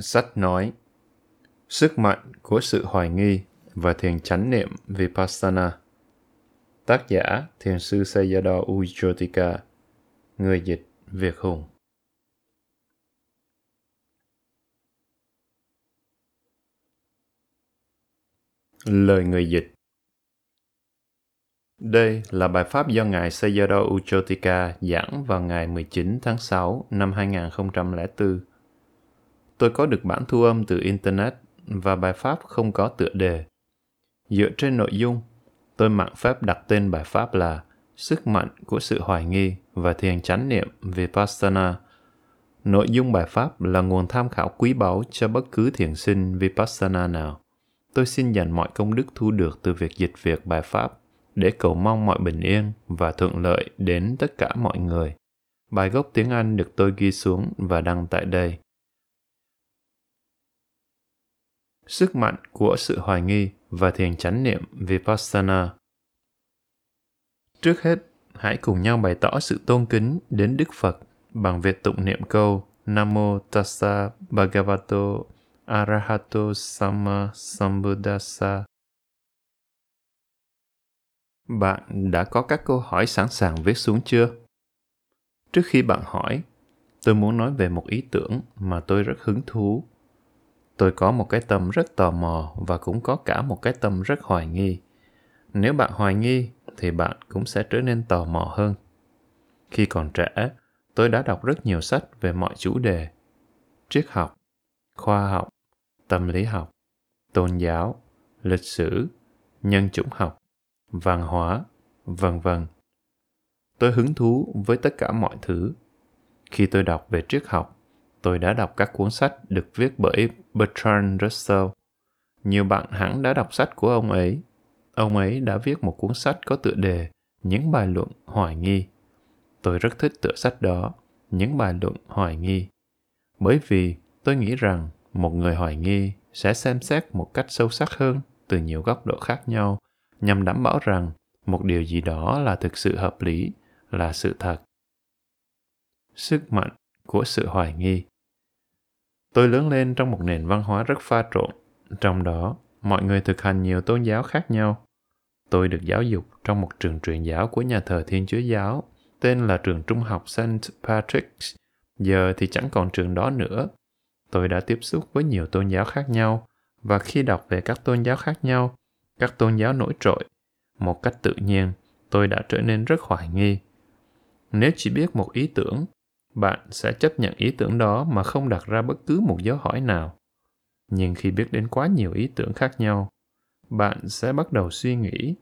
Sách nói, Sức mạnh của sự hoài nghi và thiền chánh niệm Vipassana. Tác giả, Thiền sư Sayadaw Ujotika, Người dịch Việt Hùng. Lời người dịch. Đây là bài pháp do Ngài Sayadaw Ujotika giảng vào ngày 19 tháng 6 năm 2004 tôi có được bản thu âm từ Internet và bài pháp không có tựa đề. Dựa trên nội dung, tôi mạng phép đặt tên bài pháp là Sức mạnh của sự hoài nghi và thiền chánh niệm Vipassana. Nội dung bài pháp là nguồn tham khảo quý báu cho bất cứ thiền sinh Vipassana nào. Tôi xin dành mọi công đức thu được từ việc dịch việc bài pháp để cầu mong mọi bình yên và thuận lợi đến tất cả mọi người. Bài gốc tiếng Anh được tôi ghi xuống và đăng tại đây. Sức mạnh của sự hoài nghi và thiền chánh niệm Vipassana. Trước hết, hãy cùng nhau bày tỏ sự tôn kính đến Đức Phật bằng việc tụng niệm câu Namo Tassa Bhagavato Arahato Sama Sambuddhasa. Bạn đã có các câu hỏi sẵn sàng viết xuống chưa? Trước khi bạn hỏi, tôi muốn nói về một ý tưởng mà tôi rất hứng thú tôi có một cái tâm rất tò mò và cũng có cả một cái tâm rất hoài nghi. Nếu bạn hoài nghi, thì bạn cũng sẽ trở nên tò mò hơn. Khi còn trẻ, tôi đã đọc rất nhiều sách về mọi chủ đề. Triết học, khoa học, tâm lý học, tôn giáo, lịch sử, nhân chủng học, văn hóa, vân vân. Tôi hứng thú với tất cả mọi thứ. Khi tôi đọc về triết học tôi đã đọc các cuốn sách được viết bởi Bertrand Russell. Nhiều bạn hẳn đã đọc sách của ông ấy. Ông ấy đã viết một cuốn sách có tựa đề Những bài luận hoài nghi. Tôi rất thích tựa sách đó, Những bài luận hoài nghi. Bởi vì tôi nghĩ rằng một người hoài nghi sẽ xem xét một cách sâu sắc hơn từ nhiều góc độ khác nhau nhằm đảm bảo rằng một điều gì đó là thực sự hợp lý, là sự thật. Sức mạnh của sự hoài nghi Tôi lớn lên trong một nền văn hóa rất pha trộn, trong đó mọi người thực hành nhiều tôn giáo khác nhau. Tôi được giáo dục trong một trường truyền giáo của nhà thờ Thiên Chúa Giáo, tên là trường trung học St. Patrick's. Giờ thì chẳng còn trường đó nữa. Tôi đã tiếp xúc với nhiều tôn giáo khác nhau, và khi đọc về các tôn giáo khác nhau, các tôn giáo nổi trội, một cách tự nhiên, tôi đã trở nên rất hoài nghi. Nếu chỉ biết một ý tưởng bạn sẽ chấp nhận ý tưởng đó mà không đặt ra bất cứ một dấu hỏi nào. Nhưng khi biết đến quá nhiều ý tưởng khác nhau, bạn sẽ bắt đầu suy nghĩ,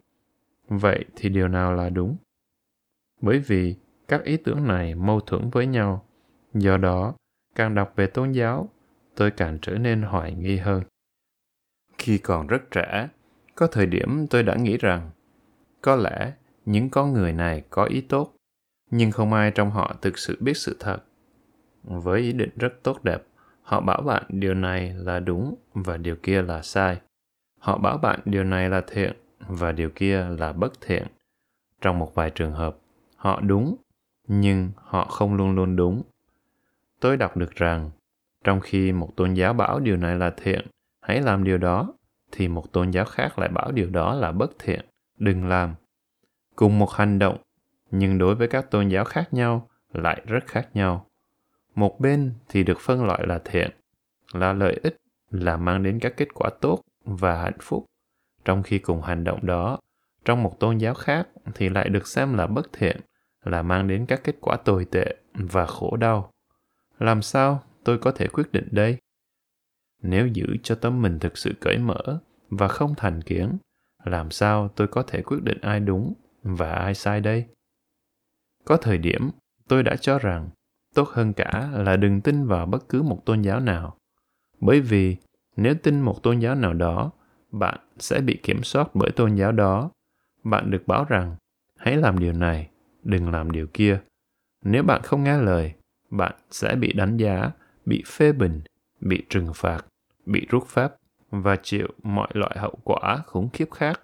vậy thì điều nào là đúng? Bởi vì các ý tưởng này mâu thuẫn với nhau, do đó càng đọc về tôn giáo, tôi càng trở nên hoài nghi hơn. Khi còn rất trẻ, có thời điểm tôi đã nghĩ rằng, có lẽ những con người này có ý tốt nhưng không ai trong họ thực sự biết sự thật. Với ý định rất tốt đẹp, họ bảo bạn điều này là đúng và điều kia là sai. Họ bảo bạn điều này là thiện và điều kia là bất thiện. Trong một vài trường hợp, họ đúng, nhưng họ không luôn luôn đúng. Tôi đọc được rằng, trong khi một tôn giáo bảo điều này là thiện, hãy làm điều đó, thì một tôn giáo khác lại bảo điều đó là bất thiện, đừng làm. Cùng một hành động nhưng đối với các tôn giáo khác nhau lại rất khác nhau. Một bên thì được phân loại là thiện, là lợi ích, là mang đến các kết quả tốt và hạnh phúc, trong khi cùng hành động đó, trong một tôn giáo khác thì lại được xem là bất thiện, là mang đến các kết quả tồi tệ và khổ đau. Làm sao tôi có thể quyết định đây? Nếu giữ cho tâm mình thực sự cởi mở và không thành kiến, làm sao tôi có thể quyết định ai đúng và ai sai đây? Có thời điểm, tôi đã cho rằng tốt hơn cả là đừng tin vào bất cứ một tôn giáo nào. Bởi vì nếu tin một tôn giáo nào đó, bạn sẽ bị kiểm soát bởi tôn giáo đó. Bạn được bảo rằng hãy làm điều này, đừng làm điều kia. Nếu bạn không nghe lời, bạn sẽ bị đánh giá, bị phê bình, bị trừng phạt, bị rút phép và chịu mọi loại hậu quả khủng khiếp khác.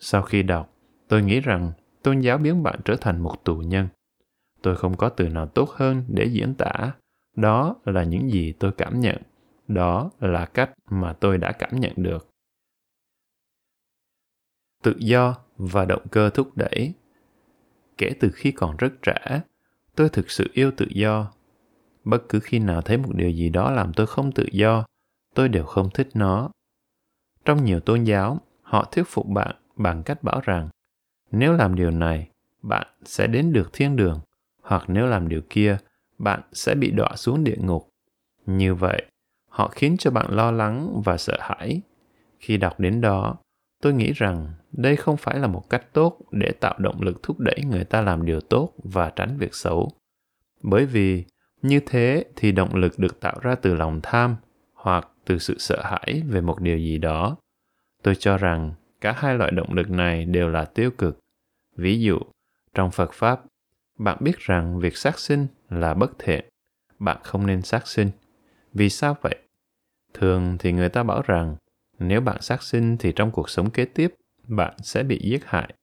Sau khi đọc, tôi nghĩ rằng tôn giáo biến bạn trở thành một tù nhân. Tôi không có từ nào tốt hơn để diễn tả. Đó là những gì tôi cảm nhận. Đó là cách mà tôi đã cảm nhận được. Tự do và động cơ thúc đẩy. Kể từ khi còn rất trẻ, tôi thực sự yêu tự do. Bất cứ khi nào thấy một điều gì đó làm tôi không tự do, tôi đều không thích nó. Trong nhiều tôn giáo, họ thuyết phục bạn bằng cách bảo rằng nếu làm điều này, bạn sẽ đến được thiên đường. Hoặc nếu làm điều kia, bạn sẽ bị đọa xuống địa ngục. Như vậy, họ khiến cho bạn lo lắng và sợ hãi. Khi đọc đến đó, tôi nghĩ rằng đây không phải là một cách tốt để tạo động lực thúc đẩy người ta làm điều tốt và tránh việc xấu. Bởi vì, như thế thì động lực được tạo ra từ lòng tham hoặc từ sự sợ hãi về một điều gì đó. Tôi cho rằng cả hai loại động lực này đều là tiêu cực ví dụ, trong phật pháp, bạn biết rằng việc sát sinh là bất thiện. Bạn không nên sát sinh. Vì sao vậy? Thường thì người ta bảo rằng nếu bạn sát sinh thì trong cuộc sống kế tiếp, bạn sẽ bị giết hại.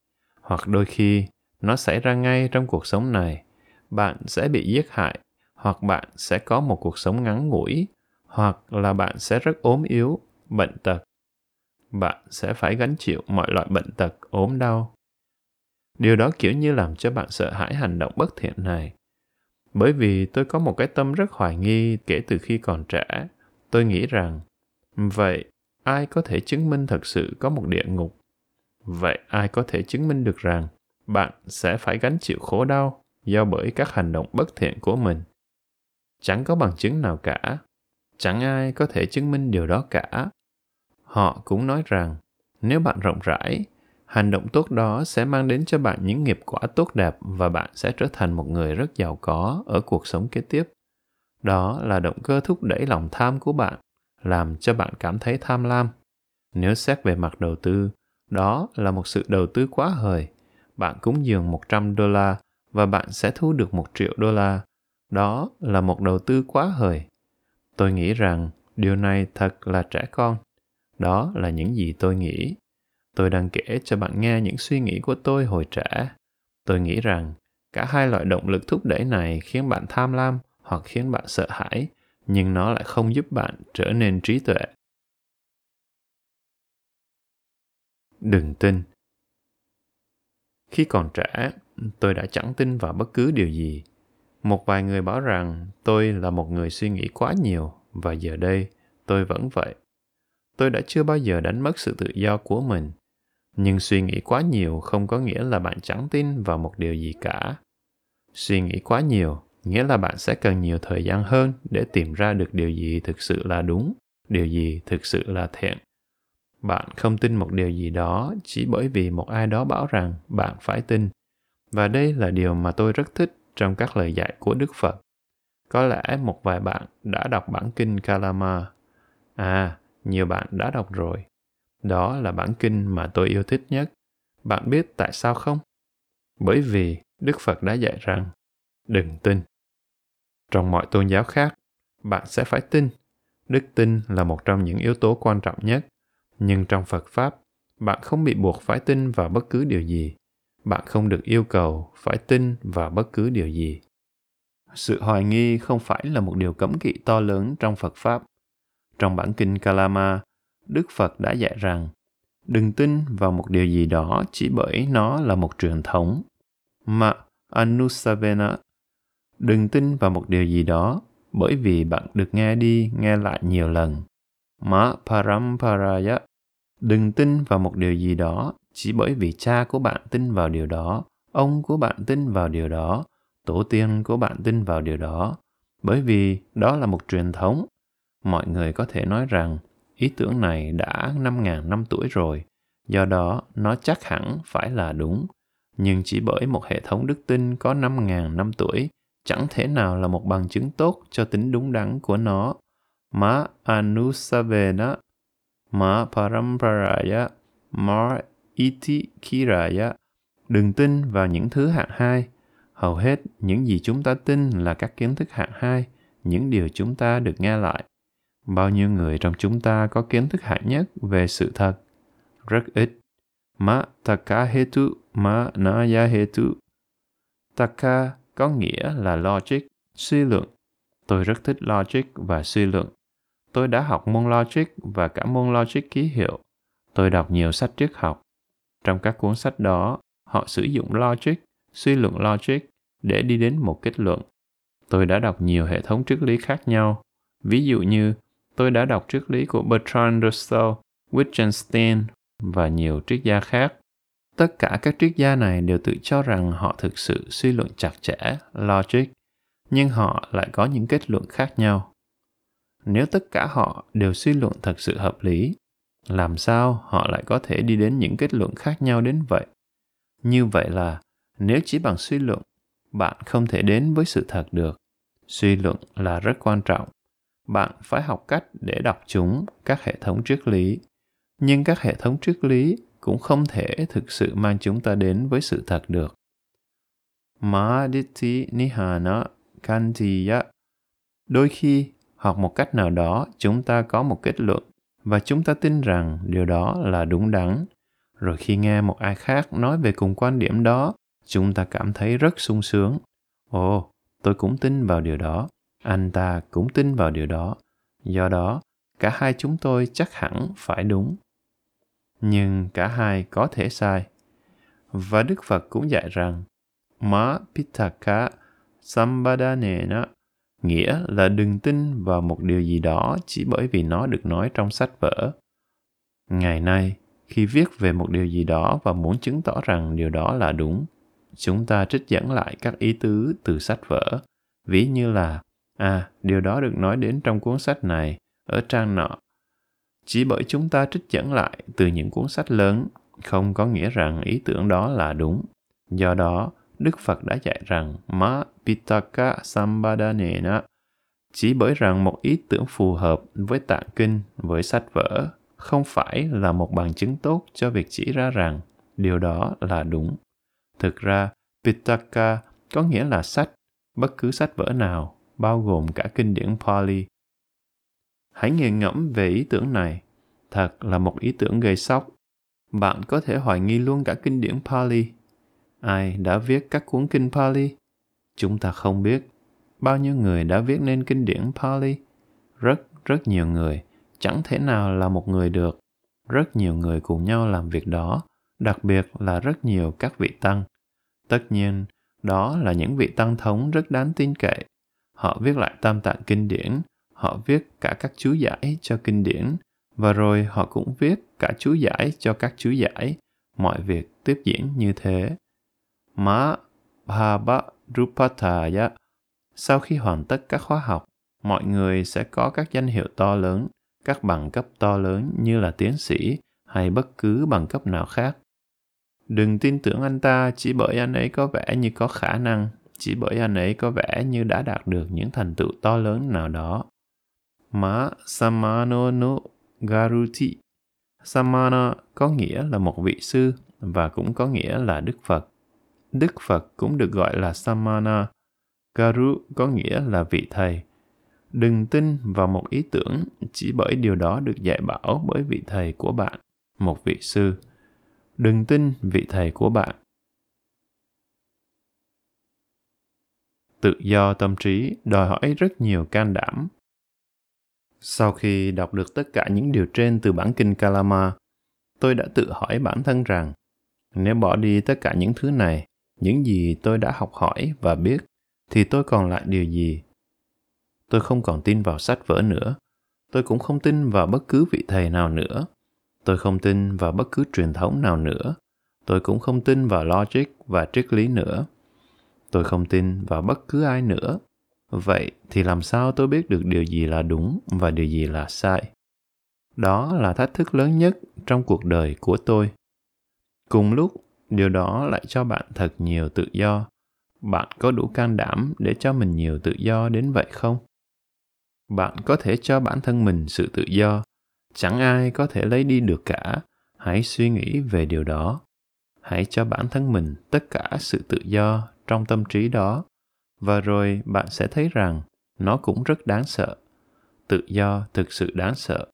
Hoặc đôi khi, nó xảy ra ngay trong cuộc sống này, bạn sẽ bị giết hại, hoặc bạn sẽ có một cuộc sống ngắn ngủi, hoặc là bạn sẽ rất ốm yếu, bệnh tật. Bạn sẽ phải gánh chịu mọi loại bệnh tật, ốm đau điều đó kiểu như làm cho bạn sợ hãi hành động bất thiện này. Bởi vì tôi có một cái tâm rất hoài nghi kể từ khi còn trẻ. Tôi nghĩ rằng, vậy ai có thể chứng minh thật sự có một địa ngục? Vậy ai có thể chứng minh được rằng bạn sẽ phải gánh chịu khổ đau do bởi các hành động bất thiện của mình? Chẳng có bằng chứng nào cả. Chẳng ai có thể chứng minh điều đó cả. Họ cũng nói rằng, nếu bạn rộng rãi hành động tốt đó sẽ mang đến cho bạn những nghiệp quả tốt đẹp và bạn sẽ trở thành một người rất giàu có ở cuộc sống kế tiếp. Đó là động cơ thúc đẩy lòng tham của bạn, làm cho bạn cảm thấy tham lam. Nếu xét về mặt đầu tư, đó là một sự đầu tư quá hời. Bạn cúng dường 100 đô la và bạn sẽ thu được một triệu đô la. Đó là một đầu tư quá hời. Tôi nghĩ rằng điều này thật là trẻ con. Đó là những gì tôi nghĩ tôi đang kể cho bạn nghe những suy nghĩ của tôi hồi trẻ. Tôi nghĩ rằng cả hai loại động lực thúc đẩy này khiến bạn tham lam hoặc khiến bạn sợ hãi, nhưng nó lại không giúp bạn trở nên trí tuệ. Đừng tin. Khi còn trẻ, tôi đã chẳng tin vào bất cứ điều gì. Một vài người bảo rằng tôi là một người suy nghĩ quá nhiều và giờ đây tôi vẫn vậy. Tôi đã chưa bao giờ đánh mất sự tự do của mình nhưng suy nghĩ quá nhiều không có nghĩa là bạn chẳng tin vào một điều gì cả. Suy nghĩ quá nhiều nghĩa là bạn sẽ cần nhiều thời gian hơn để tìm ra được điều gì thực sự là đúng, điều gì thực sự là thiện. Bạn không tin một điều gì đó chỉ bởi vì một ai đó bảo rằng bạn phải tin. Và đây là điều mà tôi rất thích trong các lời dạy của đức phật. Có lẽ một vài bạn đã đọc bản kinh kalama. À nhiều bạn đã đọc rồi đó là bản kinh mà tôi yêu thích nhất. Bạn biết tại sao không? Bởi vì đức phật đã dạy rằng, đừng tin. Trong mọi tôn giáo khác, bạn sẽ phải tin. Đức tin là một trong những yếu tố quan trọng nhất. Nhưng trong phật pháp, bạn không bị buộc phải tin vào bất cứ điều gì. Bạn không được yêu cầu phải tin vào bất cứ điều gì. Sự hoài nghi không phải là một điều cấm kỵ to lớn trong phật pháp. Trong bản kinh kalama đức phật đã dạy rằng, đừng tin vào một điều gì đó chỉ bởi nó là một truyền thống. Mà anusavena, đừng tin vào một điều gì đó bởi vì bạn được nghe đi, nghe lại nhiều lần. Ma paramparaya đừng tin vào một điều gì đó chỉ bởi vì cha của bạn tin vào điều đó, ông của bạn tin vào điều đó, tổ tiên của bạn tin vào điều đó. Bởi vì đó là một truyền thống. Mọi người có thể nói rằng ý tưởng này đã 5.000 năm tuổi rồi, do đó nó chắc hẳn phải là đúng. Nhưng chỉ bởi một hệ thống đức tin có 5.000 năm tuổi chẳng thể nào là một bằng chứng tốt cho tính đúng đắn của nó. Ma anusavena, ma paramparaya, ma iti kiraya. Đừng tin vào những thứ hạng hai. Hầu hết những gì chúng ta tin là các kiến thức hạng hai, những điều chúng ta được nghe lại bao nhiêu người trong chúng ta có kiến thức hạn nhất về sự thật rất ít ma taka hetu ma naya hetu taka có nghĩa là logic suy luận tôi rất thích logic và suy luận tôi đã học môn logic và cả môn logic ký hiệu. Tôi đọc nhiều sách triết học. Trong các cuốn sách đó, họ sử dụng logic, suy luận logic để đi đến một kết luận. Tôi đã đọc nhiều hệ thống triết lý khác nhau. Ví dụ như, tôi đã đọc triết lý của Bertrand Russell, Wittgenstein và nhiều triết gia khác. Tất cả các triết gia này đều tự cho rằng họ thực sự suy luận chặt chẽ, logic, nhưng họ lại có những kết luận khác nhau. Nếu tất cả họ đều suy luận thật sự hợp lý, làm sao họ lại có thể đi đến những kết luận khác nhau đến vậy? Như vậy là nếu chỉ bằng suy luận, bạn không thể đến với sự thật được. Suy luận là rất quan trọng. Bạn phải học cách để đọc chúng các hệ thống triết lý. Nhưng các hệ thống triết lý cũng không thể thực sự mang chúng ta đến với sự thật được. Maditi Nihana Kantiya Đôi khi, hoặc một cách nào đó, chúng ta có một kết luận và chúng ta tin rằng điều đó là đúng đắn. Rồi khi nghe một ai khác nói về cùng quan điểm đó, chúng ta cảm thấy rất sung sướng. Ồ, tôi cũng tin vào điều đó. Anh ta cũng tin vào điều đó. Do đó, cả hai chúng tôi chắc hẳn phải đúng nhưng cả hai có thể sai. Và Đức Phật cũng dạy rằng Ma Pitaka Sambadanena nghĩa là đừng tin vào một điều gì đó chỉ bởi vì nó được nói trong sách vở. Ngày nay, khi viết về một điều gì đó và muốn chứng tỏ rằng điều đó là đúng, chúng ta trích dẫn lại các ý tứ từ sách vở, ví như là à, điều đó được nói đến trong cuốn sách này, ở trang nọ, chỉ bởi chúng ta trích dẫn lại từ những cuốn sách lớn không có nghĩa rằng ý tưởng đó là đúng. Do đó, Đức Phật đã dạy rằng Ma Pitaka Sambadanena chỉ bởi rằng một ý tưởng phù hợp với tạng kinh, với sách vở, không phải là một bằng chứng tốt cho việc chỉ ra rằng điều đó là đúng. Thực ra, Pitaka có nghĩa là sách, bất cứ sách vở nào, bao gồm cả kinh điển Pali Hãy nghiền ngẫm về ý tưởng này. Thật là một ý tưởng gây sốc. Bạn có thể hoài nghi luôn cả kinh điển Pali. Ai đã viết các cuốn kinh Pali? Chúng ta không biết. Bao nhiêu người đã viết nên kinh điển Pali? Rất, rất nhiều người. Chẳng thể nào là một người được. Rất nhiều người cùng nhau làm việc đó, đặc biệt là rất nhiều các vị tăng. Tất nhiên, đó là những vị tăng thống rất đáng tin cậy. Họ viết lại tam tạng kinh điển, họ viết cả các chú giải cho kinh điển và rồi họ cũng viết cả chú giải cho các chú giải. Mọi việc tiếp diễn như thế. Má bhava rupataya sau khi hoàn tất các khóa học mọi người sẽ có các danh hiệu to lớn các bằng cấp to lớn như là tiến sĩ hay bất cứ bằng cấp nào khác. Đừng tin tưởng anh ta chỉ bởi anh ấy có vẻ như có khả năng chỉ bởi anh ấy có vẻ như đã đạt được những thành tựu to lớn nào đó Ma Samano no Garuti. Samana có nghĩa là một vị sư và cũng có nghĩa là Đức Phật. Đức Phật cũng được gọi là Samana. Garu có nghĩa là vị thầy. Đừng tin vào một ý tưởng chỉ bởi điều đó được dạy bảo bởi vị thầy của bạn, một vị sư. Đừng tin vị thầy của bạn. Tự do tâm trí đòi hỏi rất nhiều can đảm sau khi đọc được tất cả những điều trên từ bản kinh Kalama, tôi đã tự hỏi bản thân rằng nếu bỏ đi tất cả những thứ này, những gì tôi đã học hỏi và biết, thì tôi còn lại điều gì? Tôi không còn tin vào sách vở nữa. Tôi cũng không tin vào bất cứ vị thầy nào nữa. Tôi không tin vào bất cứ truyền thống nào nữa. Tôi cũng không tin vào logic và triết lý nữa. Tôi không tin vào bất cứ ai nữa. Vậy thì làm sao tôi biết được điều gì là đúng và điều gì là sai? Đó là thách thức lớn nhất trong cuộc đời của tôi. Cùng lúc, điều đó lại cho bạn thật nhiều tự do. Bạn có đủ can đảm để cho mình nhiều tự do đến vậy không? Bạn có thể cho bản thân mình sự tự do. Chẳng ai có thể lấy đi được cả. Hãy suy nghĩ về điều đó. Hãy cho bản thân mình tất cả sự tự do trong tâm trí đó. Và rồi bạn sẽ thấy rằng nó cũng rất đáng sợ. Tự do thực sự đáng sợ.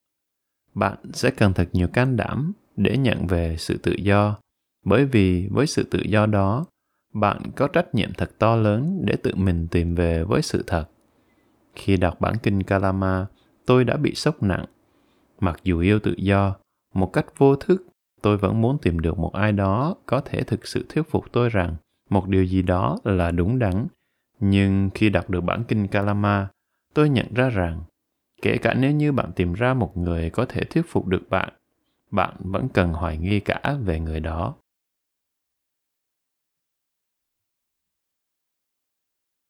Bạn sẽ cần thật nhiều can đảm để nhận về sự tự do. Bởi vì với sự tự do đó bạn có trách nhiệm thật to lớn để tự mình tìm về với sự thật. Khi đọc bản kinh kalama tôi đã bị sốc nặng. Mặc dù yêu tự do, một cách vô thức, tôi vẫn muốn tìm được một ai đó có thể thực sự thuyết phục tôi rằng một điều gì đó là đúng đắn. Nhưng khi đọc được bản kinh Kalama, tôi nhận ra rằng kể cả nếu như bạn tìm ra một người có thể thuyết phục được bạn bạn vẫn cần hoài nghi cả về người đó.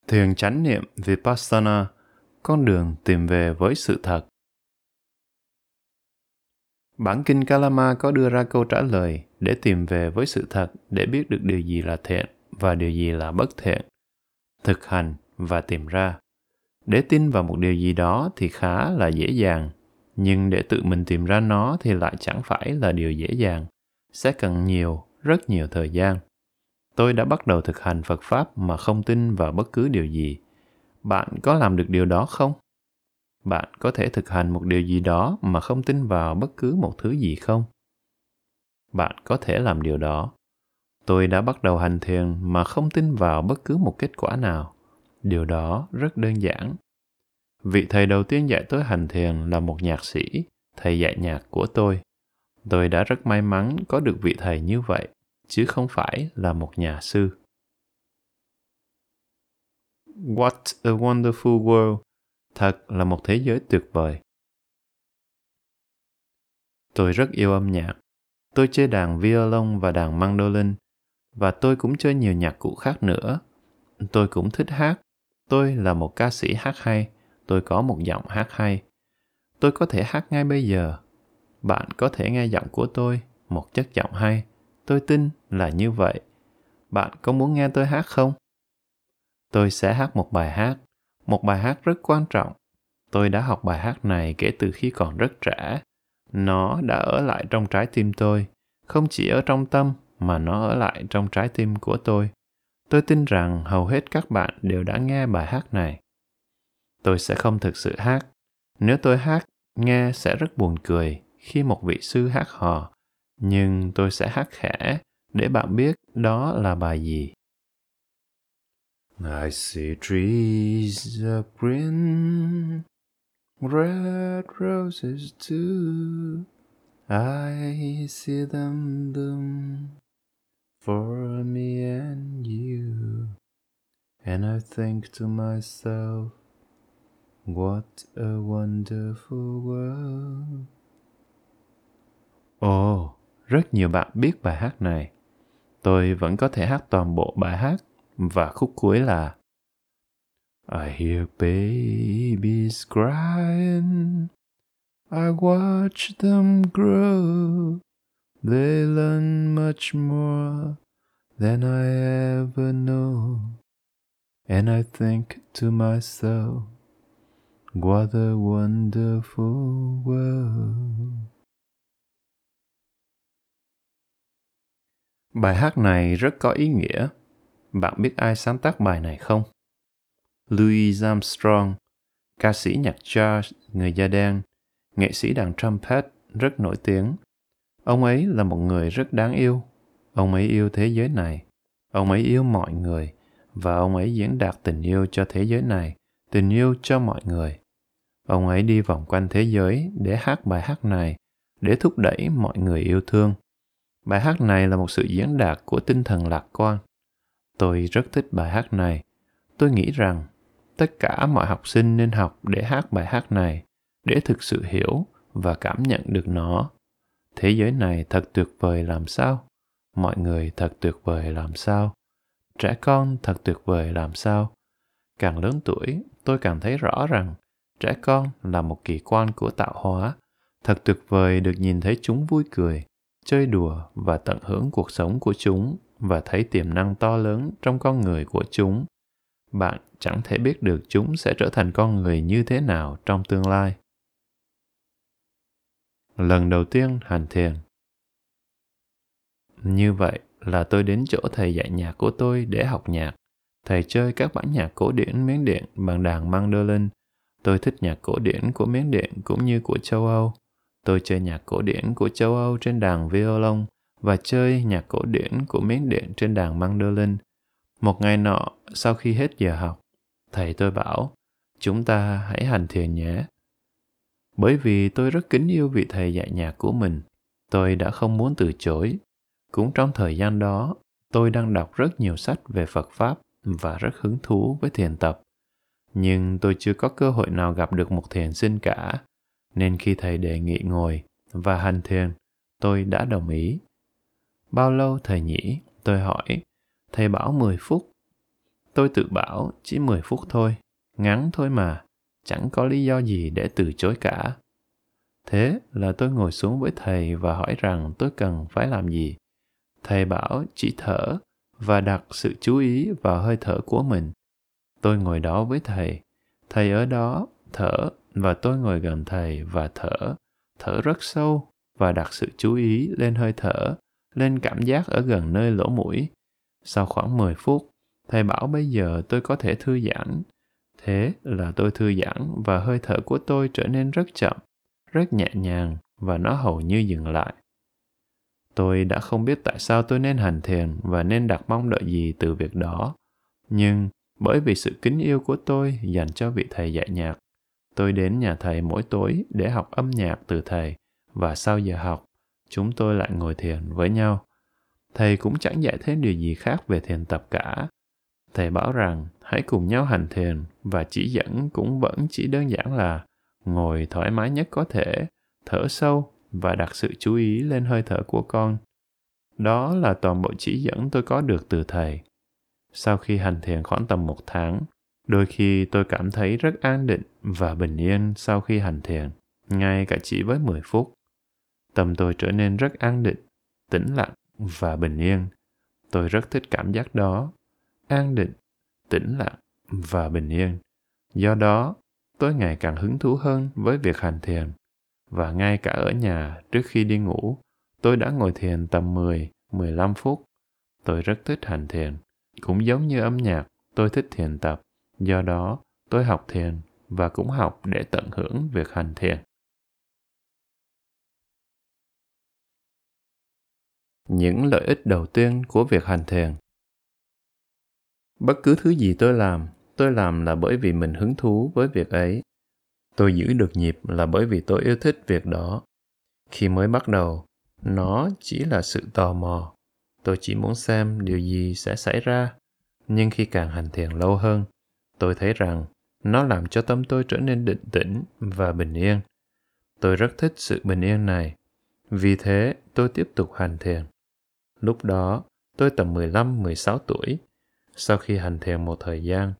Thiền chánh niệm vipassana con đường tìm về với sự thật. Bản kinh kalama có đưa ra câu trả lời để tìm về với sự thật để biết được điều gì là thiện và điều gì là bất thiện thực hành và tìm ra. Để tin vào một điều gì đó thì khá là dễ dàng, nhưng để tự mình tìm ra nó thì lại chẳng phải là điều dễ dàng, sẽ cần nhiều, rất nhiều thời gian. Tôi đã bắt đầu thực hành phật pháp mà không tin vào bất cứ điều gì. Bạn có làm được điều đó không? Bạn có thể thực hành một điều gì đó mà không tin vào bất cứ một thứ gì không? Bạn có thể làm điều đó tôi đã bắt đầu hành thiền mà không tin vào bất cứ một kết quả nào. Điều đó rất đơn giản. Vị thầy đầu tiên dạy tôi hành thiền là một nhạc sĩ, thầy dạy nhạc của tôi. Tôi đã rất may mắn có được vị thầy như vậy, chứ không phải là một nhà sư. What a wonderful world. Thật là một thế giới tuyệt vời. Tôi rất yêu âm nhạc. Tôi chơi đàn violon và đàn mandolin và tôi cũng chơi nhiều nhạc cụ khác nữa. Tôi cũng thích hát. Tôi là một ca sĩ hát hay. Tôi có một giọng hát hay. Tôi có thể hát ngay bây giờ. Bạn có thể nghe giọng của tôi, một chất giọng hay. Tôi tin là như vậy. Bạn có muốn nghe tôi hát không? Tôi sẽ hát một bài hát. Một bài hát rất quan trọng. Tôi đã học bài hát này kể từ khi còn rất trẻ. Nó đã ở lại trong trái tim tôi, không chỉ ở trong tâm mà nó ở lại trong trái tim của tôi. Tôi tin rằng hầu hết các bạn đều đã nghe bài hát này. Tôi sẽ không thực sự hát. Nếu tôi hát nghe sẽ rất buồn cười khi một vị sư hát hò nhưng tôi sẽ hát khẽ để bạn biết đó là bài gì. I see trees of green, red roses too. I see them bloom for me and you. And I think to myself, what a wonderful world. Ồ, oh, rất nhiều bạn biết bài hát này. Tôi vẫn có thể hát toàn bộ bài hát và khúc cuối là I hear babies crying. I watch them grow. They learn much more than I ever know. And I think to myself, what a wonderful world. Bài hát này rất có ý nghĩa. Bạn biết ai sáng tác bài này không? Louis Armstrong, ca sĩ nhạc jazz người da đen, nghệ sĩ đàn trumpet rất nổi tiếng Ông ấy là một người rất đáng yêu. Ông ấy yêu thế giới này. Ông ấy yêu mọi người và ông ấy diễn đạt tình yêu cho thế giới này, tình yêu cho mọi người. Ông ấy đi vòng quanh thế giới để hát bài hát này, để thúc đẩy mọi người yêu thương. Bài hát này là một sự diễn đạt của tinh thần lạc quan. Tôi rất thích bài hát này. Tôi nghĩ rằng tất cả mọi học sinh nên học để hát bài hát này, để thực sự hiểu và cảm nhận được nó thế giới này thật tuyệt vời làm sao? Mọi người thật tuyệt vời làm sao? Trẻ con thật tuyệt vời làm sao? Càng lớn tuổi, tôi càng thấy rõ rằng trẻ con là một kỳ quan của tạo hóa. Thật tuyệt vời được nhìn thấy chúng vui cười, chơi đùa và tận hưởng cuộc sống của chúng và thấy tiềm năng to lớn trong con người của chúng. Bạn chẳng thể biết được chúng sẽ trở thành con người như thế nào trong tương lai lần đầu tiên hành thiền. Như vậy là tôi đến chỗ thầy dạy nhạc của tôi để học nhạc. Thầy chơi các bản nhạc cổ điển miến điện bằng đàn mandolin. Tôi thích nhạc cổ điển của miến điện cũng như của châu âu. Tôi chơi nhạc cổ điển của châu âu trên đàn violon và chơi nhạc cổ điển của miến điện trên đàn mandolin. Một ngày nọ, sau khi hết giờ học, thầy tôi bảo, chúng ta hãy hành thiền nhé. Bởi vì tôi rất kính yêu vị thầy dạy nhạc của mình, tôi đã không muốn từ chối. Cũng trong thời gian đó, tôi đang đọc rất nhiều sách về Phật Pháp và rất hứng thú với thiền tập. Nhưng tôi chưa có cơ hội nào gặp được một thiền sinh cả, nên khi thầy đề nghị ngồi và hành thiền, tôi đã đồng ý. Bao lâu thầy nhỉ? Tôi hỏi. Thầy bảo 10 phút. Tôi tự bảo chỉ 10 phút thôi, ngắn thôi mà, chẳng có lý do gì để từ chối cả. Thế là tôi ngồi xuống với thầy và hỏi rằng tôi cần phải làm gì. Thầy bảo chỉ thở và đặt sự chú ý vào hơi thở của mình. Tôi ngồi đó với thầy. Thầy ở đó thở và tôi ngồi gần thầy và thở. Thở rất sâu và đặt sự chú ý lên hơi thở, lên cảm giác ở gần nơi lỗ mũi. Sau khoảng 10 phút, thầy bảo bây giờ tôi có thể thư giãn. Thế là tôi thư giãn và hơi thở của tôi trở nên rất chậm, rất nhẹ nhàng và nó hầu như dừng lại. Tôi đã không biết tại sao tôi nên hành thiền và nên đặt mong đợi gì từ việc đó. Nhưng bởi vì sự kính yêu của tôi dành cho vị thầy dạy nhạc, tôi đến nhà thầy mỗi tối để học âm nhạc từ thầy và sau giờ học, chúng tôi lại ngồi thiền với nhau. Thầy cũng chẳng dạy thêm điều gì khác về thiền tập cả. Thầy bảo rằng hãy cùng nhau hành thiền và chỉ dẫn cũng vẫn chỉ đơn giản là ngồi thoải mái nhất có thể, thở sâu và đặt sự chú ý lên hơi thở của con. Đó là toàn bộ chỉ dẫn tôi có được từ thầy. Sau khi hành thiền khoảng tầm một tháng, đôi khi tôi cảm thấy rất an định và bình yên sau khi hành thiền, ngay cả chỉ với 10 phút. Tâm tôi trở nên rất an định, tĩnh lặng và bình yên. Tôi rất thích cảm giác đó, an định, tĩnh lặng và bình yên. Do đó, tôi ngày càng hứng thú hơn với việc hành thiền và ngay cả ở nhà trước khi đi ngủ, tôi đã ngồi thiền tầm 10, 15 phút. Tôi rất thích hành thiền. Cũng giống như âm nhạc, tôi thích thiền tập. Do đó, tôi học thiền và cũng học để tận hưởng việc hành thiền. Những lợi ích đầu tiên của việc hành thiền Bất cứ thứ gì tôi làm, tôi làm là bởi vì mình hứng thú với việc ấy. Tôi giữ được nhịp là bởi vì tôi yêu thích việc đó. Khi mới bắt đầu nó chỉ là sự tò mò. Tôi chỉ muốn xem điều gì sẽ xảy ra. Nhưng khi càng hành thiền lâu hơn tôi thấy rằng nó làm cho tâm tôi trở nên định tĩnh và bình yên. Tôi rất thích sự bình yên này. Vì thế tôi tiếp tục hành thiền. Lúc đó tôi tầm 15, 16 tuổi. Sau khi hành thiền một thời gian,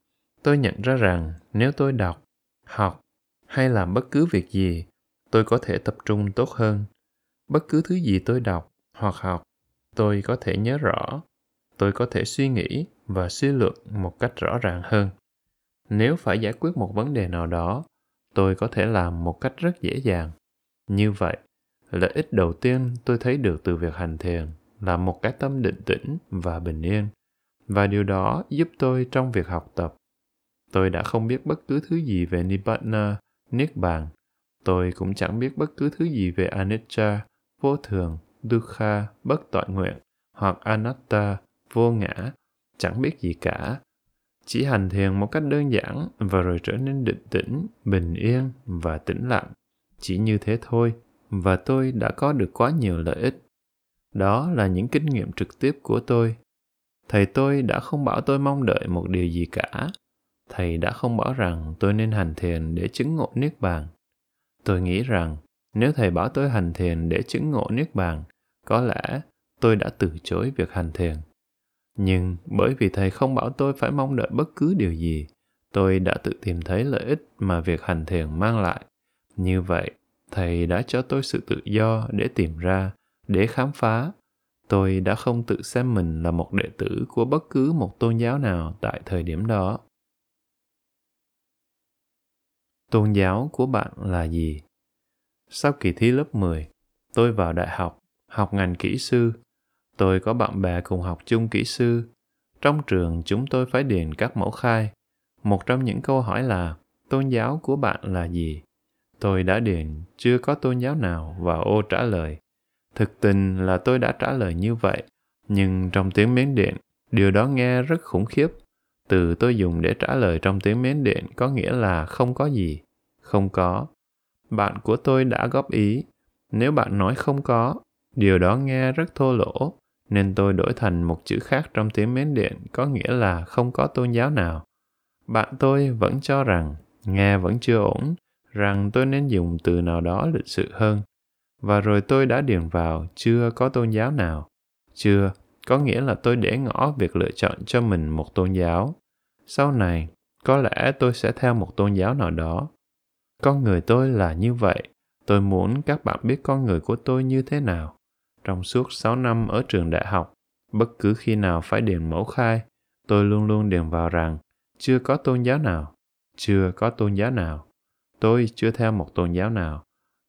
tôi nhận ra rằng nếu tôi đọc, học hay làm bất cứ việc gì tôi có thể tập trung tốt hơn. Bất cứ thứ gì tôi đọc hoặc học tôi có thể nhớ rõ. Tôi có thể suy nghĩ và suy luận một cách rõ ràng hơn. Nếu phải giải quyết một vấn đề nào đó tôi có thể làm một cách rất dễ dàng. Như vậy lợi ích đầu tiên tôi thấy được từ việc hành thiền là một cái tâm định tĩnh và bình yên và điều đó giúp tôi trong việc học tập tôi đã không biết bất cứ thứ gì về nibbana Niết Bàn. Tôi cũng chẳng biết bất cứ thứ gì về Anicca, vô thường, Dukkha, bất tội nguyện, hoặc Anatta, vô ngã, chẳng biết gì cả. Chỉ hành thiền một cách đơn giản và rồi trở nên định tĩnh, bình yên và tĩnh lặng. Chỉ như thế thôi, và tôi đã có được quá nhiều lợi ích. Đó là những kinh nghiệm trực tiếp của tôi. Thầy tôi đã không bảo tôi mong đợi một điều gì cả, thầy đã không bảo rằng tôi nên hành thiền để chứng ngộ niết bàn. Tôi nghĩ rằng nếu thầy bảo tôi hành thiền để chứng ngộ niết bàn có lẽ tôi đã từ chối việc hành thiền. Nhưng bởi vì thầy không bảo tôi phải mong đợi bất cứ điều gì tôi đã tự tìm thấy lợi ích mà việc hành thiền mang lại. Như vậy thầy đã cho tôi sự tự do để tìm ra để khám phá tôi đã không tự xem mình là một đệ tử của bất cứ một tôn giáo nào tại thời điểm đó tôn giáo của bạn là gì? Sau kỳ thi lớp 10, tôi vào đại học, học ngành kỹ sư. Tôi có bạn bè cùng học chung kỹ sư. Trong trường chúng tôi phải điền các mẫu khai. Một trong những câu hỏi là tôn giáo của bạn là gì? Tôi đã điền chưa có tôn giáo nào vào ô trả lời. Thực tình là tôi đã trả lời như vậy, nhưng trong tiếng Miến Điện, điều đó nghe rất khủng khiếp. Từ tôi dùng để trả lời trong tiếng Miến Điện có nghĩa là không có gì không có bạn của tôi đã góp ý. Nếu bạn nói không có, điều đó nghe rất thô lỗ, nên tôi đổi thành một chữ khác trong tiếng Miến Điện có nghĩa là không có tôn giáo nào. Bạn tôi vẫn cho rằng, nghe vẫn chưa ổn, rằng tôi nên dùng từ nào đó lịch sự hơn. Và rồi tôi đã điền vào chưa có tôn giáo nào. Chưa có nghĩa là tôi để ngỏ việc lựa chọn cho mình một tôn giáo. Sau này, có lẽ tôi sẽ theo một tôn giáo nào đó. Con người tôi là như vậy. Tôi muốn các bạn biết con người của tôi như thế nào. Trong suốt 6 năm ở trường đại học, bất cứ khi nào phải điền mẫu khai, tôi luôn luôn điền vào rằng chưa có tôn giáo nào, chưa có tôn giáo nào. Tôi chưa theo một tôn giáo nào.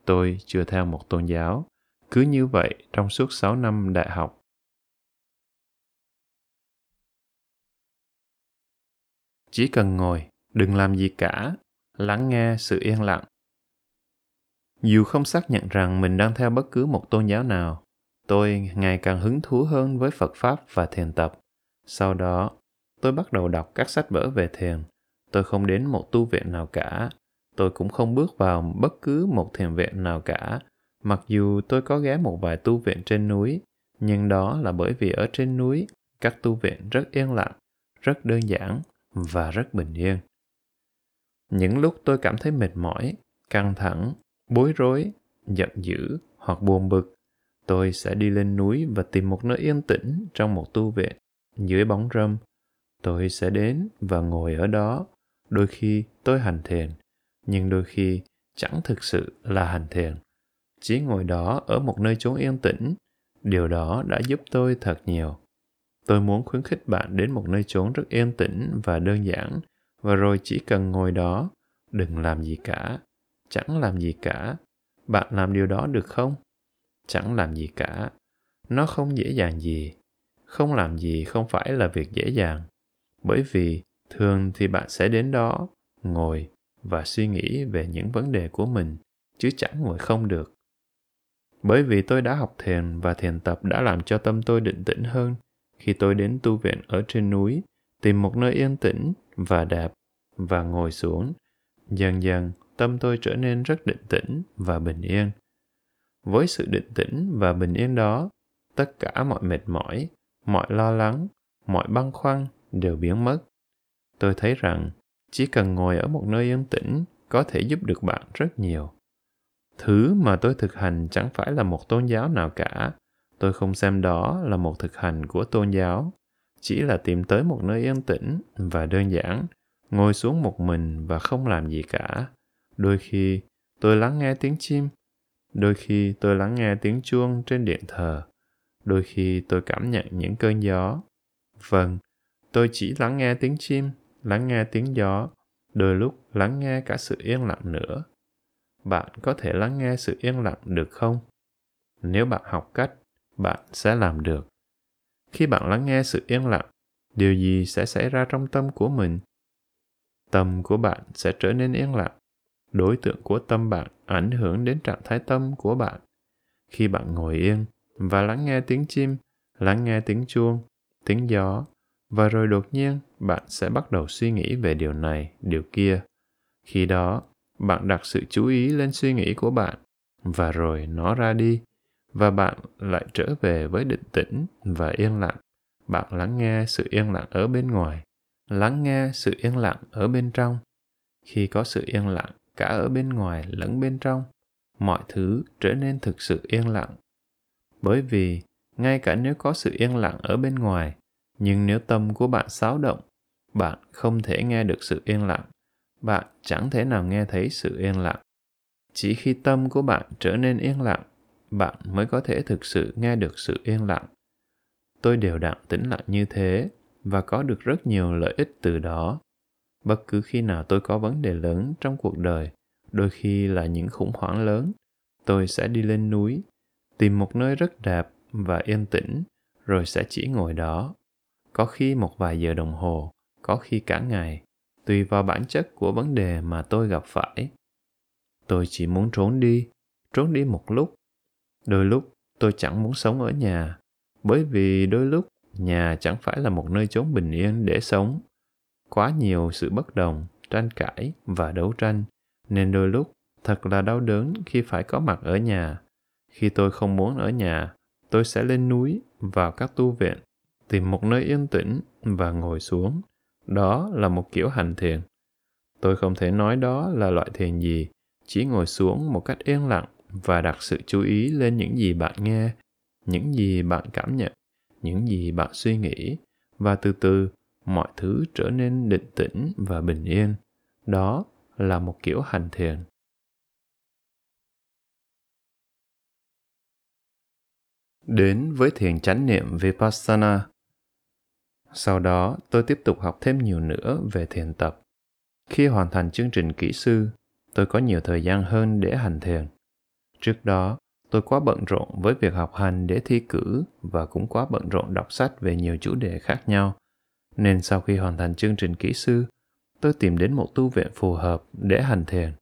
Tôi chưa theo một tôn giáo. Cứ như vậy trong suốt 6 năm đại học. Chỉ cần ngồi, đừng làm gì cả, lắng nghe sự yên lặng. Dù không xác nhận rằng mình đang theo bất cứ một tôn giáo nào, tôi ngày càng hứng thú hơn với Phật Pháp và thiền tập. Sau đó, tôi bắt đầu đọc các sách vở về thiền. Tôi không đến một tu viện nào cả. Tôi cũng không bước vào bất cứ một thiền viện nào cả. Mặc dù tôi có ghé một vài tu viện trên núi, nhưng đó là bởi vì ở trên núi, các tu viện rất yên lặng, rất đơn giản và rất bình yên. Những lúc tôi cảm thấy mệt mỏi, căng thẳng, bối rối, giận dữ hoặc buồn bực, tôi sẽ đi lên núi và tìm một nơi yên tĩnh trong một tu viện dưới bóng râm. Tôi sẽ đến và ngồi ở đó. Đôi khi tôi hành thiền, nhưng đôi khi chẳng thực sự là hành thiền. Chỉ ngồi đó ở một nơi chốn yên tĩnh, điều đó đã giúp tôi thật nhiều. Tôi muốn khuyến khích bạn đến một nơi chốn rất yên tĩnh và đơn giản, và rồi chỉ cần ngồi đó, đừng làm gì cả, chẳng làm gì cả. Bạn làm điều đó được không? Chẳng làm gì cả. Nó không dễ dàng gì. Không làm gì không phải là việc dễ dàng. Bởi vì thường thì bạn sẽ đến đó, ngồi và suy nghĩ về những vấn đề của mình, chứ chẳng ngồi không được. Bởi vì tôi đã học thiền và thiền tập đã làm cho tâm tôi định tĩnh hơn, khi tôi đến tu viện ở trên núi, tìm một nơi yên tĩnh và đạp và ngồi xuống, dần dần tâm tôi trở nên rất định tĩnh và bình yên. Với sự định tĩnh và bình yên đó, tất cả mọi mệt mỏi, mọi lo lắng, mọi băn khoăn đều biến mất. Tôi thấy rằng chỉ cần ngồi ở một nơi yên tĩnh có thể giúp được bạn rất nhiều. Thứ mà tôi thực hành chẳng phải là một tôn giáo nào cả, tôi không xem đó là một thực hành của tôn giáo. Chỉ là tìm tới một nơi yên tĩnh và đơn giản ngồi xuống một mình và không làm gì cả. Đôi khi tôi lắng nghe tiếng chim. Đôi khi tôi lắng nghe tiếng chuông trên điện thờ. Đôi khi tôi cảm nhận những cơn gió. Vâng tôi chỉ lắng nghe tiếng chim lắng nghe tiếng gió, đôi lúc lắng nghe cả sự yên lặng nữa. Bạn có thể lắng nghe sự yên lặng được không? Nếu bạn học cách, bạn sẽ làm được. Khi bạn lắng nghe sự yên lặng, điều gì sẽ xảy ra trong tâm của mình? Tâm của bạn sẽ trở nên yên lặng. Đối tượng của tâm bạn ảnh hưởng đến trạng thái tâm của bạn. Khi bạn ngồi yên và lắng nghe tiếng chim, lắng nghe tiếng chuông, tiếng gió và rồi đột nhiên, bạn sẽ bắt đầu suy nghĩ về điều này, điều kia. Khi đó, bạn đặt sự chú ý lên suy nghĩ của bạn, và rồi nó ra đi, và bạn lại trở về với định tĩnh và yên lặng. Bạn lắng nghe sự yên lặng ở bên ngoài, lắng nghe sự yên lặng ở bên trong. Khi có sự yên lặng cả ở bên ngoài lẫn bên trong, mọi thứ trở nên thực sự yên lặng. Bởi vì, ngay cả nếu có sự yên lặng ở bên ngoài nhưng nếu tâm của bạn xáo động, bạn không thể nghe được sự yên lặng. Bạn chẳng thể nào nghe thấy sự yên lặng. Chỉ khi tâm của bạn trở nên yên lặng, bạn mới có thể thực sự nghe được sự yên lặng. Tôi đều đặn tĩnh lặng như thế và có được rất nhiều lợi ích từ đó. Bất cứ khi nào tôi có vấn đề lớn trong cuộc đời, đôi khi là những khủng hoảng lớn, tôi sẽ đi lên núi, tìm một nơi rất đẹp và yên tĩnh, rồi sẽ chỉ ngồi đó có khi một vài giờ đồng hồ có khi cả ngày tùy vào bản chất của vấn đề mà tôi gặp phải. Tôi chỉ muốn trốn đi trốn đi một lúc. Đôi lúc tôi chẳng muốn sống ở nhà bởi vì đôi lúc nhà chẳng phải là một nơi chốn bình yên để sống. Quá nhiều sự bất đồng tranh cãi và đấu tranh nên đôi lúc thật là đau đớn khi phải có mặt ở nhà. Khi tôi không muốn ở nhà, tôi sẽ lên núi, vào các tu viện, tìm một nơi yên tĩnh và ngồi xuống. Đó là một kiểu hành thiền. Tôi không thể nói đó là loại thiền gì, chỉ ngồi xuống một cách yên lặng và đặt sự chú ý lên những gì bạn nghe, những gì bạn cảm nhận, những gì bạn suy nghĩ và từ từ mọi thứ trở nên định tĩnh và bình yên. Đó là một kiểu hành thiền. Đến với thiền chánh niệm Vipassana. Sau đó, tôi tiếp tục học thêm nhiều nữa về thiền tập. Khi hoàn thành chương trình kỹ sư, tôi có nhiều thời gian hơn để hành thiền. Trước đó, tôi quá bận rộn với việc học hành để thi cử và cũng quá bận rộn đọc sách về nhiều chủ đề khác nhau. Nên sau khi hoàn thành chương trình kỹ sư, tôi tìm đến một tu viện phù hợp để hành thiền.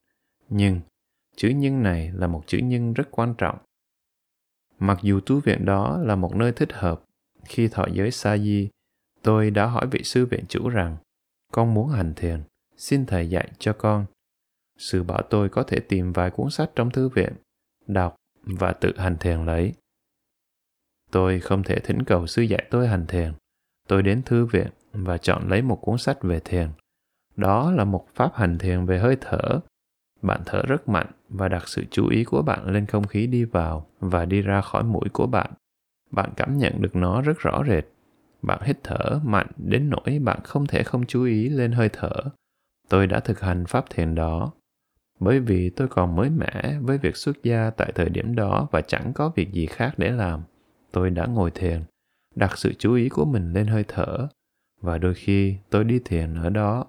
Nhưng, chữ nhân này là một chữ nhân rất quan trọng. Mặc dù tu viện đó là một nơi thích hợp, khi thọ giới sa di, tôi đã hỏi vị sư viện chủ rằng, con muốn hành thiền, xin thầy dạy cho con. Sư bảo tôi có thể tìm vài cuốn sách trong thư viện, đọc và tự hành thiền lấy. Tôi không thể thỉnh cầu sư dạy tôi hành thiền. Tôi đến thư viện và chọn lấy một cuốn sách về thiền. Đó là một pháp hành thiền về hơi thở. Bạn thở rất mạnh và đặt sự chú ý của bạn lên không khí đi vào và đi ra khỏi mũi của bạn. Bạn cảm nhận được nó rất rõ rệt. Bạn hít thở mạnh đến nỗi bạn không thể không chú ý lên hơi thở. Tôi đã thực hành pháp thiền đó. Bởi vì tôi còn mới mẻ với việc xuất gia tại thời điểm đó và chẳng có việc gì khác để làm, tôi đã ngồi thiền, đặt sự chú ý của mình lên hơi thở. Và đôi khi tôi đi thiền ở đó,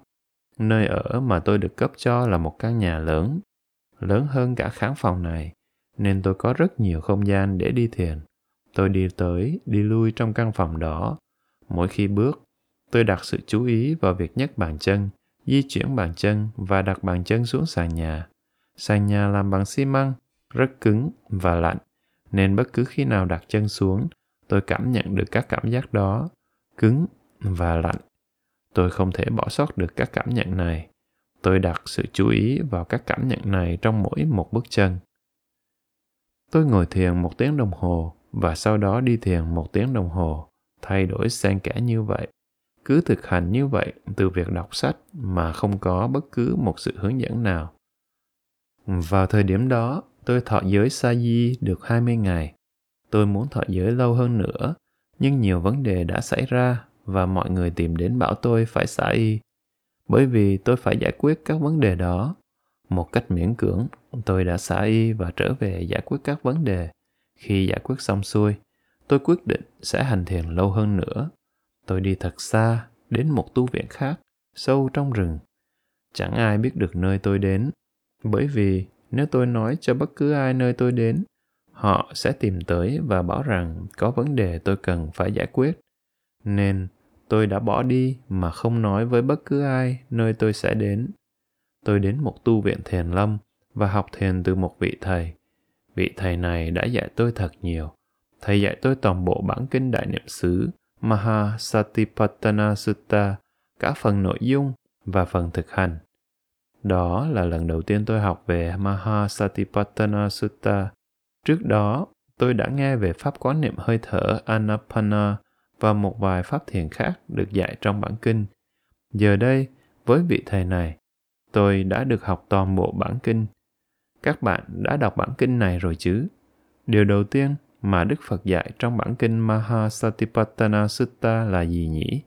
nơi ở mà tôi được cấp cho là một căn nhà lớn lớn hơn cả khán phòng này, nên tôi có rất nhiều không gian để đi thiền. Tôi đi tới, đi lui trong căn phòng đó mỗi khi bước tôi đặt sự chú ý vào việc nhấc bàn chân di chuyển bàn chân và đặt bàn chân xuống sàn nhà. Sàn nhà làm bằng xi măng, rất cứng và lạnh, nên bất cứ khi nào đặt chân xuống, tôi cảm nhận được các cảm giác đó, cứng và lạnh. Tôi không thể bỏ sót được các cảm nhận này. Tôi đặt sự chú ý vào các cảm nhận này trong mỗi một bước chân. Tôi ngồi thiền một tiếng đồng hồ và sau đó đi thiền một tiếng đồng hồ, thay đổi xen kẽ như vậy cứ thực hành như vậy từ việc đọc sách mà không có bất cứ một sự hướng dẫn nào. Vào thời điểm đó, tôi thọ giới sa di được 20 ngày. Tôi muốn thọ giới lâu hơn nữa, nhưng nhiều vấn đề đã xảy ra và mọi người tìm đến bảo tôi phải xả y. Bởi vì tôi phải giải quyết các vấn đề đó. Một cách miễn cưỡng, tôi đã xả y và trở về giải quyết các vấn đề. Khi giải quyết xong xuôi, tôi quyết định sẽ hành thiền lâu hơn nữa. Tôi đi thật xa, đến một tu viện khác, sâu trong rừng. Chẳng ai biết được nơi tôi đến. Bởi vì nếu tôi nói cho bất cứ ai nơi tôi đến, họ sẽ tìm tới và bảo rằng có vấn đề tôi cần phải giải quyết. Nên tôi đã bỏ đi mà không nói với bất cứ ai nơi tôi sẽ đến. Tôi đến một tu viện thiền lâm và học thiền từ một vị thầy. Vị thầy này đã dạy tôi thật nhiều thầy dạy tôi toàn bộ bản kinh đại niệm xứ Mahasatipatthana Sutta, cả phần nội dung và phần thực hành. Đó là lần đầu tiên tôi học về Mahasatipatthana Sutta. Trước đó, tôi đã nghe về pháp quán niệm hơi thở Anapana và một vài pháp thiền khác được dạy trong bản kinh. Giờ đây, với vị thầy này, tôi đã được học toàn bộ bản kinh. Các bạn đã đọc bản kinh này rồi chứ? Điều đầu tiên mà Đức Phật dạy trong bản kinh Mahasatipatthana Sutta là gì nhỉ?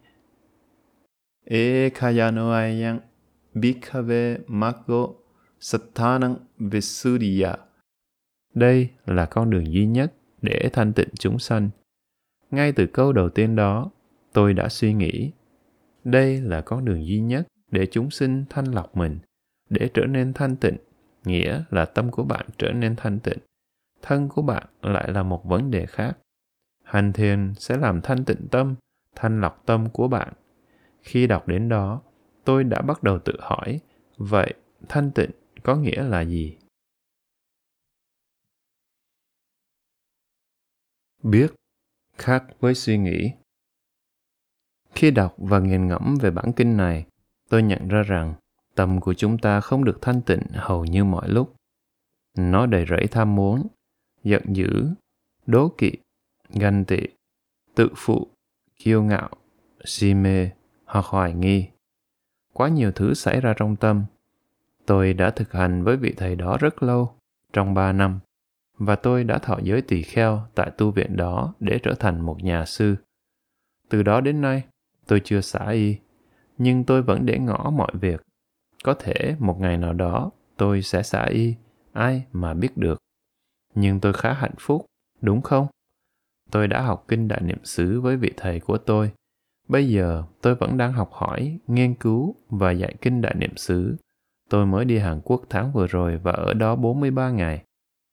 Ekayano ayang bhikkhave maggo sattanang visuddhiya. Đây là con đường duy nhất để thanh tịnh chúng sanh. Ngay từ câu đầu tiên đó, tôi đã suy nghĩ, đây là con đường duy nhất để chúng sinh thanh lọc mình, để trở nên thanh tịnh, nghĩa là tâm của bạn trở nên thanh tịnh thân của bạn lại là một vấn đề khác. Hành thiền sẽ làm thanh tịnh tâm thanh lọc tâm của bạn. Khi đọc đến đó tôi đã bắt đầu tự hỏi vậy thanh tịnh có nghĩa là gì? Biết khác với suy nghĩ. Khi đọc và nghiền ngẫm về bản kinh này tôi nhận ra rằng tâm của chúng ta không được thanh tịnh hầu như mọi lúc. Nó đầy rẫy tham muốn, giận dữ, đố kỵ, ganh tị, tự phụ, kiêu ngạo, si mê hoặc hoài nghi. Quá nhiều thứ xảy ra trong tâm. Tôi đã thực hành với vị thầy đó rất lâu, trong ba năm, và tôi đã thọ giới tỳ kheo tại tu viện đó để trở thành một nhà sư. Từ đó đến nay, tôi chưa xả y, nhưng tôi vẫn để ngỏ mọi việc. Có thể một ngày nào đó tôi sẽ xả y, ai mà biết được. Nhưng tôi khá hạnh phúc, đúng không? Tôi đã học kinh đại niệm xứ với vị thầy của tôi. Bây giờ tôi vẫn đang học hỏi, nghiên cứu và dạy kinh đại niệm xứ. Tôi mới đi Hàn Quốc tháng vừa rồi và ở đó 43 ngày.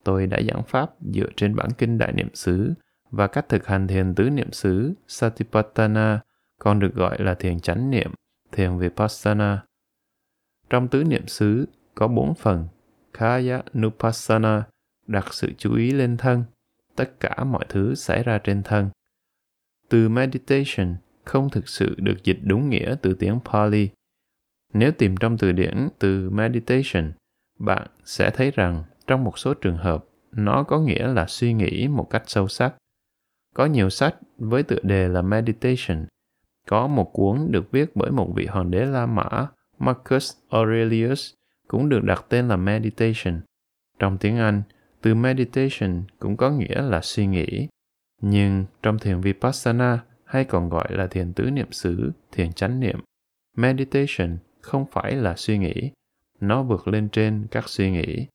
Tôi đã giảng pháp dựa trên bản kinh đại niệm xứ và cách thực hành thiền tứ niệm xứ Satipatthana, còn được gọi là thiền chánh niệm, thiền Vipassana. Trong tứ niệm xứ có bốn phần, Kaya Nupassana, đặt sự chú ý lên thân, tất cả mọi thứ xảy ra trên thân. Từ meditation không thực sự được dịch đúng nghĩa từ tiếng Pali. Nếu tìm trong từ điển từ meditation, bạn sẽ thấy rằng trong một số trường hợp nó có nghĩa là suy nghĩ một cách sâu sắc. Có nhiều sách với tựa đề là meditation. Có một cuốn được viết bởi một vị hoàng đế La Mã, Marcus Aurelius, cũng được đặt tên là meditation. Trong tiếng Anh, từ meditation cũng có nghĩa là suy nghĩ. Nhưng trong thiền Vipassana hay còn gọi là thiền tứ niệm xứ, thiền chánh niệm, meditation không phải là suy nghĩ, nó vượt lên trên các suy nghĩ.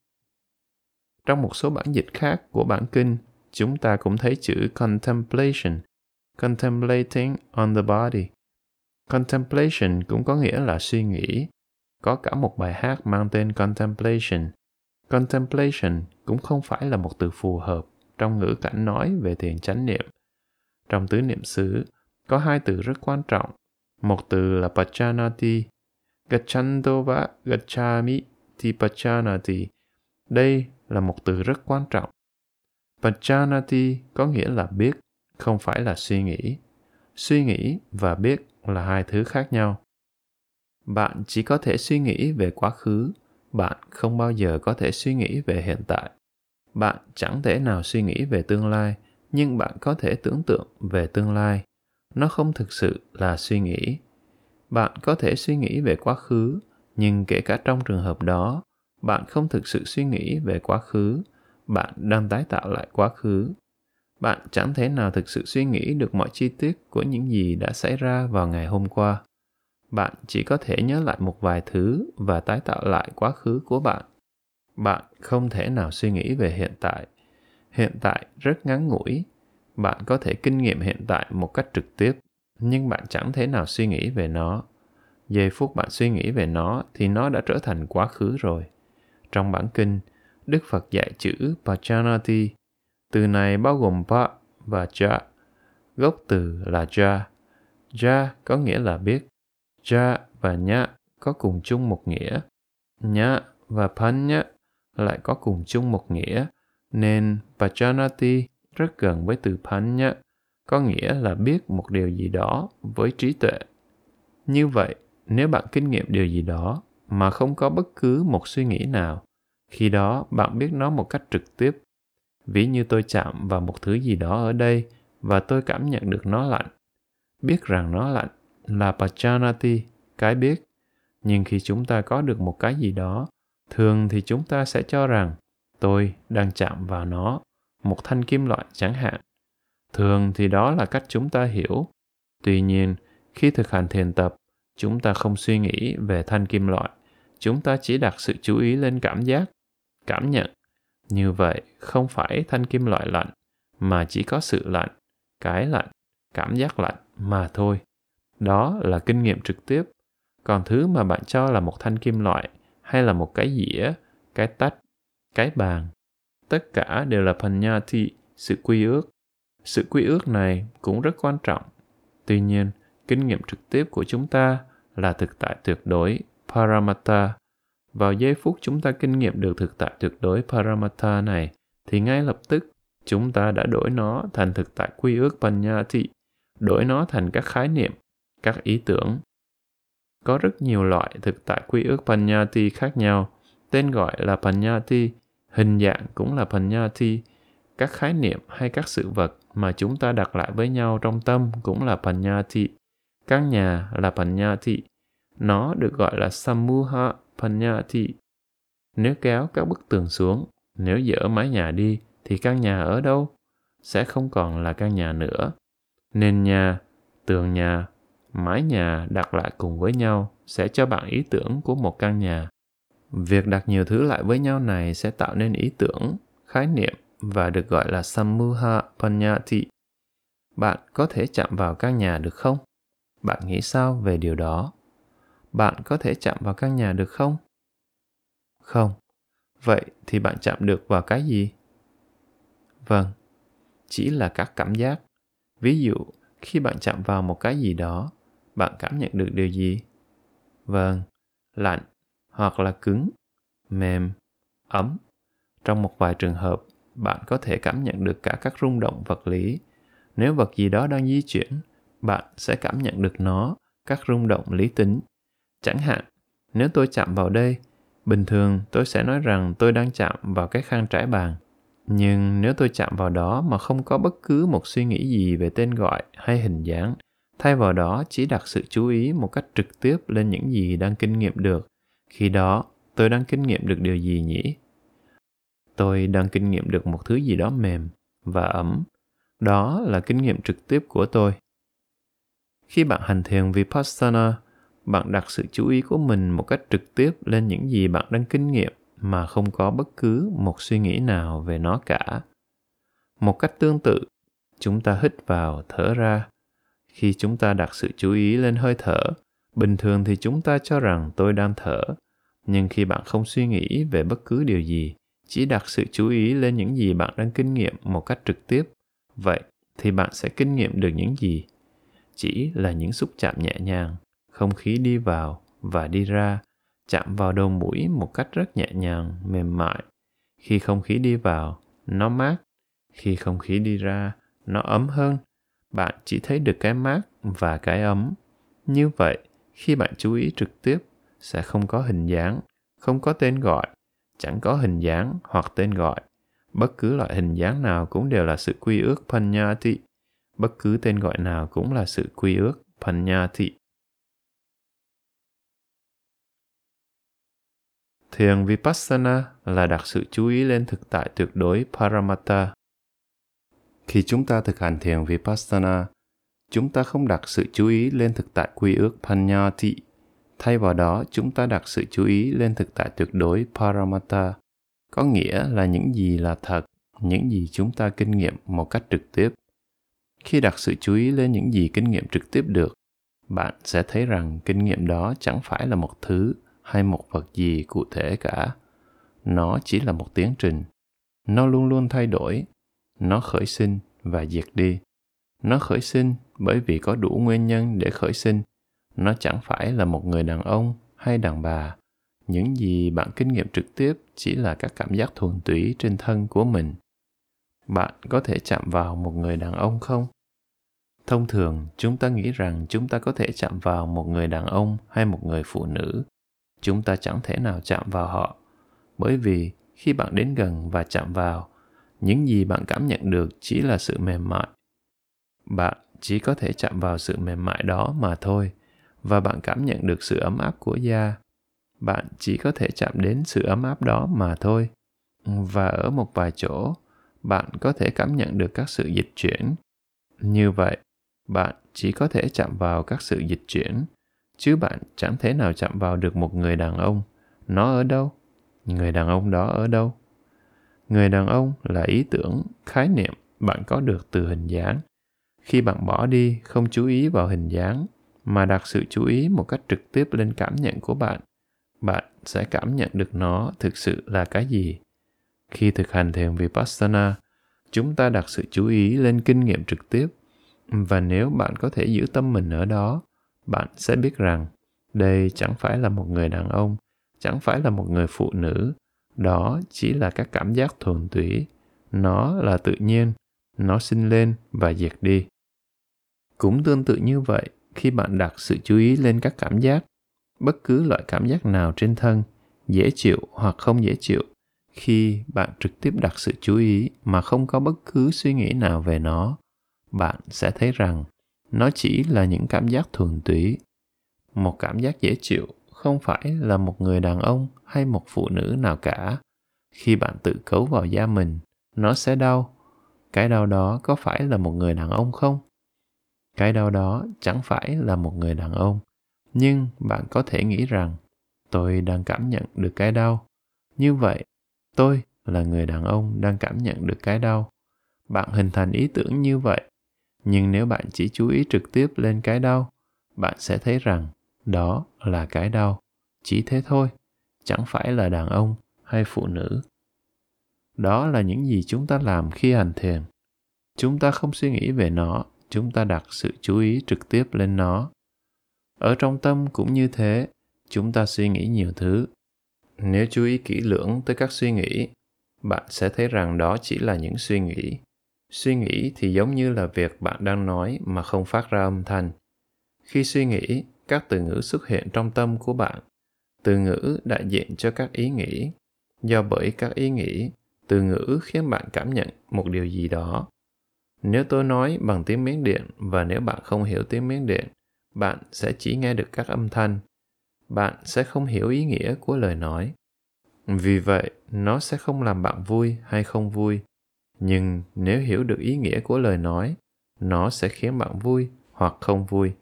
Trong một số bản dịch khác của bản kinh, chúng ta cũng thấy chữ contemplation, contemplating on the body. Contemplation cũng có nghĩa là suy nghĩ. Có cả một bài hát mang tên Contemplation. Contemplation cũng không phải là một từ phù hợp trong ngữ cảnh nói về thiền chánh niệm. Trong tứ niệm xứ, có hai từ rất quan trọng. Một từ là Pachanati, Gachandova Gachami Ti Pachanati. Đây là một từ rất quan trọng. Pachanati có nghĩa là biết, không phải là suy nghĩ. Suy nghĩ và biết là hai thứ khác nhau. Bạn chỉ có thể suy nghĩ về quá khứ, bạn không bao giờ có thể suy nghĩ về hiện tại. Bạn chẳng thể nào suy nghĩ về tương lai, nhưng bạn có thể tưởng tượng về tương lai. Nó không thực sự là suy nghĩ. Bạn có thể suy nghĩ về quá khứ, nhưng kể cả trong trường hợp đó, bạn không thực sự suy nghĩ về quá khứ bạn đang tái tạo lại quá khứ bạn chẳng thể nào thực sự suy nghĩ được mọi chi tiết của những gì đã xảy ra vào ngày hôm qua bạn chỉ có thể nhớ lại một vài thứ và tái tạo lại quá khứ của bạn bạn không thể nào suy nghĩ về hiện tại hiện tại rất ngắn ngủi bạn có thể kinh nghiệm hiện tại một cách trực tiếp nhưng bạn chẳng thể nào suy nghĩ về nó giây phút bạn suy nghĩ về nó thì nó đã trở thành quá khứ rồi trong bản kinh, Đức Phật dạy chữ Pachanati. Từ này bao gồm Pa và Cha. Gốc từ là Cha. Cha có nghĩa là biết. Cha và Nhã có cùng chung một nghĩa. Nhã và Panya lại có cùng chung một nghĩa, nên Pachanati rất gần với từ Panya, có nghĩa là biết một điều gì đó với trí tuệ. Như vậy, nếu bạn kinh nghiệm điều gì đó mà không có bất cứ một suy nghĩ nào khi đó bạn biết nó một cách trực tiếp ví như tôi chạm vào một thứ gì đó ở đây và tôi cảm nhận được nó lạnh biết rằng nó lạnh là pachanati. Cái biết, nhưng khi chúng ta có được một cái gì đó, thường thì chúng ta sẽ cho rằng, tôi đang chạm vào nó, một thanh kim loại chẳng hạn. Thường thì đó là cách chúng ta hiểu. Tuy nhiên, khi thực hành thiền tập, chúng ta không suy nghĩ về thanh kim loại. Chúng ta chỉ đặt sự chú ý lên cảm giác, cảm nhận. Như vậy, không phải thanh kim loại lạnh, mà chỉ có sự lạnh, cái lạnh, cảm giác lạnh mà thôi đó là kinh nghiệm trực tiếp. Còn thứ mà bạn cho là một thanh kim loại hay là một cái dĩa cái tách cái bàn tất cả đều là panyati sự quy ước. Sự quy ước này cũng rất quan trọng. Tuy nhiên kinh nghiệm trực tiếp của chúng ta là thực tại tuyệt đối paramatta vào giây phút chúng ta kinh nghiệm được thực tại tuyệt đối paramata này, thì ngay lập tức chúng ta đã đổi nó thành thực tại quy ước Panyati, đổi nó thành các khái niệm, các ý tưởng. Có rất nhiều loại thực tại quy ước Panyati khác nhau, tên gọi là Panyati Hình dạng cũng là Panyati, các khái niệm hay các sự vật mà chúng ta đặt lại với nhau trong tâm cũng là Panyati. Căn nhà là Panyati. Nó được gọi là Samuha Panyati. Nếu kéo các bức tường xuống, nếu dỡ mái nhà đi, thì căn nhà ở đâu? Sẽ không còn là căn nhà nữa. Nền nhà, tường nhà, mái nhà đặt lại cùng với nhau sẽ cho bạn ý tưởng của một căn nhà. Việc đặt nhiều thứ lại với nhau này sẽ tạo nên ý tưởng, khái niệm và được gọi là Samuha Panyati. Bạn có thể chạm vào căn nhà được không? Bạn nghĩ sao về điều đó? Bạn có thể chạm vào căn nhà được không? Không. Vậy thì bạn chạm được vào cái gì? Vâng, chỉ là các cảm giác. Ví dụ, khi bạn chạm vào một cái gì đó, bạn cảm nhận được điều gì? Vâng, lạnh hoặc là cứng, mềm, ấm. Trong một vài trường hợp, bạn có thể cảm nhận được cả các rung động vật lý. Nếu vật gì đó đang di chuyển, bạn sẽ cảm nhận được nó, các rung động lý tính. Chẳng hạn, nếu tôi chạm vào đây, bình thường tôi sẽ nói rằng tôi đang chạm vào cái khăn trải bàn. Nhưng nếu tôi chạm vào đó mà không có bất cứ một suy nghĩ gì về tên gọi hay hình dáng, thay vào đó chỉ đặt sự chú ý một cách trực tiếp lên những gì đang kinh nghiệm được, khi đó tôi đang kinh nghiệm được điều gì nhỉ? Tôi đang kinh nghiệm được một thứ gì đó mềm và ấm. Đó là kinh nghiệm trực tiếp của tôi. Khi bạn hành thiền Vipassana, bạn đặt sự chú ý của mình một cách trực tiếp lên những gì bạn đang kinh nghiệm mà không có bất cứ một suy nghĩ nào về nó cả. Một cách tương tự, chúng ta hít vào, thở ra. Khi chúng ta đặt sự chú ý lên hơi thở, bình thường thì chúng ta cho rằng tôi đang thở, nhưng khi bạn không suy nghĩ về bất cứ điều gì, chỉ đặt sự chú ý lên những gì bạn đang kinh nghiệm một cách trực tiếp, vậy thì bạn sẽ kinh nghiệm được những gì? Chỉ là những xúc chạm nhẹ nhàng, không khí đi vào và đi ra chạm vào đầu mũi một cách rất nhẹ nhàng, mềm mại. Khi không khí đi vào, nó mát. Khi không khí đi ra, nó ấm hơn. Bạn chỉ thấy được cái mát và cái ấm. Như vậy, khi bạn chú ý trực tiếp, sẽ không có hình dáng, không có tên gọi, chẳng có hình dáng hoặc tên gọi. Bất cứ loại hình dáng nào cũng đều là sự quy ước Panyati. Bất cứ tên gọi nào cũng là sự quy ước Panyati. Thiền Vipassana là đặt sự chú ý lên thực tại tuyệt đối Paramatta. Khi chúng ta thực hành thiền Vipassana, chúng ta không đặt sự chú ý lên thực tại quy ước Panyati. Thay vào đó, chúng ta đặt sự chú ý lên thực tại tuyệt đối Paramatta, có nghĩa là những gì là thật, những gì chúng ta kinh nghiệm một cách trực tiếp. Khi đặt sự chú ý lên những gì kinh nghiệm trực tiếp được, bạn sẽ thấy rằng kinh nghiệm đó chẳng phải là một thứ hay một vật gì cụ thể cả nó chỉ là một tiến trình nó luôn luôn thay đổi nó khởi sinh và diệt đi. Nó khởi sinh bởi vì có đủ nguyên nhân để khởi sinh. Nó chẳng phải là một người đàn ông hay đàn bà. Những gì bạn kinh nghiệm trực tiếp chỉ là các cảm giác thuần túy trên thân của mình. Bạn có thể chạm vào một người đàn ông không? Thông thường, chúng ta nghĩ rằng chúng ta có thể chạm vào một người đàn ông hay một người phụ nữ. Chúng ta chẳng thể nào chạm vào họ. Bởi vì khi bạn đến gần và chạm vào những gì bạn cảm nhận được chỉ là sự mềm mại. Bạn chỉ có thể chạm vào sự mềm mại đó mà thôi, và bạn cảm nhận được sự ấm áp của da. Bạn chỉ có thể chạm đến sự ấm áp đó mà thôi, và ở một vài chỗ, bạn có thể cảm nhận được các sự dịch chuyển. Như vậy, bạn chỉ có thể chạm vào các sự dịch chuyển, chứ bạn chẳng thể nào chạm vào được một người đàn ông. Nó ở đâu? Người đàn ông đó ở đâu? Người đàn ông là ý tưởng, khái niệm bạn có được từ hình dáng. Khi bạn bỏ đi, không chú ý vào hình dáng, mà đặt sự chú ý một cách trực tiếp lên cảm nhận của bạn. Bạn sẽ cảm nhận được nó thực sự là cái gì. Khi thực hành thiền vipassana, chúng ta đặt sự chú ý lên kinh nghiệm trực tiếp. Và nếu bạn có thể giữ tâm mình ở đó, bạn sẽ biết rằng đây chẳng phải là một người đàn ông, chẳng phải là một người phụ nữ đó chỉ là các cảm giác thuần túy. Nó là tự nhiên, nó sinh lên và diệt đi. Cũng tương tự như vậy, khi bạn đặt sự chú ý lên các cảm giác, bất cứ loại cảm giác nào trên thân, dễ chịu hoặc không dễ chịu, khi bạn trực tiếp đặt sự chú ý mà không có bất cứ suy nghĩ nào về nó, bạn sẽ thấy rằng nó chỉ là những cảm giác thuần túy. Một cảm giác dễ chịu không phải là một người đàn ông hay một phụ nữ nào cả. Khi bạn tự cấu vào da mình, nó sẽ đau. Cái đau đó có phải là một người đàn ông không? Cái đau đó chẳng phải là một người đàn ông. Nhưng bạn có thể nghĩ rằng, tôi đang cảm nhận được cái đau. Như vậy, tôi là người đàn ông đang cảm nhận được cái đau. Bạn hình thành ý tưởng như vậy. Nhưng nếu bạn chỉ chú ý trực tiếp lên cái đau, bạn sẽ thấy rằng đó là cái đau. Chỉ thế thôi. Chẳng phải là đàn ông hay phụ nữ. Đó là những gì chúng ta làm khi hành thiền. Chúng ta không suy nghĩ về nó. Chúng ta đặt sự chú ý trực tiếp lên nó. Ở trong tâm cũng như thế. Chúng ta suy nghĩ nhiều thứ. Nếu chú ý kỹ lưỡng tới các suy nghĩ, bạn sẽ thấy rằng đó chỉ là những suy nghĩ. Suy nghĩ thì giống như là việc bạn đang nói mà không phát ra âm thanh. Khi suy nghĩ các từ ngữ xuất hiện trong tâm của bạn. Từ ngữ đại diện cho các ý nghĩ. Do bởi các ý nghĩ, từ ngữ khiến bạn cảm nhận một điều gì đó. Nếu tôi nói bằng tiếng miến điện và nếu bạn không hiểu tiếng miến điện, bạn sẽ chỉ nghe được các âm thanh. Bạn sẽ không hiểu ý nghĩa của lời nói. Vì vậy, nó sẽ không làm bạn vui hay không vui. Nhưng nếu hiểu được ý nghĩa của lời nói, nó sẽ khiến bạn vui hoặc không vui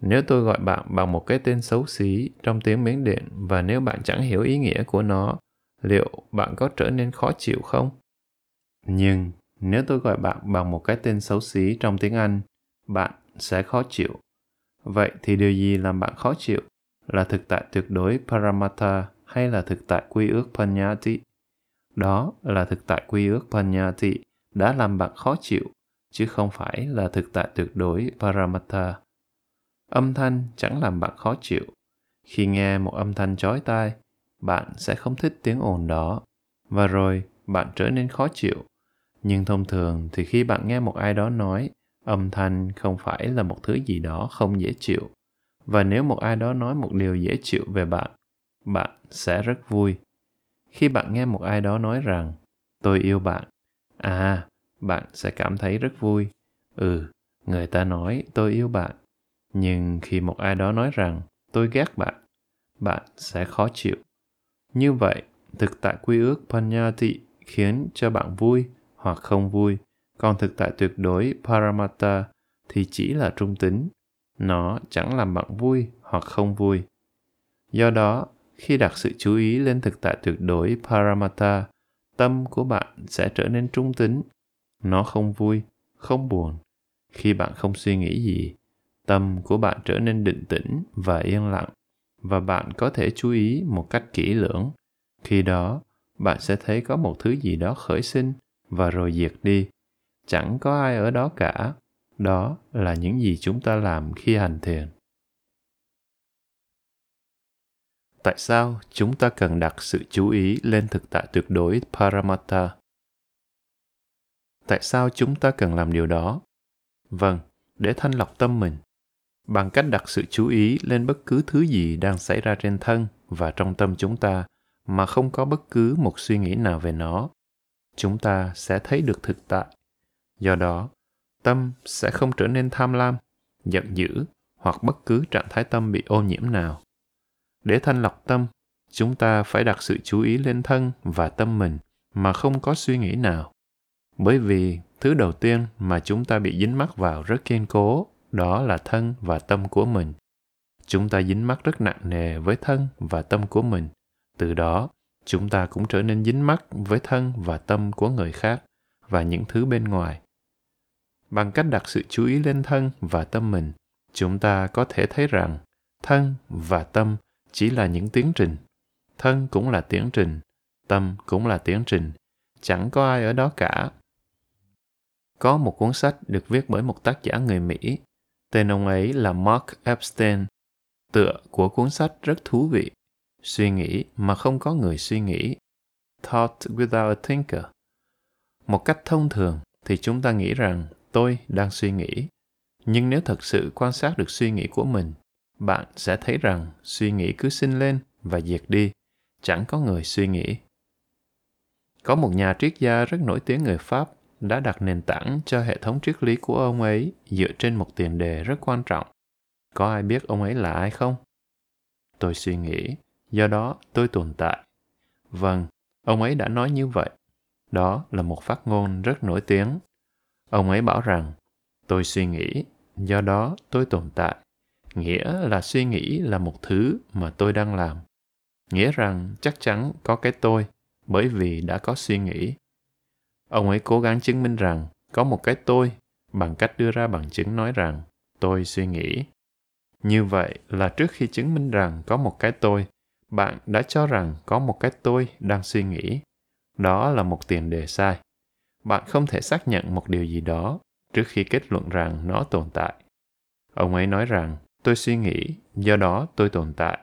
nếu tôi gọi bạn bằng một cái tên xấu xí trong tiếng miến điện và nếu bạn chẳng hiểu ý nghĩa của nó, liệu bạn có trở nên khó chịu không? Nhưng nếu tôi gọi bạn bằng một cái tên xấu xí trong tiếng anh, bạn sẽ khó chịu. Vậy thì điều gì làm bạn khó chịu? Là thực tại tuyệt đối paramata hay là thực tại quy ước panyati? Đó là thực tại quy ước panyati đã làm bạn khó chịu, chứ không phải là thực tại tuyệt đối paramata âm thanh chẳng làm bạn khó chịu. Khi nghe một âm thanh chói tai, bạn sẽ không thích tiếng ồn đó, và rồi bạn trở nên khó chịu. Nhưng thông thường thì khi bạn nghe một ai đó nói, âm thanh không phải là một thứ gì đó không dễ chịu. Và nếu một ai đó nói một điều dễ chịu về bạn bạn sẽ rất vui. Khi bạn nghe một ai đó nói rằng, tôi yêu bạn à bạn sẽ cảm thấy rất vui. Ừ người ta nói, tôi yêu bạn nhưng khi một ai đó nói rằng, tôi ghét bạn bạn sẽ khó chịu. Như vậy, thực tại quy ước panyati khiến cho bạn vui hoặc không vui. Còn thực tại tuyệt đối paramata thì chỉ là trung tính. Nó chẳng làm bạn vui hoặc không vui. Do đó, khi đặt sự chú ý lên thực tại tuyệt đối paramata tâm của bạn sẽ trở nên trung tính. Nó không vui, không buồn. Khi bạn không suy nghĩ gì tâm của bạn trở nên định tĩnh và yên lặng, và bạn có thể chú ý một cách kỹ lưỡng. Khi đó, bạn sẽ thấy có một thứ gì đó khởi sinh và rồi diệt đi. Chẳng có ai ở đó cả. Đó là những gì chúng ta làm khi hành thiền. Tại sao chúng ta cần đặt sự chú ý lên thực tại tuyệt đối paramatta tại sao chúng ta cần làm điều đó? Vâng để thanh lọc tâm mình bằng cách đặt sự chú ý lên bất cứ thứ gì đang xảy ra trên thân và trong tâm chúng ta mà không có bất cứ một suy nghĩ nào về nó. Chúng ta sẽ thấy được thực tại. Do đó, tâm sẽ không trở nên tham lam, giận dữ hoặc bất cứ trạng thái tâm bị ô nhiễm nào. Để thanh lọc tâm, chúng ta phải đặt sự chú ý lên thân và tâm mình mà không có suy nghĩ nào. Bởi vì thứ đầu tiên mà chúng ta bị dính mắc vào rất kiên cố đó là thân và tâm của mình. Chúng ta dính mắc rất nặng nề với thân và tâm của mình. Từ đó, chúng ta cũng trở nên dính mắc với thân và tâm của người khác và những thứ bên ngoài. Bằng cách đặt sự chú ý lên thân và tâm mình, chúng ta có thể thấy rằng thân và tâm chỉ là những tiến trình. Thân cũng là tiến trình, tâm cũng là tiến trình. Chẳng có ai ở đó cả. Có một cuốn sách được viết bởi một tác giả người mỹ tên ông ấy là mark epstein, tựa của cuốn sách rất thú vị. Suy nghĩ mà không có người suy nghĩ. Thought without a thinker. Một cách thông thường thì chúng ta nghĩ rằng tôi đang suy nghĩ. Nhưng nếu thật sự quan sát được suy nghĩ của mình, bạn sẽ thấy rằng suy nghĩ cứ sinh lên và diệt đi. Chẳng có người suy nghĩ. Có một nhà triết gia rất nổi tiếng người Pháp đã đặt nền tảng cho hệ thống triết lý của ông ấy dựa trên một tiền đề rất quan trọng. Có ai biết ông ấy là ai không? Tôi suy nghĩ, do đó tôi tồn tại. Vâng, ông ấy đã nói như vậy. Đó là một phát ngôn rất nổi tiếng. Ông ấy bảo rằng, tôi suy nghĩ, do đó tôi tồn tại. Nghĩa là suy nghĩ là một thứ mà tôi đang làm. Nghĩa rằng chắc chắn có cái tôi, bởi vì đã có suy nghĩ. Ông ấy cố gắng chứng minh rằng có một cái tôi bằng cách đưa ra bằng chứng nói rằng tôi suy nghĩ. Như vậy là trước khi chứng minh rằng có một cái tôi, bạn đã cho rằng có một cái tôi đang suy nghĩ. Đó là một tiền đề sai. Bạn không thể xác nhận một điều gì đó trước khi kết luận rằng nó tồn tại. Ông ấy nói rằng tôi suy nghĩ, do đó tôi tồn tại.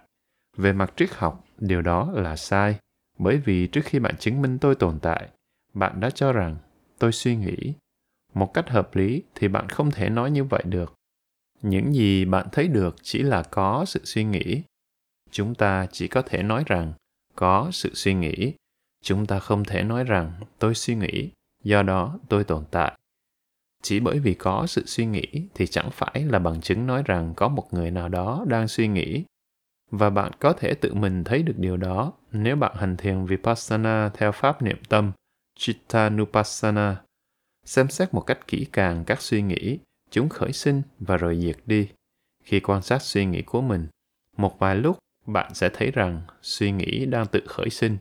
Về mặt triết học, điều đó là sai, bởi vì trước khi bạn chứng minh tôi tồn tại, bạn đã cho rằng tôi suy nghĩ. Một cách hợp lý thì bạn không thể nói như vậy được. Những gì bạn thấy được chỉ là có sự suy nghĩ. Chúng ta chỉ có thể nói rằng có sự suy nghĩ. Chúng ta không thể nói rằng tôi suy nghĩ, do đó tôi tồn tại. Chỉ bởi vì có sự suy nghĩ thì chẳng phải là bằng chứng nói rằng có một người nào đó đang suy nghĩ. Và bạn có thể tự mình thấy được điều đó nếu bạn hành thiền Vipassana theo pháp niệm tâm – Chittanupassana, xem xét một cách kỹ càng các suy nghĩ, chúng khởi sinh và rồi diệt đi. Khi quan sát suy nghĩ của mình, một vài lúc bạn sẽ thấy rằng suy nghĩ đang tự khởi sinh.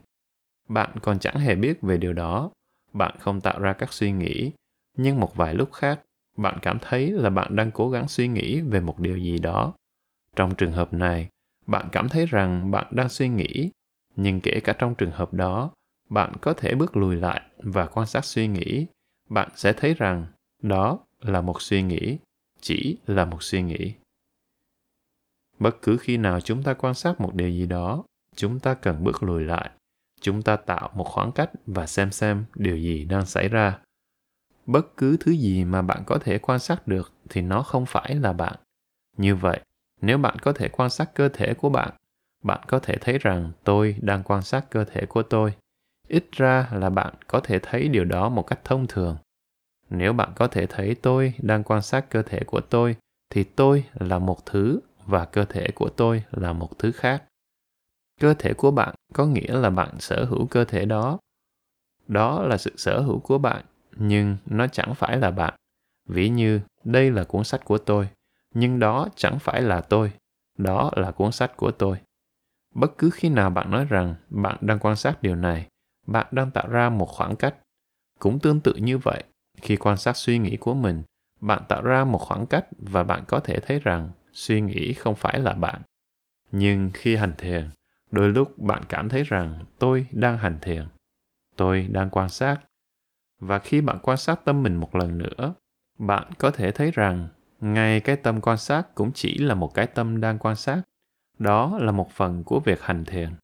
Bạn còn chẳng hề biết về điều đó, bạn không tạo ra các suy nghĩ, nhưng một vài lúc khác, bạn cảm thấy là bạn đang cố gắng suy nghĩ về một điều gì đó. Trong trường hợp này, bạn cảm thấy rằng bạn đang suy nghĩ, nhưng kể cả trong trường hợp đó, bạn có thể bước lùi lại và quan sát suy nghĩ. Bạn sẽ thấy rằng đó là một suy nghĩ, chỉ là một suy nghĩ. Bất cứ khi nào chúng ta quan sát một điều gì đó, chúng ta cần bước lùi lại. Chúng ta tạo một khoảng cách và xem xem điều gì đang xảy ra. Bất cứ thứ gì mà bạn có thể quan sát được thì nó không phải là bạn. Như vậy, nếu bạn có thể quan sát cơ thể của bạn bạn có thể thấy rằng tôi đang quan sát cơ thể của tôi ít ra là bạn có thể thấy điều đó một cách thông thường. Nếu bạn có thể thấy tôi đang quan sát cơ thể của tôi, thì tôi là một thứ và cơ thể của tôi là một thứ khác. Cơ thể của bạn có nghĩa là bạn sở hữu cơ thể đó. Đó là sự sở hữu của bạn, nhưng nó chẳng phải là bạn. Ví như, đây là cuốn sách của tôi, nhưng đó chẳng phải là tôi. Đó là cuốn sách của tôi. Bất cứ khi nào bạn nói rằng bạn đang quan sát điều này bạn đang tạo ra một khoảng cách. Cũng tương tự như vậy, khi quan sát suy nghĩ của mình, bạn tạo ra một khoảng cách và bạn có thể thấy rằng suy nghĩ không phải là bạn. Nhưng khi hành thiền, đôi lúc bạn cảm thấy rằng tôi đang hành thiền, tôi đang quan sát. Và khi bạn quan sát tâm mình một lần nữa, bạn có thể thấy rằng ngay cái tâm quan sát cũng chỉ là một cái tâm đang quan sát. Đó là một phần của việc hành thiền.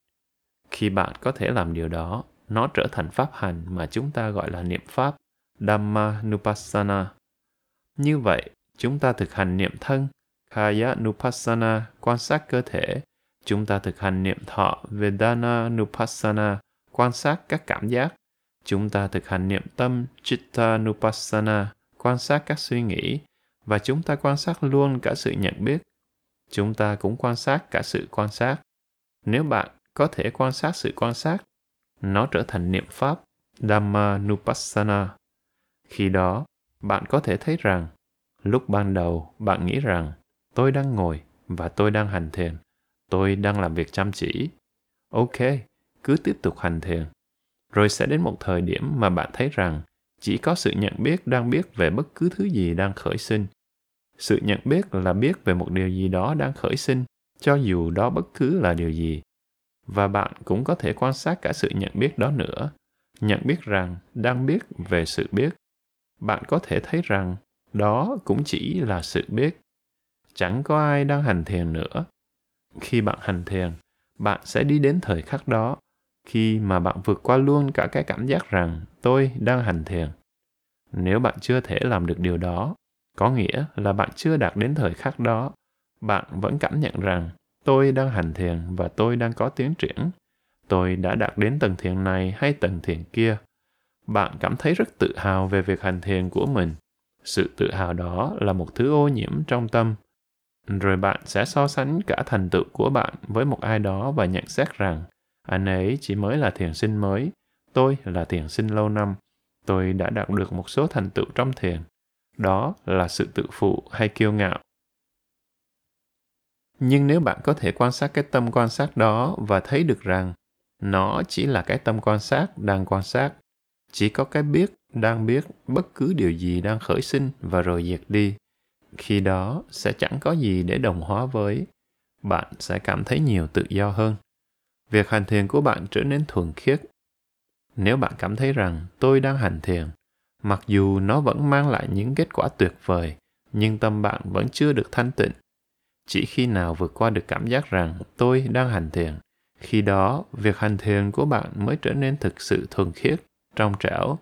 Khi bạn có thể làm điều đó nó trở thành pháp hành mà chúng ta gọi là niệm pháp Dhamma Nupassana. Như vậy, chúng ta thực hành niệm thân Kaya Nupassana quan sát cơ thể. Chúng ta thực hành niệm thọ Vedana Nupassana quan sát các cảm giác. Chúng ta thực hành niệm tâm Chitta Nupassana quan sát các suy nghĩ. Và chúng ta quan sát luôn cả sự nhận biết. Chúng ta cũng quan sát cả sự quan sát. Nếu bạn có thể quan sát sự quan sát nó trở thành niệm pháp Dhammanupassana. Khi đó, bạn có thể thấy rằng, lúc ban đầu bạn nghĩ rằng tôi đang ngồi và tôi đang hành thiền, tôi đang làm việc chăm chỉ. Ok, cứ tiếp tục hành thiền. Rồi sẽ đến một thời điểm mà bạn thấy rằng chỉ có sự nhận biết đang biết về bất cứ thứ gì đang khởi sinh. Sự nhận biết là biết về một điều gì đó đang khởi sinh, cho dù đó bất cứ là điều gì và bạn cũng có thể quan sát cả sự nhận biết đó nữa. Nhận biết rằng đang biết về sự biết. Bạn có thể thấy rằng đó cũng chỉ là sự biết. Chẳng có ai đang hành thiền nữa. Khi bạn hành thiền, bạn sẽ đi đến thời khắc đó, khi mà bạn vượt qua luôn cả cái cảm giác rằng tôi đang hành thiền. Nếu bạn chưa thể làm được điều đó, có nghĩa là bạn chưa đạt đến thời khắc đó. Bạn vẫn cảm nhận rằng tôi đang hành thiền và tôi đang có tiến triển tôi đã đạt đến tầng thiền này hay tầng thiền kia bạn cảm thấy rất tự hào về việc hành thiền của mình. Sự tự hào đó là một thứ ô nhiễm trong tâm. Rồi bạn sẽ so sánh cả thành tựu của bạn với một ai đó và nhận xét rằng anh ấy chỉ mới là thiền sinh mới, tôi là thiền sinh lâu năm, tôi đã đạt được một số thành tựu trong thiền. Đó là sự tự phụ hay kiêu ngạo. Nhưng nếu bạn có thể quan sát cái tâm quan sát đó và thấy được rằng nó chỉ là cái tâm quan sát đang quan sát, chỉ có cái biết đang biết bất cứ điều gì đang khởi sinh và rồi diệt đi, khi đó sẽ chẳng có gì để đồng hóa với, bạn sẽ cảm thấy nhiều tự do hơn. Việc hành thiền của bạn trở nên thuần khiết. Nếu bạn cảm thấy rằng tôi đang hành thiền, mặc dù nó vẫn mang lại những kết quả tuyệt vời, nhưng tâm bạn vẫn chưa được thanh tịnh chỉ khi nào vượt qua được cảm giác rằng tôi đang hành thiền, khi đó việc hành thiền của bạn mới trở nên thực sự thuần khiết, trong trẻo.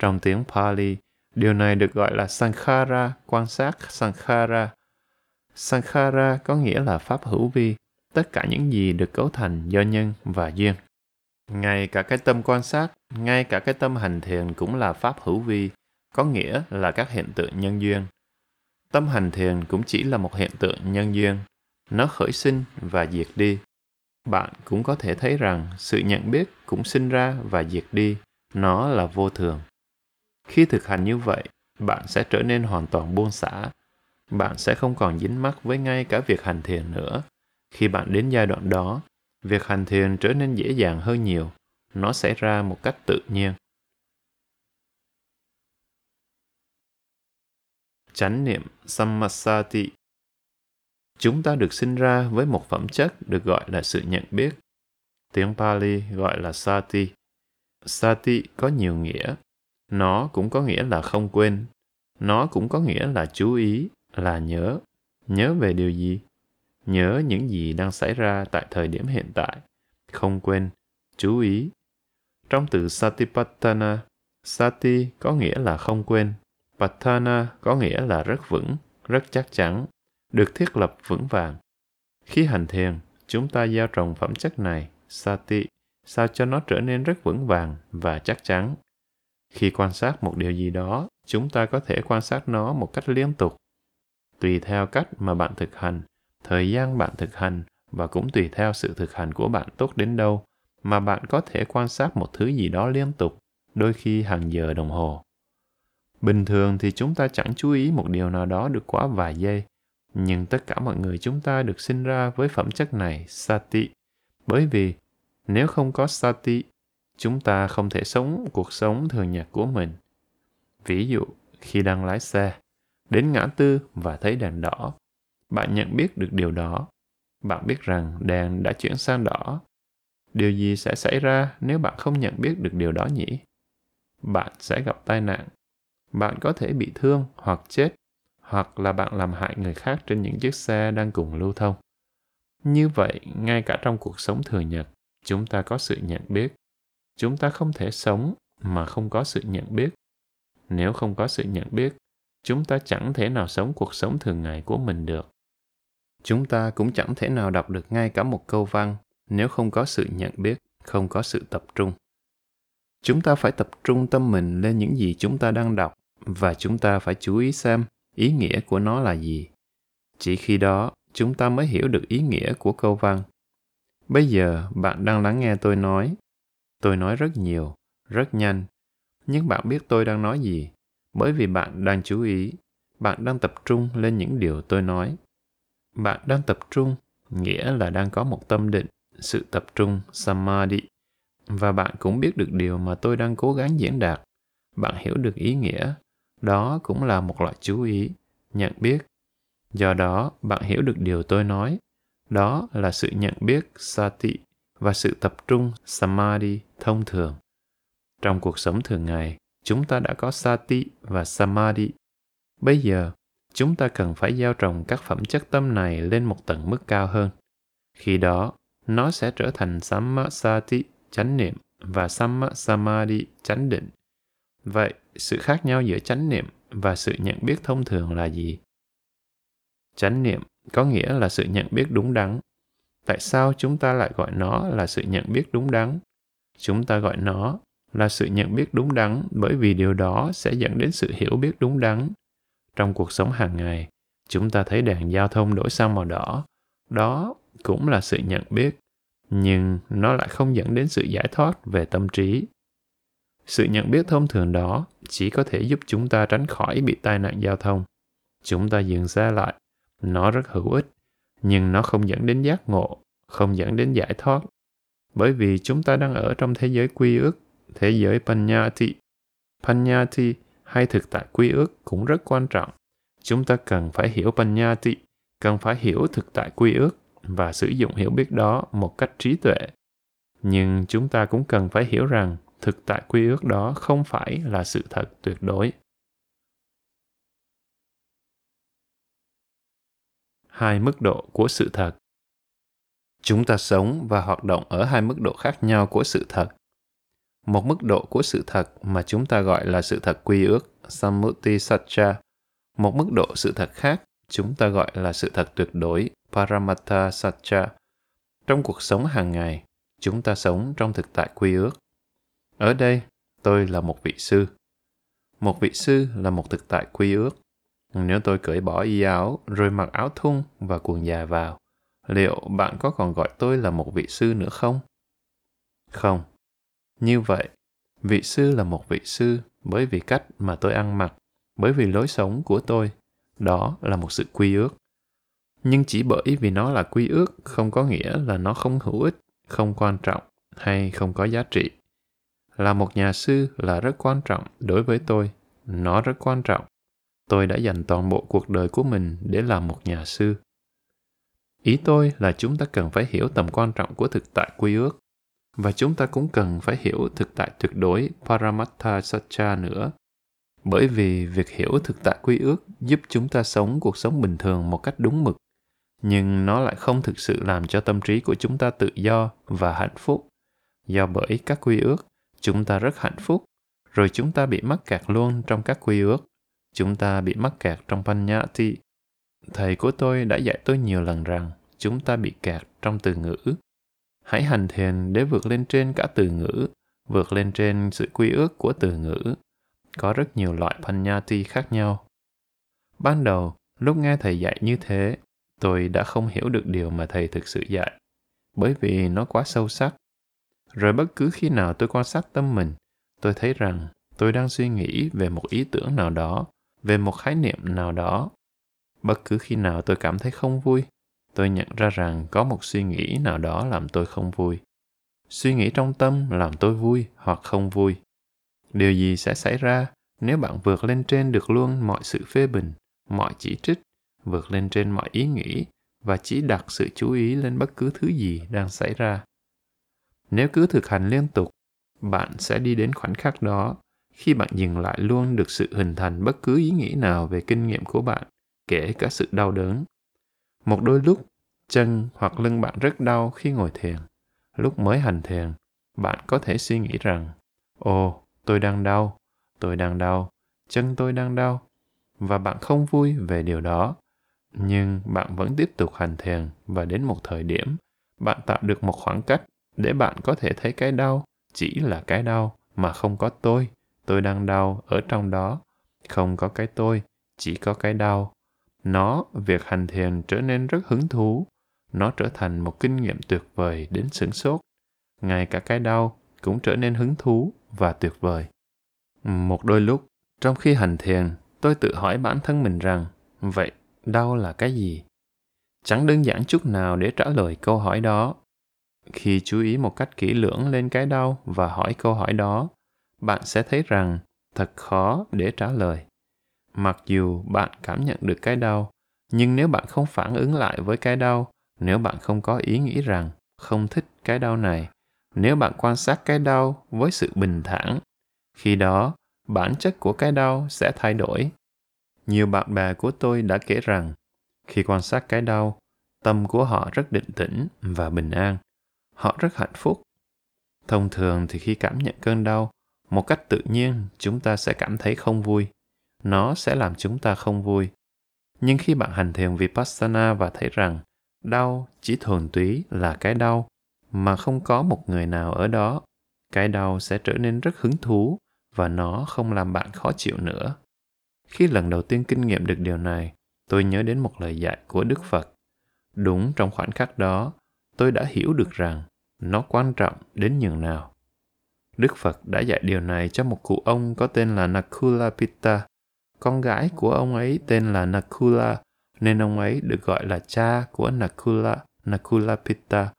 Trong tiếng pali, điều này được gọi là sankhara, quan sát sankhara. Sankhara có nghĩa là pháp hữu vi, tất cả những gì được cấu thành do nhân và duyên. Ngay cả cái tâm quan sát, ngay cả cái tâm hành thiền cũng là pháp hữu vi, có nghĩa là các hiện tượng nhân duyên. Tâm hành thiền cũng chỉ là một hiện tượng nhân duyên. Nó khởi sinh và diệt đi. Bạn cũng có thể thấy rằng sự nhận biết cũng sinh ra và diệt đi. Nó là vô thường. Khi thực hành như vậy, bạn sẽ trở nên hoàn toàn buông xả. Bạn sẽ không còn dính mắc với ngay cả việc hành thiền nữa. Khi bạn đến giai đoạn đó, việc hành thiền trở nên dễ dàng hơn nhiều. Nó xảy ra một cách tự nhiên. Chánh niệm sammasati. Chúng ta được sinh ra với một phẩm chất được gọi là sự nhận biết. Tiếng Pali gọi là sati. Sati có nhiều nghĩa. Nó cũng có nghĩa là không quên. Nó cũng có nghĩa là chú ý, là nhớ. Nhớ về điều gì? Nhớ những gì đang xảy ra tại thời điểm hiện tại. Không quên, chú ý. Trong từ Satipatthana, Sati có nghĩa là không quên, Patana có nghĩa là rất vững, rất chắc chắn, được thiết lập vững vàng. Khi hành thiền, chúng ta gieo trồng phẩm chất này, sati, sao cho nó trở nên rất vững vàng và chắc chắn. Khi quan sát một điều gì đó, chúng ta có thể quan sát nó một cách liên tục. Tùy theo cách mà bạn thực hành, thời gian bạn thực hành và cũng tùy theo sự thực hành của bạn tốt đến đâu mà bạn có thể quan sát một thứ gì đó liên tục, đôi khi hàng giờ đồng hồ. Bình thường thì chúng ta chẳng chú ý một điều nào đó được quá vài giây, nhưng tất cả mọi người chúng ta được sinh ra với phẩm chất này, sati. Bởi vì nếu không có sati, chúng ta không thể sống cuộc sống thường nhật của mình. Ví dụ, khi đang lái xe, đến ngã tư và thấy đèn đỏ, bạn nhận biết được điều đó. Bạn biết rằng đèn đã chuyển sang đỏ. Điều gì sẽ xảy ra nếu bạn không nhận biết được điều đó nhỉ? Bạn sẽ gặp tai nạn bạn có thể bị thương hoặc chết, hoặc là bạn làm hại người khác trên những chiếc xe đang cùng lưu thông. Như vậy, ngay cả trong cuộc sống thường nhật, chúng ta có sự nhận biết. Chúng ta không thể sống mà không có sự nhận biết. Nếu không có sự nhận biết, chúng ta chẳng thể nào sống cuộc sống thường ngày của mình được. Chúng ta cũng chẳng thể nào đọc được ngay cả một câu văn nếu không có sự nhận biết, không có sự tập trung. Chúng ta phải tập trung tâm mình lên những gì chúng ta đang đọc và chúng ta phải chú ý xem ý nghĩa của nó là gì. Chỉ khi đó, chúng ta mới hiểu được ý nghĩa của câu văn. Bây giờ, bạn đang lắng nghe tôi nói. Tôi nói rất nhiều, rất nhanh, nhưng bạn biết tôi đang nói gì, bởi vì bạn đang chú ý, bạn đang tập trung lên những điều tôi nói. Bạn đang tập trung, nghĩa là đang có một tâm định, sự tập trung, samadhi, và bạn cũng biết được điều mà tôi đang cố gắng diễn đạt. Bạn hiểu được ý nghĩa, đó cũng là một loại chú ý. Nhận biết. Do đó, bạn hiểu được điều tôi nói. Đó là sự nhận biết, sati, và sự tập trung, samadhi, thông thường. Trong cuộc sống thường ngày, chúng ta đã có sati và samadhi. Bây giờ, chúng ta cần phải gieo trồng các phẩm chất tâm này lên một tầng mức cao hơn. Khi đó, nó sẽ trở thành samma sati, chánh niệm, và samma samadhi, chánh định vậy, sự khác nhau giữa chánh niệm và sự nhận biết thông thường là gì? Chánh niệm có nghĩa là sự nhận biết đúng đắn. Tại sao chúng ta lại gọi nó là sự nhận biết đúng đắn? Chúng ta gọi nó là sự nhận biết đúng đắn bởi vì điều đó sẽ dẫn đến sự hiểu biết đúng đắn. Trong cuộc sống hàng ngày, chúng ta thấy đèn giao thông đổi sang màu đỏ. Đó cũng là sự nhận biết, nhưng nó lại không dẫn đến sự giải thoát về tâm trí sự nhận biết thông thường đó chỉ có thể giúp chúng ta tránh khỏi bị tai nạn giao thông. Chúng ta dừng xe lại, nó rất hữu ích, nhưng nó không dẫn đến giác ngộ, không dẫn đến giải thoát. Bởi vì chúng ta đang ở trong thế giới quy ước, thế giới panyati. Panyati hay thực tại quy ước cũng rất quan trọng. Chúng ta cần phải hiểu panyati, cần phải hiểu thực tại quy ước và sử dụng hiểu biết đó một cách trí tuệ. Nhưng chúng ta cũng cần phải hiểu rằng thực tại quy ước đó không phải là sự thật tuyệt đối hai mức độ của sự thật chúng ta sống và hoạt động ở hai mức độ khác nhau của sự thật một mức độ của sự thật mà chúng ta gọi là sự thật quy ước samuti satcha một mức độ sự thật khác chúng ta gọi là sự thật tuyệt đối Paramatta Satcha. Trong cuộc sống hàng ngày, chúng ta sống trong thực tại quy ước. Ở đây, tôi là một vị sư. Một vị sư là một thực tại quy ước. Nếu tôi cởi bỏ y áo rồi mặc áo thun và quần dài vào, liệu bạn có còn gọi tôi là một vị sư nữa không? Không. Như vậy, vị sư là một vị sư bởi vì cách mà tôi ăn mặc, bởi vì lối sống của tôi. Đó là một sự quy ước nhưng chỉ bởi vì nó là quy ước không có nghĩa là nó không hữu ích không quan trọng hay không có giá trị là một nhà sư là rất quan trọng đối với tôi. Nó rất quan trọng. Tôi đã dành toàn bộ cuộc đời của mình để làm một nhà sư. Ý tôi là chúng ta cần phải hiểu tầm quan trọng của thực tại quy ước. Và chúng ta cũng cần phải hiểu thực tại tuyệt đối paramattha satcha nữa. Bởi vì việc hiểu thực tại quy ước giúp chúng ta sống cuộc sống bình thường một cách đúng mực. Nhưng nó lại không thực sự làm cho tâm trí của chúng ta tự do và hạnh phúc do bởi các quy ước chúng ta rất hạnh phúc. Rồi chúng ta bị mắc kẹt luôn trong các quy ước. Chúng ta bị mắc kẹt trong panyati. Thầy của tôi đã dạy tôi nhiều lần rằng chúng ta bị kẹt trong từ ngữ. Hãy hành thiền để vượt lên trên cả từ ngữ, vượt lên trên sự quy ước của từ ngữ. Có rất nhiều loại panyati khác nhau. Ban đầu, lúc nghe thầy dạy như thế, tôi đã không hiểu được điều mà thầy thực sự dạy, bởi vì nó quá sâu sắc rồi bất cứ khi nào tôi quan sát tâm mình, tôi thấy rằng tôi đang suy nghĩ về một ý tưởng nào đó, về một khái niệm nào đó. Bất cứ khi nào tôi cảm thấy không vui, tôi nhận ra rằng có một suy nghĩ nào đó làm tôi không vui. Suy nghĩ trong tâm làm tôi vui hoặc không vui. Điều gì sẽ xảy ra nếu bạn vượt lên trên được luôn mọi sự phê bình, mọi chỉ trích, vượt lên trên mọi ý nghĩ và chỉ đặt sự chú ý lên bất cứ thứ gì đang xảy ra? Nếu cứ thực hành liên tục, bạn sẽ đi đến khoảnh khắc đó. Khi bạn dừng lại luôn được sự hình thành bất cứ ý nghĩ nào về kinh nghiệm của bạn, kể cả sự đau đớn. Một đôi lúc, chân hoặc lưng bạn rất đau khi ngồi thiền. Lúc mới hành thiền, bạn có thể suy nghĩ rằng, ồ, tôi đang đau, tôi đang đau, chân tôi đang đau. Và bạn không vui về điều đó. Nhưng bạn vẫn tiếp tục hành thiền và đến một thời điểm, bạn tạo được một khoảng cách để bạn có thể thấy cái đau, chỉ là cái đau mà không có tôi. Tôi đang đau ở trong đó. Không có cái tôi, chỉ có cái đau. Nó, việc hành thiền trở nên rất hứng thú. Nó trở thành một kinh nghiệm tuyệt vời đến sửng sốt. Ngay cả cái đau cũng trở nên hứng thú và tuyệt vời. Một đôi lúc, trong khi hành thiền, tôi tự hỏi bản thân mình rằng, vậy đau là cái gì? Chẳng đơn giản chút nào để trả lời câu hỏi đó khi chú ý một cách kỹ lưỡng lên cái đau và hỏi câu hỏi đó, bạn sẽ thấy rằng thật khó để trả lời. Mặc dù bạn cảm nhận được cái đau, nhưng nếu bạn không phản ứng lại với cái đau, nếu bạn không có ý nghĩ rằng không thích cái đau này, nếu bạn quan sát cái đau với sự bình thản, khi đó bản chất của cái đau sẽ thay đổi. Nhiều bạn bè của tôi đã kể rằng khi quan sát cái đau, tâm của họ rất định tĩnh và bình an họ rất hạnh phúc thông thường thì khi cảm nhận cơn đau một cách tự nhiên chúng ta sẽ cảm thấy không vui nó sẽ làm chúng ta không vui nhưng khi bạn hành thiền vipassana và thấy rằng đau chỉ thuần túy là cái đau mà không có một người nào ở đó cái đau sẽ trở nên rất hứng thú và nó không làm bạn khó chịu nữa. Khi lần đầu tiên kinh nghiệm được điều này, tôi nhớ đến một lời dạy của Đức Phật. Đúng trong khoảnh khắc đó, tôi đã hiểu được rằng nó quan trọng đến nhường nào. Đức Phật đã dạy điều này cho một cụ ông có tên là Nakula Pitta. Con gái của ông ấy tên là Nakula, nên ông ấy được gọi là cha của Nakula, Nakula Pitta.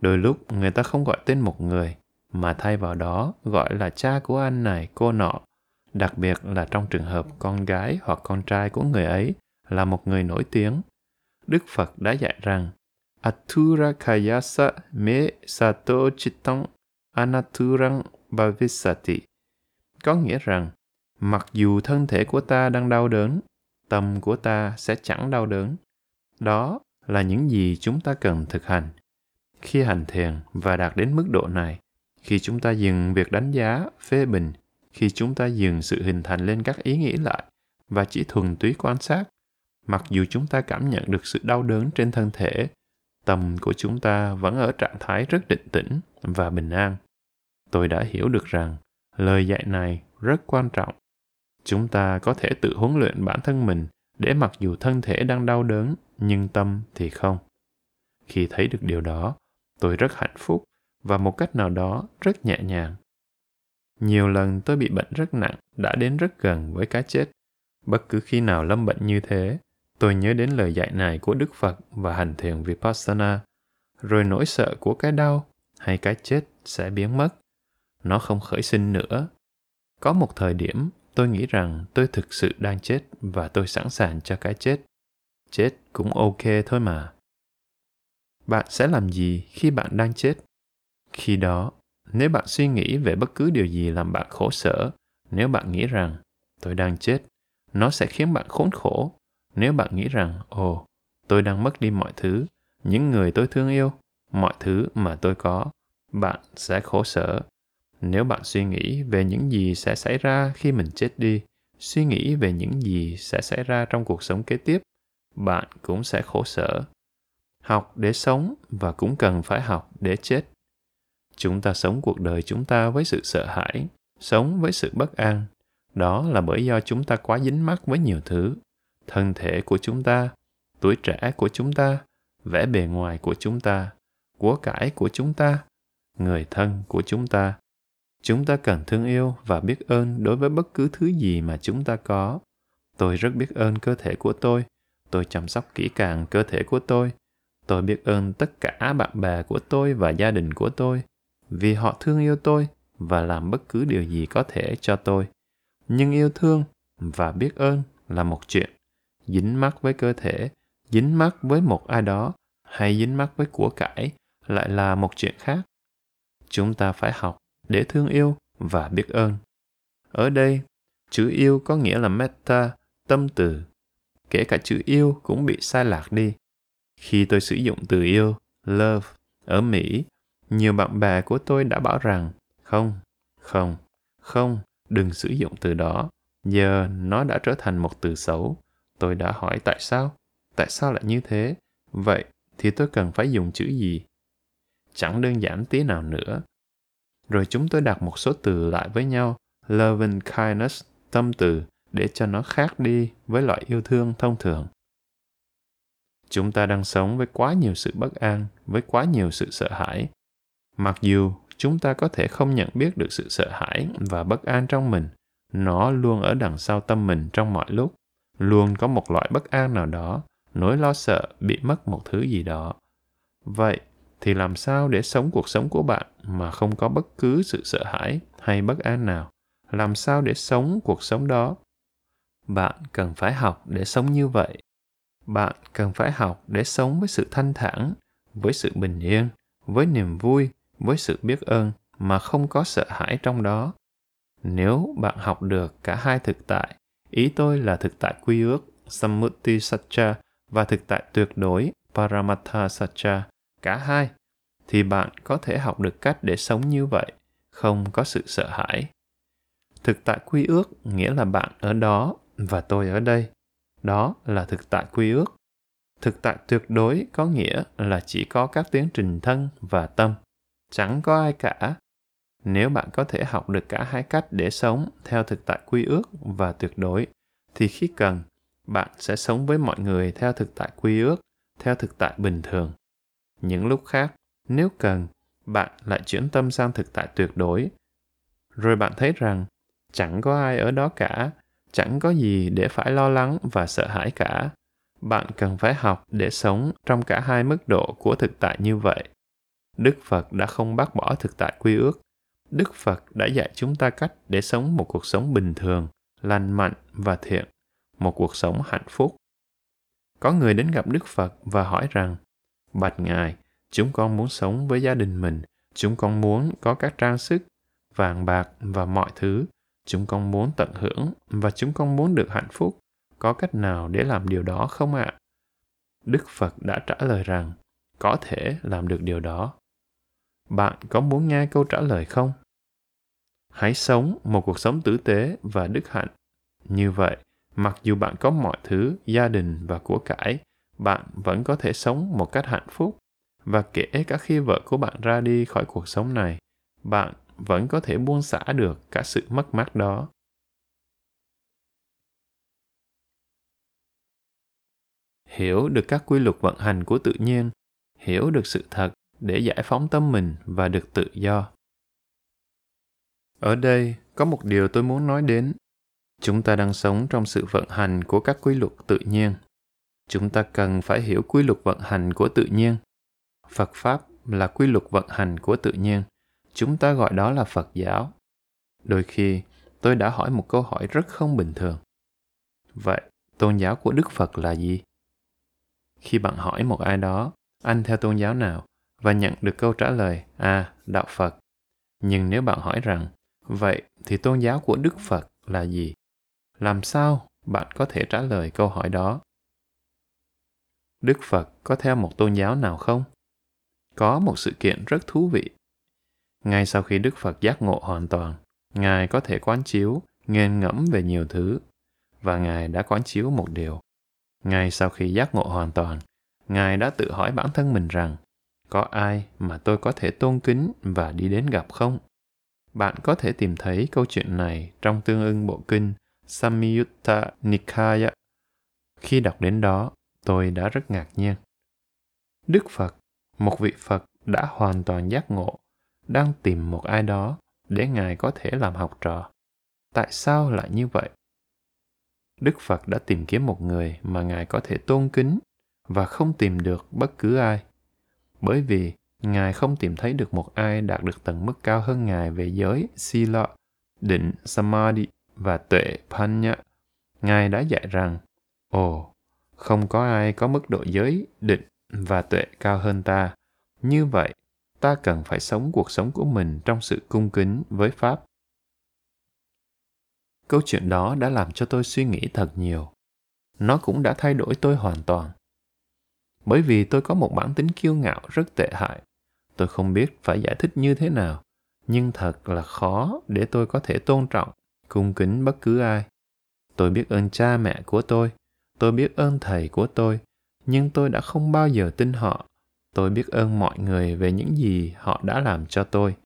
Đôi lúc người ta không gọi tên một người, mà thay vào đó gọi là cha của anh này, cô nọ. Đặc biệt là trong trường hợp con gái hoặc con trai của người ấy là một người nổi tiếng. Đức Phật đã dạy rằng Atura Kayasa me sato chittang anaturang bhavisati. Có nghĩa rằng, mặc dù thân thể của ta đang đau đớn, tâm của ta sẽ chẳng đau đớn. Đó là những gì chúng ta cần thực hành. Khi hành thiền và đạt đến mức độ này, khi chúng ta dừng việc đánh giá, phê bình, khi chúng ta dừng sự hình thành lên các ý nghĩ lại và chỉ thuần túy quan sát, mặc dù chúng ta cảm nhận được sự đau đớn trên thân thể tâm của chúng ta vẫn ở trạng thái rất định tĩnh và bình an. Tôi đã hiểu được rằng lời dạy này rất quan trọng. Chúng ta có thể tự huấn luyện bản thân mình để mặc dù thân thể đang đau đớn, nhưng tâm thì không. Khi thấy được điều đó, tôi rất hạnh phúc và một cách nào đó rất nhẹ nhàng. Nhiều lần tôi bị bệnh rất nặng, đã đến rất gần với cái chết. Bất cứ khi nào lâm bệnh như thế Tôi nhớ đến lời dạy này của Đức Phật và hành thiền Vipassana, rồi nỗi sợ của cái đau hay cái chết sẽ biến mất. Nó không khởi sinh nữa. Có một thời điểm tôi nghĩ rằng tôi thực sự đang chết và tôi sẵn sàng cho cái chết. Chết cũng ok thôi mà. Bạn sẽ làm gì khi bạn đang chết? Khi đó, nếu bạn suy nghĩ về bất cứ điều gì làm bạn khổ sở, nếu bạn nghĩ rằng tôi đang chết, nó sẽ khiến bạn khốn khổ nếu bạn nghĩ rằng, ồ, tôi đang mất đi mọi thứ, những người tôi thương yêu, mọi thứ mà tôi có, bạn sẽ khổ sở. Nếu bạn suy nghĩ về những gì sẽ xảy ra khi mình chết đi, suy nghĩ về những gì sẽ xảy ra trong cuộc sống kế tiếp, bạn cũng sẽ khổ sở. Học để sống và cũng cần phải học để chết. Chúng ta sống cuộc đời chúng ta với sự sợ hãi, sống với sự bất an. Đó là bởi do chúng ta quá dính mắc với nhiều thứ thân thể của chúng ta, tuổi trẻ của chúng ta, vẻ bề ngoài của chúng ta, của cải của chúng ta, người thân của chúng ta. Chúng ta cần thương yêu và biết ơn đối với bất cứ thứ gì mà chúng ta có. Tôi rất biết ơn cơ thể của tôi. Tôi chăm sóc kỹ càng cơ thể của tôi. Tôi biết ơn tất cả bạn bè của tôi và gia đình của tôi, vì họ thương yêu tôi và làm bất cứ điều gì có thể cho tôi. Nhưng yêu thương và biết ơn là một chuyện dính mắc với cơ thể, dính mắc với một ai đó, hay dính mắc với của cải lại là một chuyện khác. Chúng ta phải học để thương yêu và biết ơn. Ở đây, chữ yêu có nghĩa là metta, tâm từ. Kể cả chữ yêu cũng bị sai lạc đi. Khi tôi sử dụng từ yêu, love, ở mỹ, nhiều bạn bè của tôi đã bảo rằng, không không không, đừng sử dụng từ đó. Giờ nó đã trở thành một từ xấu. Tôi đã hỏi tại sao? Tại sao lại như thế? Vậy thì tôi cần phải dùng chữ gì? Chẳng đơn giản tí nào nữa. Rồi chúng tôi đặt một số từ lại với nhau, loving kindness, tâm từ, để cho nó khác đi với loại yêu thương thông thường. Chúng ta đang sống với quá nhiều sự bất an, với quá nhiều sự sợ hãi. Mặc dù chúng ta có thể không nhận biết được sự sợ hãi và bất an trong mình, nó luôn ở đằng sau tâm mình trong mọi lúc luôn có một loại bất an nào đó, nỗi lo sợ bị mất một thứ gì đó. Vậy thì làm sao để sống cuộc sống của bạn mà không có bất cứ sự sợ hãi hay bất an nào? Làm sao để sống cuộc sống đó? Bạn cần phải học để sống như vậy. Bạn cần phải học để sống với sự thanh thản, với sự bình yên, với niềm vui, với sự biết ơn mà không có sợ hãi trong đó. Nếu bạn học được cả hai thực tại Ý tôi là thực tại quy ước Sammuti Satcha và thực tại tuyệt đối Paramatha Satcha, cả hai, thì bạn có thể học được cách để sống như vậy, không có sự sợ hãi. Thực tại quy ước nghĩa là bạn ở đó và tôi ở đây. Đó là thực tại quy ước. Thực tại tuyệt đối có nghĩa là chỉ có các tiến trình thân và tâm. Chẳng có ai cả nếu bạn có thể học được cả hai cách để sống theo thực tại quy ước và tuyệt đối, thì khi cần, bạn sẽ sống với mọi người theo thực tại quy ước, theo thực tại bình thường. Những lúc khác, nếu cần, bạn lại chuyển tâm sang thực tại tuyệt đối. Rồi bạn thấy rằng, chẳng có ai ở đó cả, chẳng có gì để phải lo lắng và sợ hãi cả. Bạn cần phải học để sống trong cả hai mức độ của thực tại như vậy. Đức phật đã không bác bỏ thực tại quy ước đức phật đã dạy chúng ta cách để sống một cuộc sống bình thường, lành mạnh và thiện, một cuộc sống hạnh phúc. Có người đến gặp đức phật và hỏi rằng, bạch ngài, chúng con muốn sống với gia đình mình, chúng con muốn có các trang sức, vàng bạc và mọi thứ, chúng con muốn tận hưởng và chúng con muốn được hạnh phúc, có cách nào để làm điều đó không ạ? Đức phật đã trả lời rằng, có thể làm được điều đó. Bạn có muốn nghe câu trả lời không? Hãy sống một cuộc sống tử tế và đức hạnh. Như vậy, mặc dù bạn có mọi thứ, gia đình và của cải, bạn vẫn có thể sống một cách hạnh phúc. Và kể cả khi vợ của bạn ra đi khỏi cuộc sống này, bạn vẫn có thể buông xả được cả sự mất mát đó. Hiểu được các quy luật vận hành của tự nhiên. Hiểu được sự thật để giải phóng tâm mình và được tự do ở đây có một điều tôi muốn nói đến. Chúng ta đang sống trong sự vận hành của các quy luật tự nhiên. Chúng ta cần phải hiểu quy luật vận hành của tự nhiên. Phật pháp là quy luật vận hành của tự nhiên. Chúng ta gọi đó là phật giáo. Đôi khi, tôi đã hỏi một câu hỏi rất không bình thường. Vậy, tôn giáo của đức phật là gì? Khi bạn hỏi một ai đó, anh theo tôn giáo nào và nhận được câu trả lời à đạo phật. Nhưng nếu bạn hỏi rằng vậy thì tôn giáo của đức phật là gì? Làm sao bạn có thể trả lời câu hỏi đó? Đức phật có theo một tôn giáo nào không? Có một sự kiện rất thú vị. Ngay sau khi đức phật giác ngộ hoàn toàn, ngài có thể quán chiếu, nghiền ngẫm về nhiều thứ, và ngài đã quán chiếu một điều. Ngay sau khi giác ngộ hoàn toàn, ngài đã tự hỏi bản thân mình rằng, có ai mà tôi có thể tôn kính và đi đến gặp không? Bạn có thể tìm thấy câu chuyện này trong tương ưng bộ kinh Samyutta Nikaya. Khi đọc đến đó, tôi đã rất ngạc nhiên. Đức Phật, một vị Phật đã hoàn toàn giác ngộ, đang tìm một ai đó để Ngài có thể làm học trò. Tại sao lại như vậy? Đức Phật đã tìm kiếm một người mà Ngài có thể tôn kính và không tìm được bất cứ ai. Bởi vì Ngài không tìm thấy được một ai đạt được tầng mức cao hơn Ngài về giới Sila, định Samadhi và tuệ Panya. Ngài đã dạy rằng, Ồ, không có ai có mức độ giới, định và tuệ cao hơn ta. Như vậy, ta cần phải sống cuộc sống của mình trong sự cung kính với Pháp. Câu chuyện đó đã làm cho tôi suy nghĩ thật nhiều. Nó cũng đã thay đổi tôi hoàn toàn. Bởi vì tôi có một bản tính kiêu ngạo rất tệ hại. Tôi không biết phải giải thích như thế nào, nhưng thật là khó để tôi có thể tôn trọng, cung kính bất cứ ai. Tôi biết ơn cha mẹ của tôi, tôi biết ơn thầy của tôi, nhưng tôi đã không bao giờ tin họ. Tôi biết ơn mọi người về những gì họ đã làm cho tôi.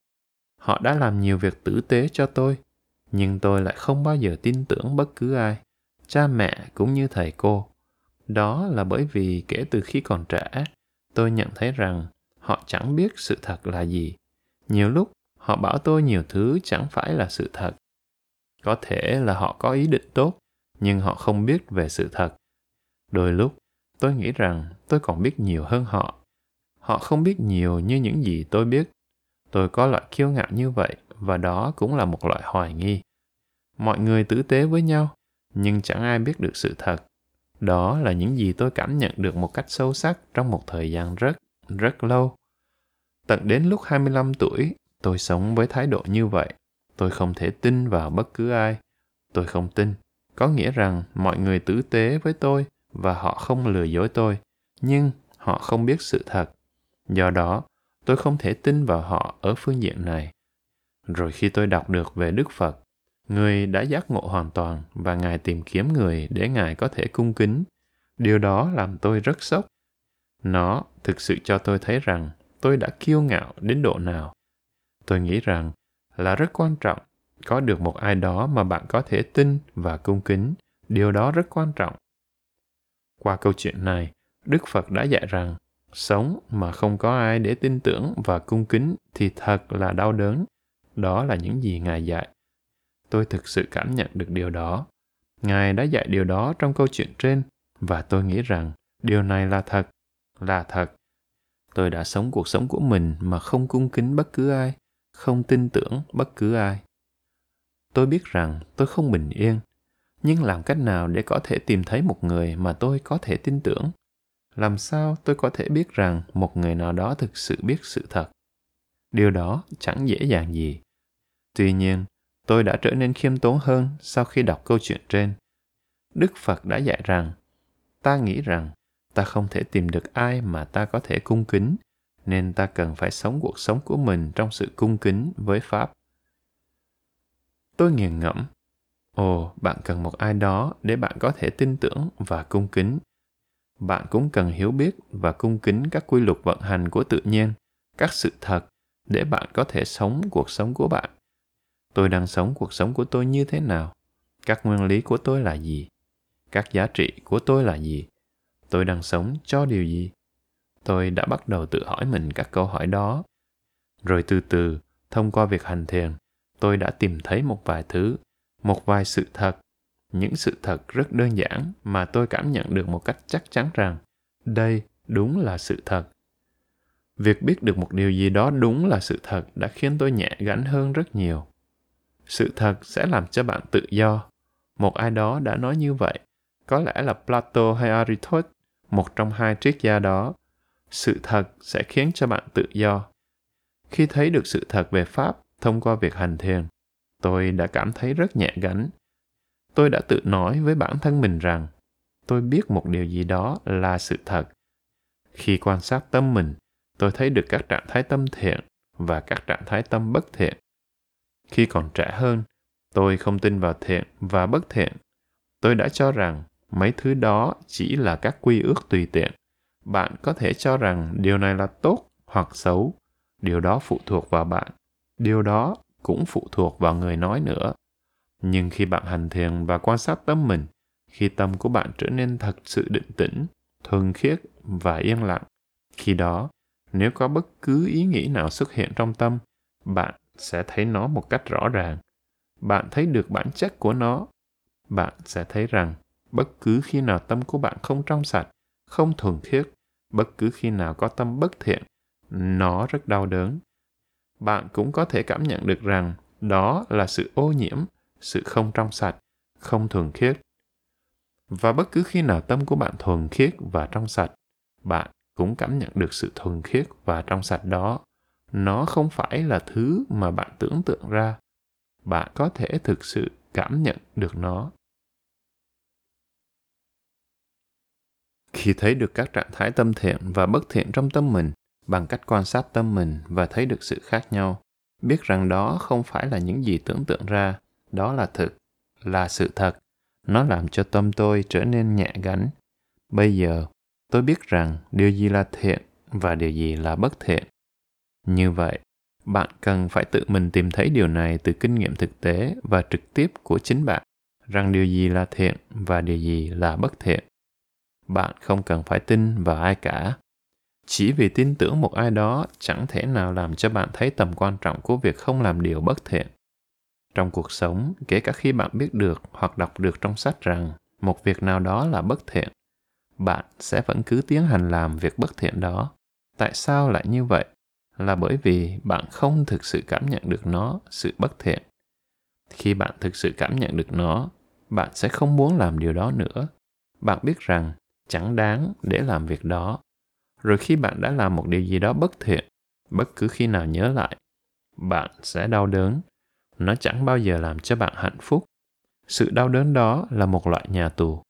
Họ đã làm nhiều việc tử tế cho tôi, nhưng tôi lại không bao giờ tin tưởng bất cứ ai, cha mẹ cũng như thầy cô. Đó là bởi vì kể từ khi còn trẻ, tôi nhận thấy rằng họ chẳng biết sự thật là gì. Nhiều lúc họ bảo tôi nhiều thứ chẳng phải là sự thật. Có thể là họ có ý định tốt, nhưng họ không biết về sự thật. Đôi lúc, tôi nghĩ rằng tôi còn biết nhiều hơn họ. Họ không biết nhiều như những gì tôi biết. Tôi có loại kiêu ngạo như vậy và đó cũng là một loại hoài nghi. Mọi người tử tế với nhau, nhưng chẳng ai biết được sự thật. Đó là những gì tôi cảm nhận được một cách sâu sắc trong một thời gian rất, rất lâu. Tận đến lúc 25 tuổi, tôi sống với thái độ như vậy. Tôi không thể tin vào bất cứ ai. Tôi không tin. Có nghĩa rằng mọi người tử tế với tôi và họ không lừa dối tôi. Nhưng họ không biết sự thật. Do đó, tôi không thể tin vào họ ở phương diện này. Rồi khi tôi đọc được về Đức Phật, người đã giác ngộ hoàn toàn và Ngài tìm kiếm người để Ngài có thể cung kính. Điều đó làm tôi rất sốc. Nó thực sự cho tôi thấy rằng tôi đã kiêu ngạo đến độ nào. Tôi nghĩ rằng là rất quan trọng có được một ai đó mà bạn có thể tin và cung kính. Điều đó rất quan trọng. Qua câu chuyện này, đức phật đã dạy rằng sống mà không có ai để tin tưởng và cung kính thì thật là đau đớn. Đó là những gì ngài dạy. Tôi thực sự cảm nhận được điều đó. Ngài đã dạy điều đó trong câu chuyện trên và tôi nghĩ rằng điều này là thật là thật. Tôi đã sống cuộc sống của mình mà không cung kính bất cứ ai, không tin tưởng bất cứ ai. Tôi biết rằng tôi không bình yên, nhưng làm cách nào để có thể tìm thấy một người mà tôi có thể tin tưởng? Làm sao tôi có thể biết rằng một người nào đó thực sự biết sự thật? Điều đó chẳng dễ dàng gì. Tuy nhiên, tôi đã trở nên khiêm tốn hơn sau khi đọc câu chuyện trên. Đức phật đã dạy rằng, ta nghĩ rằng ta không thể tìm được ai mà ta có thể cung kính, nên ta cần phải sống cuộc sống của mình trong sự cung kính với pháp. Tôi nghiền ngẫm. Ồ, bạn cần một ai đó để bạn có thể tin tưởng và cung kính. Bạn cũng cần hiểu biết và cung kính các quy luật vận hành của tự nhiên, các sự thật để bạn có thể sống cuộc sống của bạn. Tôi đang sống cuộc sống của tôi như thế nào? Các nguyên lý của tôi là gì? Các giá trị của tôi là gì? Tôi đang sống cho điều gì? Tôi đã bắt đầu tự hỏi mình các câu hỏi đó. Rồi từ từ, thông qua việc hành thiền, tôi đã tìm thấy một vài thứ, một vài sự thật. Những sự thật rất đơn giản mà tôi cảm nhận được một cách chắc chắn rằng đây đúng là sự thật. Việc biết được một điều gì đó đúng là sự thật đã khiến tôi nhẹ gánh hơn rất nhiều. Sự thật sẽ làm cho bạn tự do. Một ai đó đã nói như vậy, có lẽ là plato hay aristotle một trong hai triết gia đó. Sự thật sẽ khiến cho bạn tự do. Khi thấy được sự thật về pháp thông qua việc hành thiền, tôi đã cảm thấy rất nhẹ gánh. Tôi đã tự nói với bản thân mình rằng, tôi biết một điều gì đó là sự thật. Khi quan sát tâm mình, tôi thấy được các trạng thái tâm thiện và các trạng thái tâm bất thiện. Khi còn trẻ hơn, tôi không tin vào thiện và bất thiện. Tôi đã cho rằng mấy thứ đó chỉ là các quy ước tùy tiện. Bạn có thể cho rằng điều này là tốt hoặc xấu. Điều đó phụ thuộc vào bạn. Điều đó cũng phụ thuộc vào người nói nữa. Nhưng khi bạn hành thiền và quan sát tâm mình, khi tâm của bạn trở nên thật sự định tĩnh, thuần khiết và yên lặng, khi đó, nếu có bất cứ ý nghĩ nào xuất hiện trong tâm, bạn sẽ thấy nó một cách rõ ràng. Bạn thấy được bản chất của nó. Bạn sẽ thấy rằng bất cứ khi nào tâm của bạn không trong sạch, không thuần khiết, bất cứ khi nào có tâm bất thiện, nó rất đau đớn. Bạn cũng có thể cảm nhận được rằng đó là sự ô nhiễm, sự không trong sạch, không thuần khiết. Và bất cứ khi nào tâm của bạn thuần khiết và trong sạch, bạn cũng cảm nhận được sự thuần khiết và trong sạch đó. Nó không phải là thứ mà bạn tưởng tượng ra. Bạn có thể thực sự cảm nhận được nó. Khi thấy được các trạng thái tâm thiện và bất thiện trong tâm mình bằng cách quan sát tâm mình và thấy được sự khác nhau. Biết rằng đó không phải là những gì tưởng tượng ra, đó là thực, là sự thật. Nó làm cho tâm tôi trở nên nhẹ gánh. Bây giờ, tôi biết rằng điều gì là thiện và điều gì là bất thiện. Như vậy, bạn cần phải tự mình tìm thấy điều này từ kinh nghiệm thực tế và trực tiếp của chính bạn, rằng điều gì là thiện và điều gì là bất thiện bạn không cần phải tin vào ai cả. Chỉ vì tin tưởng một ai đó chẳng thể nào làm cho bạn thấy tầm quan trọng của việc không làm điều bất thiện. Trong cuộc sống, kể cả khi bạn biết được hoặc đọc được trong sách rằng một việc nào đó là bất thiện, bạn sẽ vẫn cứ tiến hành làm việc bất thiện đó. Tại sao lại như vậy? Là bởi vì bạn không thực sự cảm nhận được nó, sự bất thiện. Khi bạn thực sự cảm nhận được nó, bạn sẽ không muốn làm điều đó nữa. Bạn biết rằng chẳng đáng để làm việc đó. Rồi khi bạn đã làm một điều gì đó bất thiện, bất cứ khi nào nhớ lại, bạn sẽ đau đớn. Nó chẳng bao giờ làm cho bạn hạnh phúc. Sự đau đớn đó là một loại nhà tù.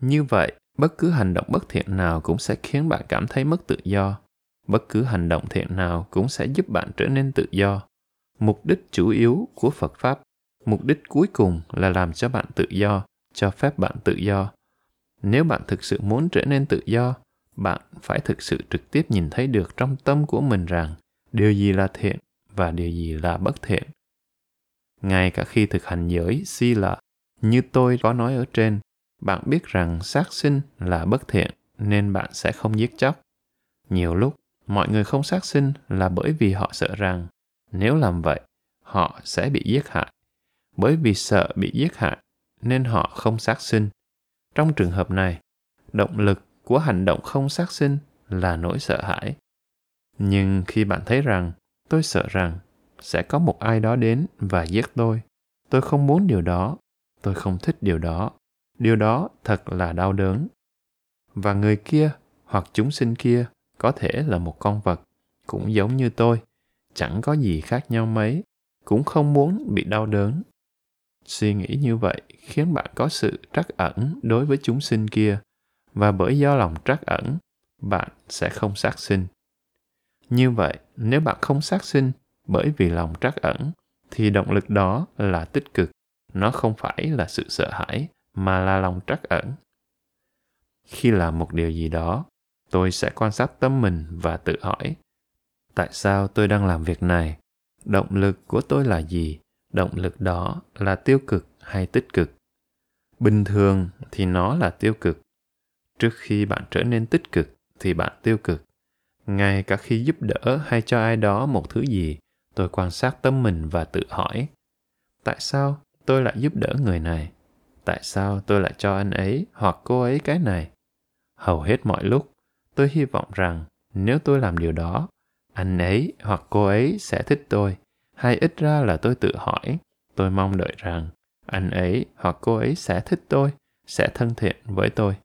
Như vậy, bất cứ hành động bất thiện nào cũng sẽ khiến bạn cảm thấy mất tự do. Bất cứ hành động thiện nào cũng sẽ giúp bạn trở nên tự do. Mục đích chủ yếu của phật pháp, mục đích cuối cùng là làm cho bạn tự do cho phép bạn tự do nếu bạn thực sự muốn trở nên tự do bạn phải thực sự trực tiếp nhìn thấy được trong tâm của mình rằng điều gì là thiện và điều gì là bất thiện. Ngay cả khi thực hành giới si là như tôi có nói ở trên, bạn biết rằng sát sinh là bất thiện nên bạn sẽ không giết chóc. Nhiều lúc, mọi người không sát sinh là bởi vì họ sợ rằng nếu làm vậy, họ sẽ bị giết hại. Bởi vì sợ bị giết hại nên họ không sát sinh. Trong trường hợp này, động lực của hành động không sát sinh là nỗi sợ hãi. Nhưng khi bạn thấy rằng tôi sợ rằng sẽ có một ai đó đến và giết tôi, tôi không muốn điều đó, tôi không thích điều đó, điều đó thật là đau đớn. Và người kia hoặc chúng sinh kia có thể là một con vật, cũng giống như tôi, chẳng có gì khác nhau mấy, cũng không muốn bị đau đớn. Suy nghĩ như vậy khiến bạn có sự trắc ẩn đối với chúng sinh kia, và bởi do lòng trắc ẩn, bạn sẽ không sát sinh. Như vậy, nếu bạn không sát sinh bởi vì lòng trắc ẩn, thì động lực đó là tích cực, nó không phải là sự sợ hãi, mà là lòng trắc ẩn. Khi làm một điều gì đó, tôi sẽ quan sát tâm mình và tự hỏi tại sao tôi đang làm việc này động lực của tôi là gì động lực đó là tiêu cực hay tích cực? Bình thường thì nó là tiêu cực. Trước khi bạn trở nên tích cực thì bạn tiêu cực. Ngay cả khi giúp đỡ hay cho ai đó một thứ gì, tôi quan sát tâm mình và tự hỏi, tại sao tôi lại giúp đỡ người này? Tại sao tôi lại cho anh ấy hoặc cô ấy cái này? Hầu hết mọi lúc, tôi hy vọng rằng nếu tôi làm điều đó, anh ấy hoặc cô ấy sẽ thích tôi hay ít ra là tôi tự hỏi. Tôi mong đợi rằng anh ấy hoặc cô ấy sẽ thích tôi, sẽ thân thiện với tôi.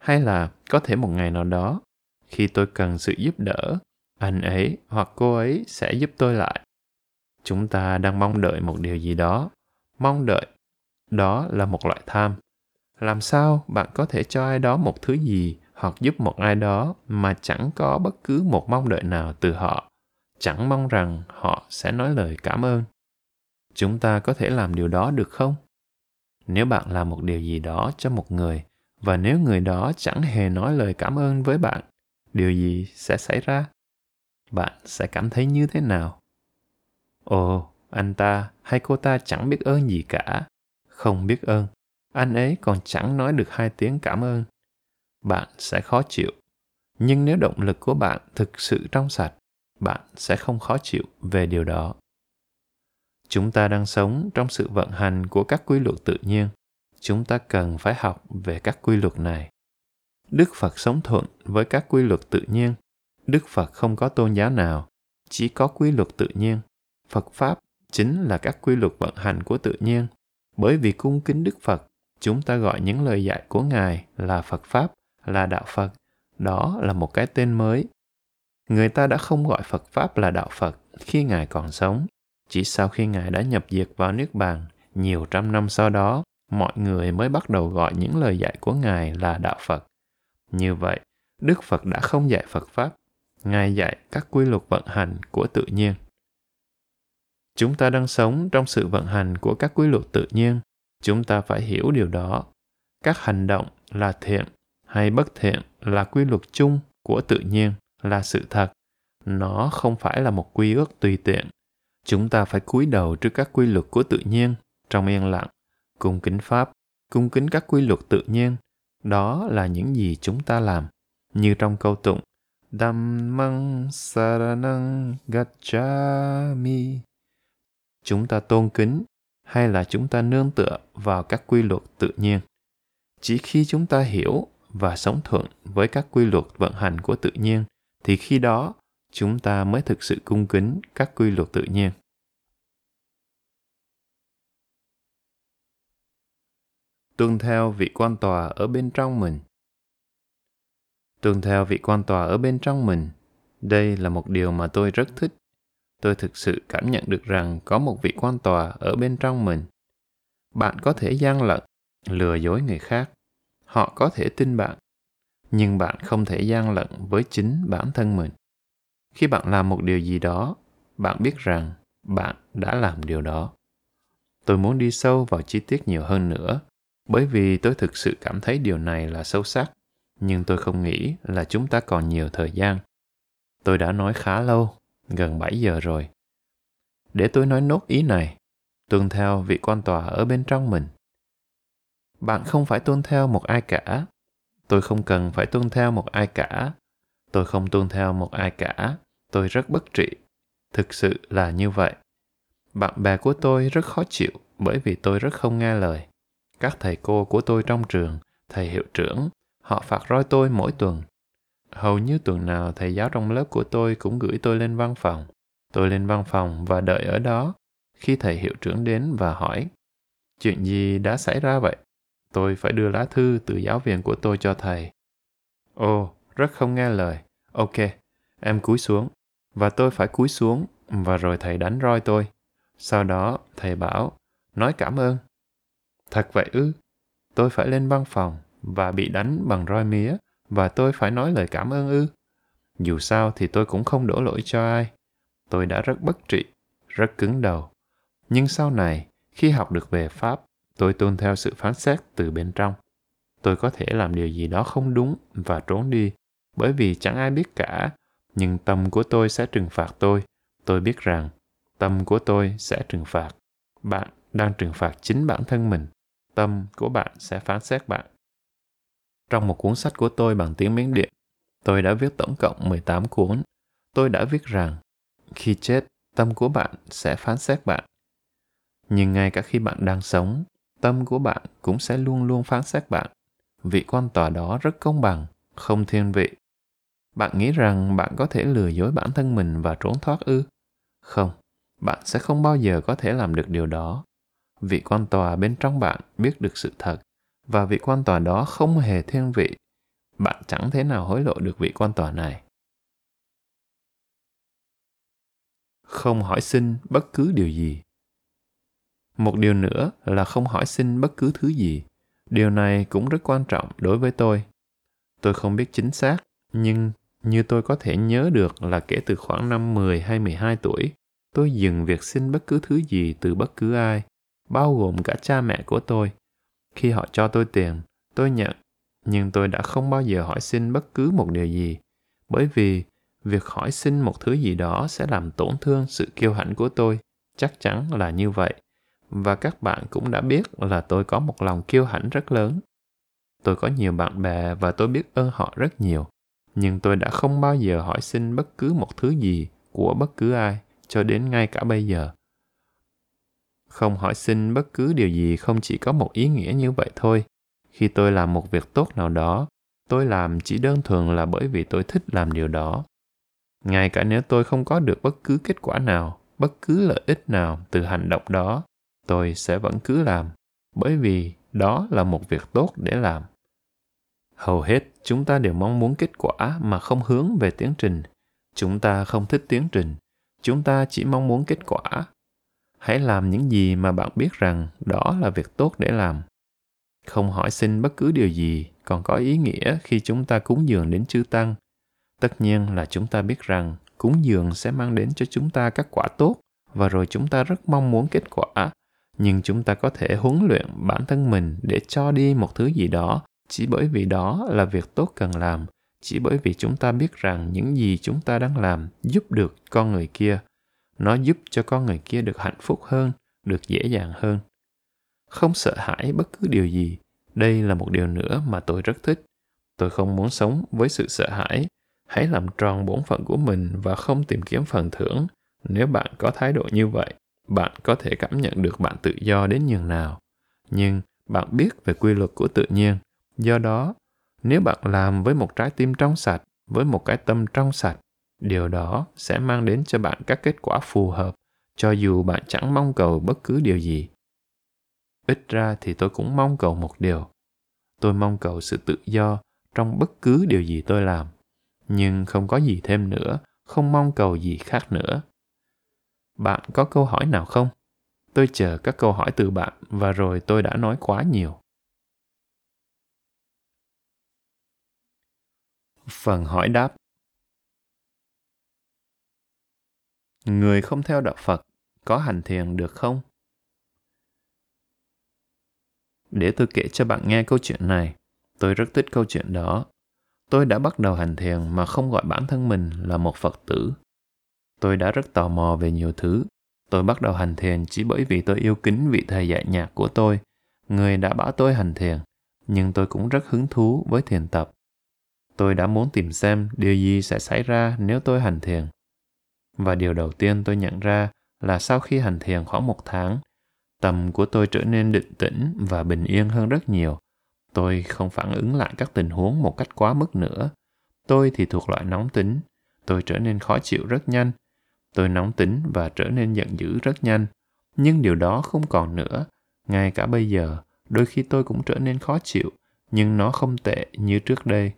Hay là có thể một ngày nào đó, khi tôi cần sự giúp đỡ, anh ấy hoặc cô ấy sẽ giúp tôi lại. Chúng ta đang mong đợi một điều gì đó. Mong đợi, đó là một loại tham. Làm sao bạn có thể cho ai đó một thứ gì hoặc giúp một ai đó mà chẳng có bất cứ một mong đợi nào từ họ? Chẳng mong rằng họ sẽ nói lời cảm ơn. Chúng ta có thể làm điều đó được không? Nếu bạn làm một điều gì đó cho một người, và nếu người đó chẳng hề nói lời cảm ơn với bạn, điều gì sẽ xảy ra? Bạn sẽ cảm thấy như thế nào? Ồ, anh ta hay cô ta chẳng biết ơn gì cả. Không biết ơn, anh ấy còn chẳng nói được hai tiếng cảm ơn. Bạn sẽ khó chịu. Nhưng nếu động lực của bạn thực sự trong sạch bạn sẽ không khó chịu về điều đó. Chúng ta đang sống trong sự vận hành của các quy luật tự nhiên. Chúng ta cần phải học về các quy luật này. Đức phật sống thuận với các quy luật tự nhiên. Đức phật không có tôn giáo nào, chỉ có quy luật tự nhiên. Phật pháp chính là các quy luật vận hành của tự nhiên. Bởi vì cung kính đức phật, chúng ta gọi những lời dạy của ngài là phật pháp, là đạo phật. Đó là một cái tên mới người ta đã không gọi phật pháp là đạo phật khi ngài còn sống. Chỉ sau khi ngài đã nhập diệt vào nước bàn, nhiều trăm năm sau đó, mọi người mới bắt đầu gọi những lời dạy của ngài là đạo phật. Như vậy, đức phật đã không dạy phật pháp. Ngài dạy các quy luật vận hành của tự nhiên. Chúng ta đang sống trong sự vận hành của các quy luật tự nhiên. Chúng ta phải hiểu điều đó. Các hành động là thiện hay bất thiện là quy luật chung của tự nhiên là sự thật. Nó không phải là một quy ước tùy tiện. Chúng ta phải cúi đầu trước các quy luật của tự nhiên, trong yên lặng, cung kính pháp, cung kính các quy luật tự nhiên. Đó là những gì chúng ta làm. Như trong câu tụng Dhammang saranang gacchami chúng ta tôn kính hay là chúng ta nương tựa vào các quy luật tự nhiên? Chỉ khi chúng ta hiểu và sống thuận với các quy luật vận hành của tự nhiên thì khi đó, chúng ta mới thực sự cung kính các quy luật tự nhiên. Tuân theo vị quan tòa ở bên trong mình. Tuân theo vị quan tòa ở bên trong mình, đây là một điều mà tôi rất thích. Tôi thực sự cảm nhận được rằng có một vị quan tòa ở bên trong mình. Bạn có thể gian lận, lừa dối người khác. Họ có thể tin bạn nhưng bạn không thể gian lận với chính bản thân mình khi bạn làm một điều gì đó bạn biết rằng bạn đã làm điều đó tôi muốn đi sâu vào chi tiết nhiều hơn nữa bởi vì tôi thực sự cảm thấy điều này là sâu sắc nhưng tôi không nghĩ là chúng ta còn nhiều thời gian tôi đã nói khá lâu gần 7 giờ rồi. Để tôi nói nốt ý này, tuân theo vị quan tòa ở bên trong mình. Bạn không phải tuân theo một ai cả. Tôi không cần phải tuân theo một ai cả. Tôi không tuân theo một ai cả. Tôi rất bất trị. Thực sự là như vậy. Bạn bè của tôi rất khó chịu bởi vì tôi rất không nghe lời. Các thầy cô của tôi trong trường, thầy hiệu trưởng, họ phạt roi tôi mỗi tuần. Hầu như tuần nào thầy giáo trong lớp của tôi cũng gửi tôi lên văn phòng. Tôi lên văn phòng và đợi ở đó. Khi thầy hiệu trưởng đến và hỏi, chuyện gì đã xảy ra vậy? Tôi phải đưa lá thư từ giáo viên của tôi cho thầy. Ồ, rất không nghe lời. Ok, em cúi xuống. Và tôi phải cúi xuống, và rồi thầy đánh roi tôi. Sau đó, thầy bảo, nói cảm ơn. Thật vậy ư? Tôi phải lên văn phòng và bị đánh bằng roi mía và tôi phải nói lời cảm ơn ư? Dù sao thì tôi cũng không đổ lỗi cho ai. Tôi đã rất bất trị, rất cứng đầu. Nhưng sau này, khi học được về Pháp, tôi tuân theo sự phán xét từ bên trong. Tôi có thể làm điều gì đó không đúng và trốn đi, bởi vì chẳng ai biết cả. Nhưng tâm của tôi sẽ trừng phạt tôi. Tôi biết rằng tâm của tôi sẽ trừng phạt. Bạn đang trừng phạt chính bản thân mình. Tâm của bạn sẽ phán xét bạn. Trong một cuốn sách của tôi bằng tiếng Miến Điện, tôi đã viết tổng cộng 18 cuốn. Tôi đã viết rằng, khi chết, tâm của bạn sẽ phán xét bạn. Nhưng ngay cả khi bạn đang sống, tâm của bạn cũng sẽ luôn luôn phán xét bạn. Vị quan tòa đó rất công bằng, không thiên vị. Bạn nghĩ rằng bạn có thể lừa dối bản thân mình và trốn thoát ư? Không, bạn sẽ không bao giờ có thể làm được điều đó. Vị quan tòa bên trong bạn biết được sự thật và vị quan tòa đó không hề thiên vị. Bạn chẳng thể nào hối lộ được vị quan tòa này. Không hỏi xin bất cứ điều gì. Một điều nữa là không hỏi xin bất cứ thứ gì. Điều này cũng rất quan trọng đối với tôi. Tôi không biết chính xác, nhưng như tôi có thể nhớ được là kể từ khoảng năm 10 hay 12 tuổi, tôi dừng việc xin bất cứ thứ gì từ bất cứ ai, bao gồm cả cha mẹ của tôi. Khi họ cho tôi tiền, tôi nhận, nhưng tôi đã không bao giờ hỏi xin bất cứ một điều gì, bởi vì việc hỏi xin một thứ gì đó sẽ làm tổn thương sự kiêu hãnh của tôi, chắc chắn là như vậy và các bạn cũng đã biết là tôi có một lòng kiêu hãnh rất lớn. Tôi có nhiều bạn bè và tôi biết ơn họ rất nhiều, nhưng tôi đã không bao giờ hỏi xin bất cứ một thứ gì của bất cứ ai cho đến ngay cả bây giờ. Không hỏi xin bất cứ điều gì không chỉ có một ý nghĩa như vậy thôi. Khi tôi làm một việc tốt nào đó, tôi làm chỉ đơn thuần là bởi vì tôi thích làm điều đó. Ngay cả nếu tôi không có được bất cứ kết quả nào, bất cứ lợi ích nào từ hành động đó, tôi sẽ vẫn cứ làm, bởi vì đó là một việc tốt để làm. Hầu hết chúng ta đều mong muốn kết quả mà không hướng về tiến trình. Chúng ta không thích tiến trình, chúng ta chỉ mong muốn kết quả. Hãy làm những gì mà bạn biết rằng đó là việc tốt để làm. Không hỏi xin bất cứ điều gì còn có ý nghĩa khi chúng ta cúng dường đến chư tăng. Tất nhiên là chúng ta biết rằng cúng dường sẽ mang đến cho chúng ta các quả tốt và rồi chúng ta rất mong muốn kết quả nhưng chúng ta có thể huấn luyện bản thân mình để cho đi một thứ gì đó. Chỉ bởi vì đó là việc tốt cần làm. Chỉ bởi vì chúng ta biết rằng những gì chúng ta đang làm giúp được con người kia. Nó giúp cho con người kia được hạnh phúc hơn, được dễ dàng hơn. Không sợ hãi bất cứ điều gì. Đây là một điều nữa mà tôi rất thích. Tôi không muốn sống với sự sợ hãi. Hãy làm tròn bổn phận của mình và không tìm kiếm phần thưởng. Nếu bạn có thái độ như vậy bạn có thể cảm nhận được bạn tự do đến nhường nào. Nhưng bạn biết về quy luật của tự nhiên. Do đó, nếu bạn làm với một trái tim trong sạch, với một cái tâm trong sạch, điều đó sẽ mang đến cho bạn các kết quả phù hợp, cho dù bạn chẳng mong cầu bất cứ điều gì. Ít ra thì tôi cũng mong cầu một điều. Tôi mong cầu sự tự do trong bất cứ điều gì tôi làm. Nhưng không có gì thêm nữa, không mong cầu gì khác nữa bạn có câu hỏi nào không? Tôi chờ các câu hỏi từ bạn và rồi tôi đã nói quá nhiều. Phần hỏi đáp Người không theo đạo Phật có hành thiền được không? Để tôi kể cho bạn nghe câu chuyện này. Tôi rất thích câu chuyện đó. Tôi đã bắt đầu hành thiền mà không gọi bản thân mình là một Phật tử Tôi đã rất tò mò về nhiều thứ. Tôi bắt đầu hành thiền chỉ bởi vì tôi yêu kính vị thầy dạy nhạc của tôi, người đã bảo tôi hành thiền, nhưng tôi cũng rất hứng thú với thiền tập. Tôi đã muốn tìm xem điều gì sẽ xảy ra nếu tôi hành thiền. Và điều đầu tiên tôi nhận ra là sau khi hành thiền khoảng một tháng, tâm của tôi trở nên định tĩnh và bình yên hơn rất nhiều. Tôi không phản ứng lại các tình huống một cách quá mức nữa. Tôi thì thuộc loại nóng tính. Tôi trở nên khó chịu rất nhanh. Tôi nóng tính và trở nên giận dữ rất nhanh. Nhưng điều đó không còn nữa. Ngay cả bây giờ, đôi khi tôi cũng trở nên khó chịu, nhưng nó không tệ như trước đây.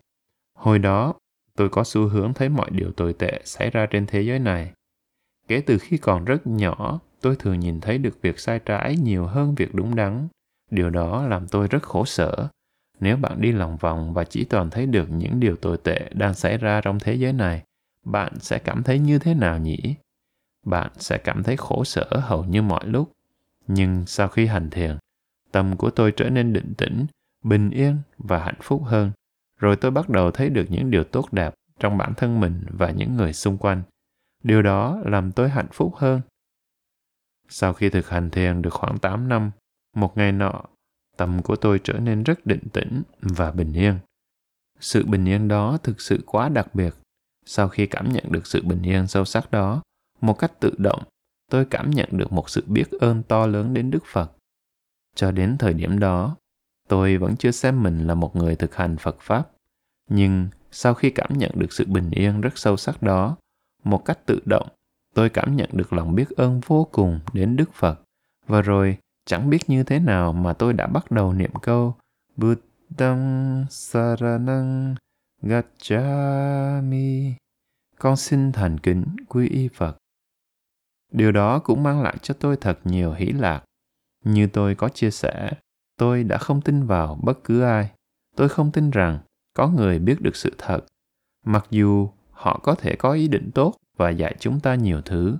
Hồi đó, tôi có xu hướng thấy mọi điều tồi tệ xảy ra trên thế giới này. Kể từ khi còn rất nhỏ, tôi thường nhìn thấy được việc sai trái nhiều hơn việc đúng đắn. Điều đó làm tôi rất khổ sở. Nếu bạn đi lòng vòng và chỉ toàn thấy được những điều tồi tệ đang xảy ra trong thế giới này, bạn sẽ cảm thấy như thế nào nhỉ? Bạn sẽ cảm thấy khổ sở hầu như mọi lúc. Nhưng sau khi hành thiền, tâm của tôi trở nên định tĩnh, bình yên và hạnh phúc hơn. Rồi tôi bắt đầu thấy được những điều tốt đẹp trong bản thân mình và những người xung quanh. Điều đó làm tôi hạnh phúc hơn. Sau khi thực hành thiền được khoảng 8 năm, một ngày nọ, tâm của tôi trở nên rất định tĩnh và bình yên. Sự bình yên đó thực sự quá đặc biệt. Sau khi cảm nhận được sự bình yên sâu sắc đó, một cách tự động, tôi cảm nhận được một sự biết ơn to lớn đến Đức Phật. Cho đến thời điểm đó, tôi vẫn chưa xem mình là một người thực hành Phật Pháp. Nhưng sau khi cảm nhận được sự bình yên rất sâu sắc đó, một cách tự động, tôi cảm nhận được lòng biết ơn vô cùng đến Đức Phật. Và rồi, chẳng biết như thế nào mà tôi đã bắt đầu niệm câu Buddham Saranang Gacchami. Con xin thành kính quy y Phật. Điều đó cũng mang lại cho tôi thật nhiều hỷ lạc. Như tôi có chia sẻ, tôi đã không tin vào bất cứ ai. Tôi không tin rằng có người biết được sự thật. Mặc dù họ có thể có ý định tốt và dạy chúng ta nhiều thứ.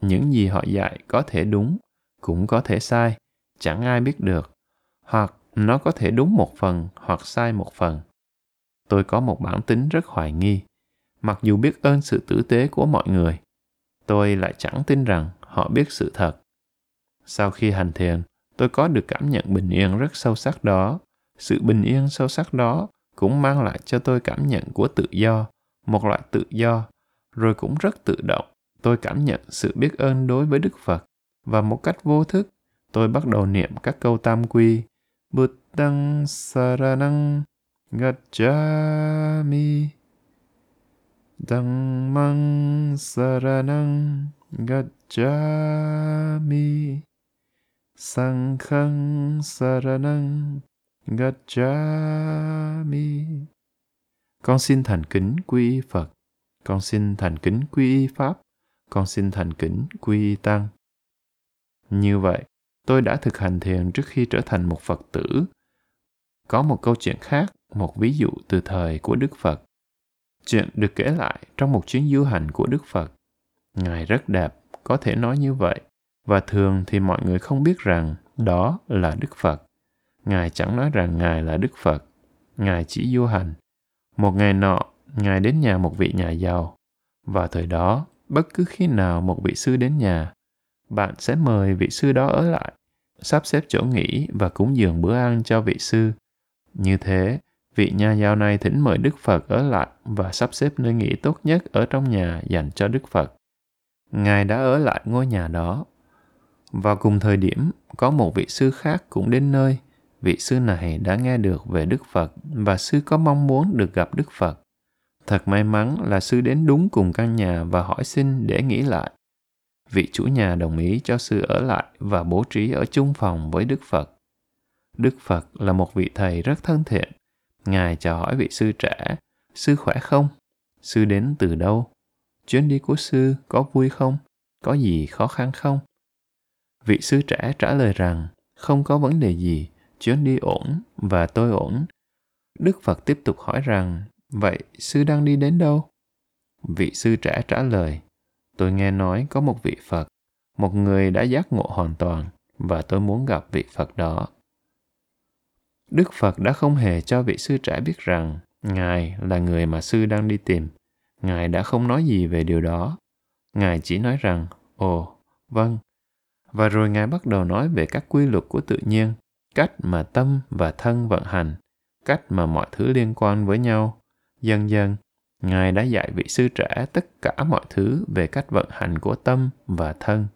Những gì họ dạy có thể đúng, cũng có thể sai, chẳng ai biết được. Hoặc nó có thể đúng một phần hoặc sai một phần. Tôi có một bản tính rất hoài nghi. Mặc dù biết ơn sự tử tế của mọi người, tôi lại chẳng tin rằng họ biết sự thật. Sau khi hành thiền, tôi có được cảm nhận bình yên rất sâu sắc đó. Sự bình yên sâu sắc đó cũng mang lại cho tôi cảm nhận của tự do, một loại tự do rồi cũng rất tự động tôi cảm nhận sự biết ơn đối với đức phật và một cách vô thức tôi bắt đầu niệm các câu tam quy Buddhang Saranang Gacchami Dhammang Saranang Gacchami sangkhang Saranang Gacchami Con xin thành kính quy Phật con xin thành kính quy Pháp, con xin thành kính quy Tăng. Như vậy, tôi đã thực hành thiền trước khi trở thành một Phật tử. Có một câu chuyện khác, một ví dụ từ thời của Đức Phật. Chuyện được kể lại trong một chuyến du hành của Đức Phật. Ngài rất đẹp, có thể nói như vậy, và thường thì mọi người không biết rằng đó là Đức Phật. Ngài chẳng nói rằng Ngài là Đức Phật. Ngài chỉ du hành. Một ngày nọ, Ngài đến nhà một vị nhà giàu. Và thời đó, bất cứ khi nào một vị sư đến nhà, bạn sẽ mời vị sư đó ở lại, sắp xếp chỗ nghỉ và cúng dường bữa ăn cho vị sư. Như thế, vị nha giao này thỉnh mời Đức Phật ở lại và sắp xếp nơi nghỉ tốt nhất ở trong nhà dành cho Đức Phật. Ngài đã ở lại ngôi nhà đó. Vào cùng thời điểm, có một vị sư khác cũng đến nơi. Vị sư này đã nghe được về Đức Phật và sư có mong muốn được gặp Đức Phật. Thật may mắn là sư đến đúng cùng căn nhà và hỏi xin để nghỉ lại. Vị chủ nhà đồng ý cho sư ở lại và bố trí ở chung phòng với Đức Phật. Đức Phật là một vị thầy rất thân thiện. Ngài chào hỏi vị sư trẻ, sư khỏe không? Sư đến từ đâu? Chuyến đi của sư có vui không? Có gì khó khăn không? Vị sư trẻ trả lời rằng không có vấn đề gì, chuyến đi ổn và tôi ổn. Đức Phật tiếp tục hỏi rằng Vậy sư đang đi đến đâu? Vị sư trẻ trả lời, tôi nghe nói có một vị Phật, một người đã giác ngộ hoàn toàn và tôi muốn gặp vị Phật đó. Đức Phật đã không hề cho vị sư trẻ biết rằng Ngài là người mà sư đang đi tìm. Ngài đã không nói gì về điều đó. Ngài chỉ nói rằng, ồ, vâng. Và rồi Ngài bắt đầu nói về các quy luật của tự nhiên, cách mà tâm và thân vận hành, cách mà mọi thứ liên quan với nhau. Dần dần, Ngài đã dạy vị sư trẻ tất cả mọi thứ về cách vận hành của tâm và thân.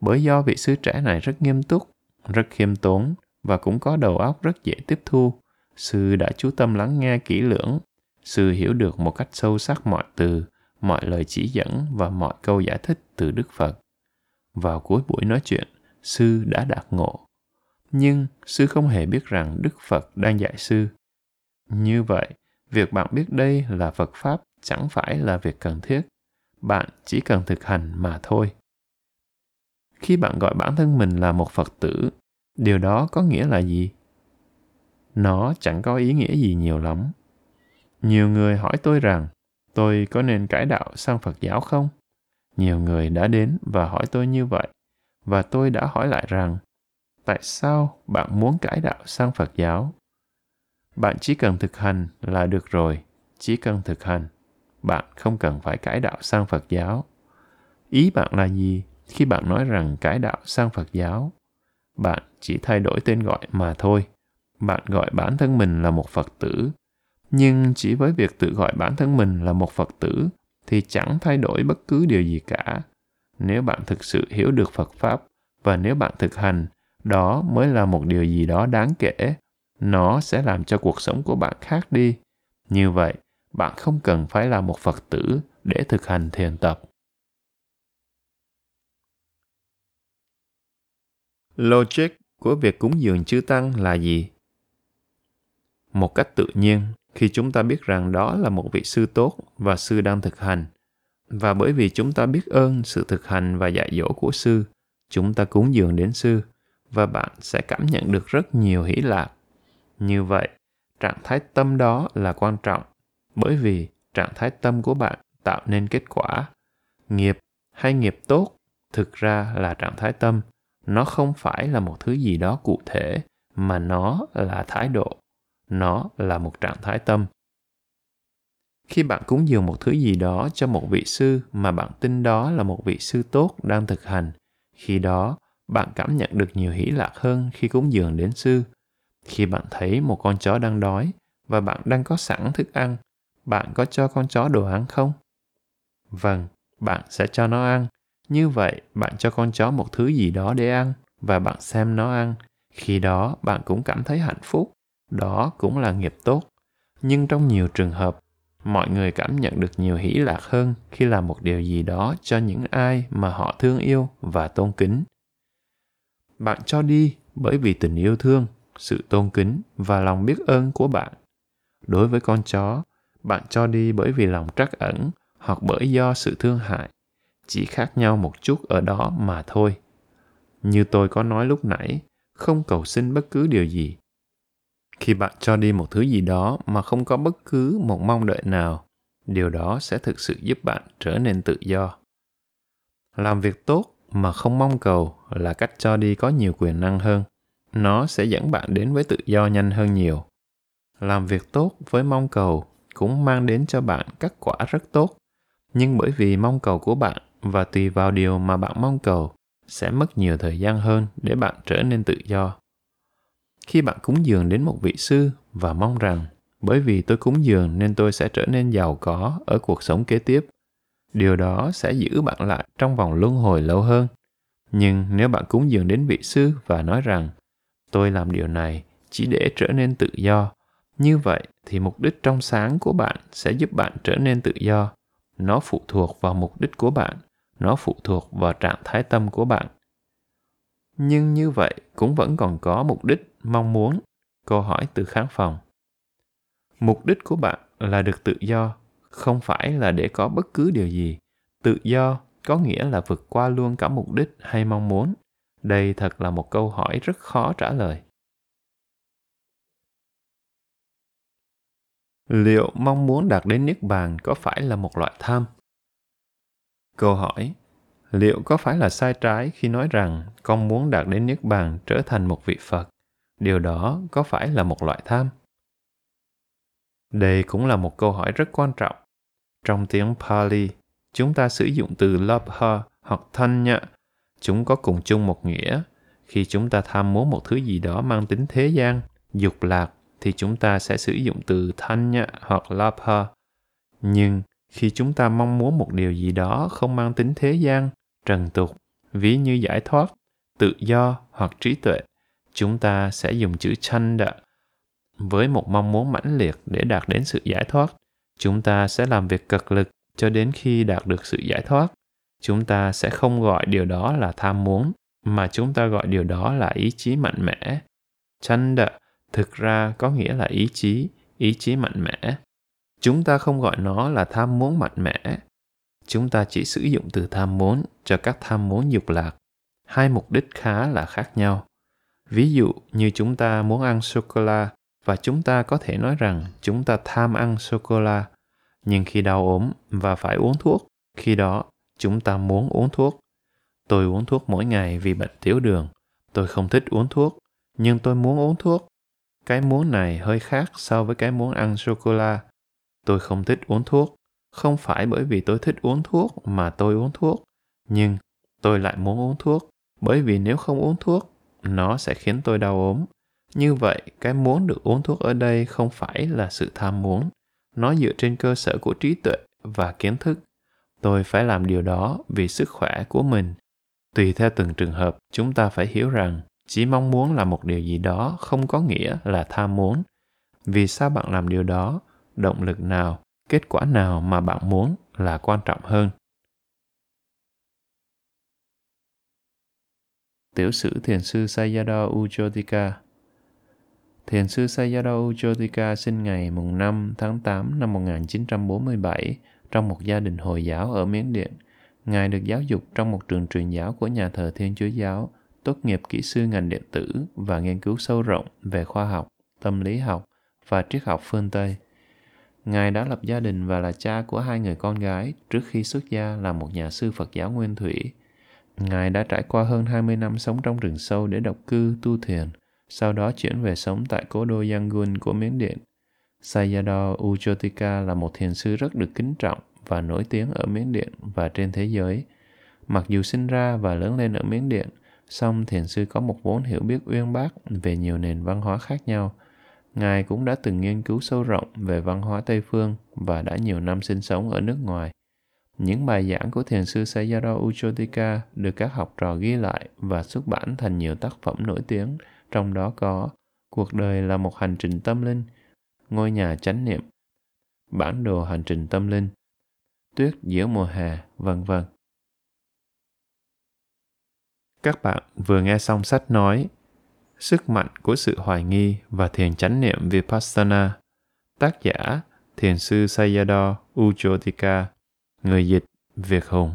Bởi do vị sư trẻ này rất nghiêm túc, rất khiêm tốn và cũng có đầu óc rất dễ tiếp thu, sư đã chú tâm lắng nghe kỹ lưỡng. Sư hiểu được một cách sâu sắc mọi từ, mọi lời chỉ dẫn và mọi câu giải thích từ Đức Phật. Vào cuối buổi nói chuyện, sư đã đạt ngộ. Nhưng sư không hề biết rằng Đức Phật đang dạy sư. Như vậy, việc bạn biết đây là phật pháp chẳng phải là việc cần thiết bạn chỉ cần thực hành mà thôi khi bạn gọi bản thân mình là một phật tử điều đó có nghĩa là gì? Nó chẳng có ý nghĩa gì nhiều lắm. Nhiều người hỏi tôi rằng, tôi có nên cải đạo sang phật giáo không? Nhiều người đã đến và hỏi tôi như vậy, và tôi đã hỏi lại rằng, tại sao bạn muốn cải đạo sang phật giáo? Bạn chỉ cần thực hành là được rồi, chỉ cần thực hành, bạn không cần phải cải đạo sang phật giáo. Ý bạn là gì khi bạn nói rằng cải đạo sang phật giáo? Bạn chỉ thay đổi tên gọi mà thôi. Bạn gọi bản thân mình là một phật tử. Nhưng chỉ với việc tự gọi bản thân mình là một phật tử thì chẳng thay đổi bất cứ điều gì cả. Nếu bạn thực sự hiểu được phật pháp và nếu bạn thực hành, đó mới là một điều gì đó đáng kể. Nó sẽ làm cho cuộc sống của bạn khác đi. Như vậy, bạn không cần phải là một phật tử để thực hành thiền tập. Logic của việc cúng dường chư tăng là gì? Một cách tự nhiên, khi chúng ta biết rằng đó là một vị sư tốt và sư đang thực hành, và bởi vì chúng ta biết ơn sự thực hành và dạy dỗ của sư, chúng ta cúng dường đến sư, và bạn sẽ cảm nhận được rất nhiều hỷ lạc. Như vậy, trạng thái tâm đó là quan trọng, bởi vì trạng thái tâm của bạn tạo nên kết quả, nghiệp hay nghiệp tốt thực ra là trạng thái tâm nó không phải là một thứ gì đó cụ thể, mà nó là thái độ. Nó là một trạng thái tâm. Khi bạn cúng dường một thứ gì đó cho một vị sư mà bạn tin đó là một vị sư tốt đang thực hành, khi đó bạn cảm nhận được nhiều hỷ lạc hơn khi cúng dường đến sư. Khi bạn thấy một con chó đang đói và bạn đang có sẵn thức ăn, bạn có cho con chó đồ ăn không? Vâng bạn sẽ cho nó ăn như vậy, bạn cho con chó một thứ gì đó để ăn và bạn xem nó ăn. Khi đó, bạn cũng cảm thấy hạnh phúc. Đó cũng là nghiệp tốt. Nhưng trong nhiều trường hợp, mọi người cảm nhận được nhiều hỷ lạc hơn khi làm một điều gì đó cho những ai mà họ thương yêu và tôn kính. Bạn cho đi bởi vì tình yêu thương, sự tôn kính và lòng biết ơn của bạn. Đối với con chó, bạn cho đi bởi vì lòng trắc ẩn hoặc bởi do sự thương hại chỉ khác nhau một chút ở đó mà thôi. Như tôi có nói lúc nãy, không cầu xin bất cứ điều gì. Khi bạn cho đi một thứ gì đó mà không có bất cứ một mong đợi nào, điều đó sẽ thực sự giúp bạn trở nên tự do. Làm việc tốt mà không mong cầu là cách cho đi có nhiều quyền năng hơn. Nó sẽ dẫn bạn đến với tự do nhanh hơn nhiều. Làm việc tốt với mong cầu cũng mang đến cho bạn kết quả rất tốt. Nhưng bởi vì mong cầu của bạn và tùy vào điều mà bạn mong cầu, sẽ mất nhiều thời gian hơn để bạn trở nên tự do. Khi bạn cúng dường đến một vị sư và mong rằng, bởi vì tôi cúng dường nên tôi sẽ trở nên giàu có ở cuộc sống kế tiếp, điều đó sẽ giữ bạn lại trong vòng luân hồi lâu hơn. Nhưng nếu bạn cúng dường đến vị sư và nói rằng, tôi làm điều này chỉ để trở nên tự do, như vậy thì mục đích trong sáng của bạn sẽ giúp bạn trở nên tự do. Nó phụ thuộc vào mục đích của bạn nó phụ thuộc vào trạng thái tâm của bạn. Nhưng như vậy cũng vẫn còn có mục đích, mong muốn, câu hỏi từ khán phòng. Mục đích của bạn là được tự do, không phải là để có bất cứ điều gì. Tự do có nghĩa là vượt qua luôn cả mục đích hay mong muốn. Đây thật là một câu hỏi rất khó trả lời. Liệu mong muốn đạt đến niết bàn có phải là một loại tham? Câu hỏi liệu có phải là sai trái khi nói rằng con muốn đạt đến niết bàn trở thành một vị phật điều đó có phải là một loại tham đây cũng là một câu hỏi rất quan trọng trong tiếng pali chúng ta sử dụng từ labha hoặc thanh. Chúng có cùng chung một nghĩa. Khi chúng ta tham muốn một thứ gì đó mang tính thế gian, dục lạc, thì chúng ta sẽ sử dụng từ thanh hoặc labha. Nhưng khi chúng ta mong muốn một điều gì đó không mang tính thế gian, trần tục, ví như giải thoát, tự do hoặc trí tuệ, chúng ta sẽ dùng chữ chanda với một mong muốn mãnh liệt để đạt đến sự giải thoát chúng ta sẽ làm việc cực lực cho đến khi đạt được sự giải thoát. Chúng ta sẽ không gọi điều đó là tham muốn mà chúng ta gọi điều đó là ý chí mạnh mẽ. Chanda thực ra có nghĩa là ý chí ý chí mạnh mẽ chúng ta không gọi nó là tham muốn mạnh mẽ. Chúng ta chỉ sử dụng từ tham muốn cho các tham muốn dục lạc. Hai mục đích khá là khác nhau. Ví dụ như chúng ta muốn ăn sô cô la và chúng ta có thể nói rằng chúng ta tham ăn sô cô la nhưng khi đau ốm và phải uống thuốc, khi đó chúng ta muốn uống thuốc. Tôi uống thuốc mỗi ngày vì bệnh tiểu đường. Tôi không thích uống thuốc, nhưng tôi muốn uống thuốc. Cái muốn này hơi khác so với cái muốn ăn sô cô la tôi không thích uống thuốc. Không phải bởi vì tôi thích uống thuốc mà tôi uống thuốc. Nhưng tôi lại muốn uống thuốc, bởi vì nếu không uống thuốc, nó sẽ khiến tôi đau ốm. Như vậy, cái muốn được uống thuốc ở đây không phải là sự tham muốn. Nó dựa trên cơ sở của trí tuệ và kiến thức. Tôi phải làm điều đó vì sức khỏe của mình. Tùy theo từng trường hợp, chúng ta phải hiểu rằng chỉ mong muốn là một điều gì đó không có nghĩa là tham muốn. Vì sao bạn làm điều đó? Động lực nào kết quả nào mà bạn muốn là quan trọng hơn tiểu sử thiền sư sayadaw Ujotika. Thiền sư Sayadaw Ujotika sinh ngày mùng 5 tháng 8 năm 1947 trong một gia đình Hồi giáo ở Miến Điện. Ngài được giáo dục trong một trường truyền giáo của nhà thờ Thiên Chúa Giáo, tốt nghiệp kỹ sư ngành điện tử và nghiên cứu sâu rộng về khoa học, tâm lý học và triết học phương Tây. Ngài đã lập gia đình và là cha của hai người con gái trước khi xuất gia là một nhà sư Phật giáo Nguyên Thủy. Ngài đã trải qua hơn 20 năm sống trong rừng sâu để độc cư, tu thiền – sau đó chuyển về sống tại cố đô Yangon của Miến Điện. Sayadaw Ujotika là một thiền sư rất được kính trọng và nổi tiếng ở Miến Điện và trên thế giới. Mặc dù sinh ra và lớn lên ở Miến Điện, song thiền sư có một vốn hiểu biết uyên bác về nhiều nền văn hóa khác nhau. Ngài cũng đã từng nghiên cứu sâu rộng về văn hóa Tây Phương và đã nhiều năm sinh sống ở nước ngoài. Những bài giảng của thiền sư Sayadaw Uchotika được các học trò ghi lại và xuất bản thành nhiều tác phẩm nổi tiếng – trong đó có cuộc đời là một hành trình tâm linh, ngôi nhà chánh niệm, bản đồ hành trình tâm linh, tuyết giữa mùa hè, vân vân các bạn vừa nghe xong sách nói sức mạnh của sự hoài nghi và thiền chánh niệm vipassana. Tác giả, thiền sư sayadaw ujotika người dịch, việt hùng.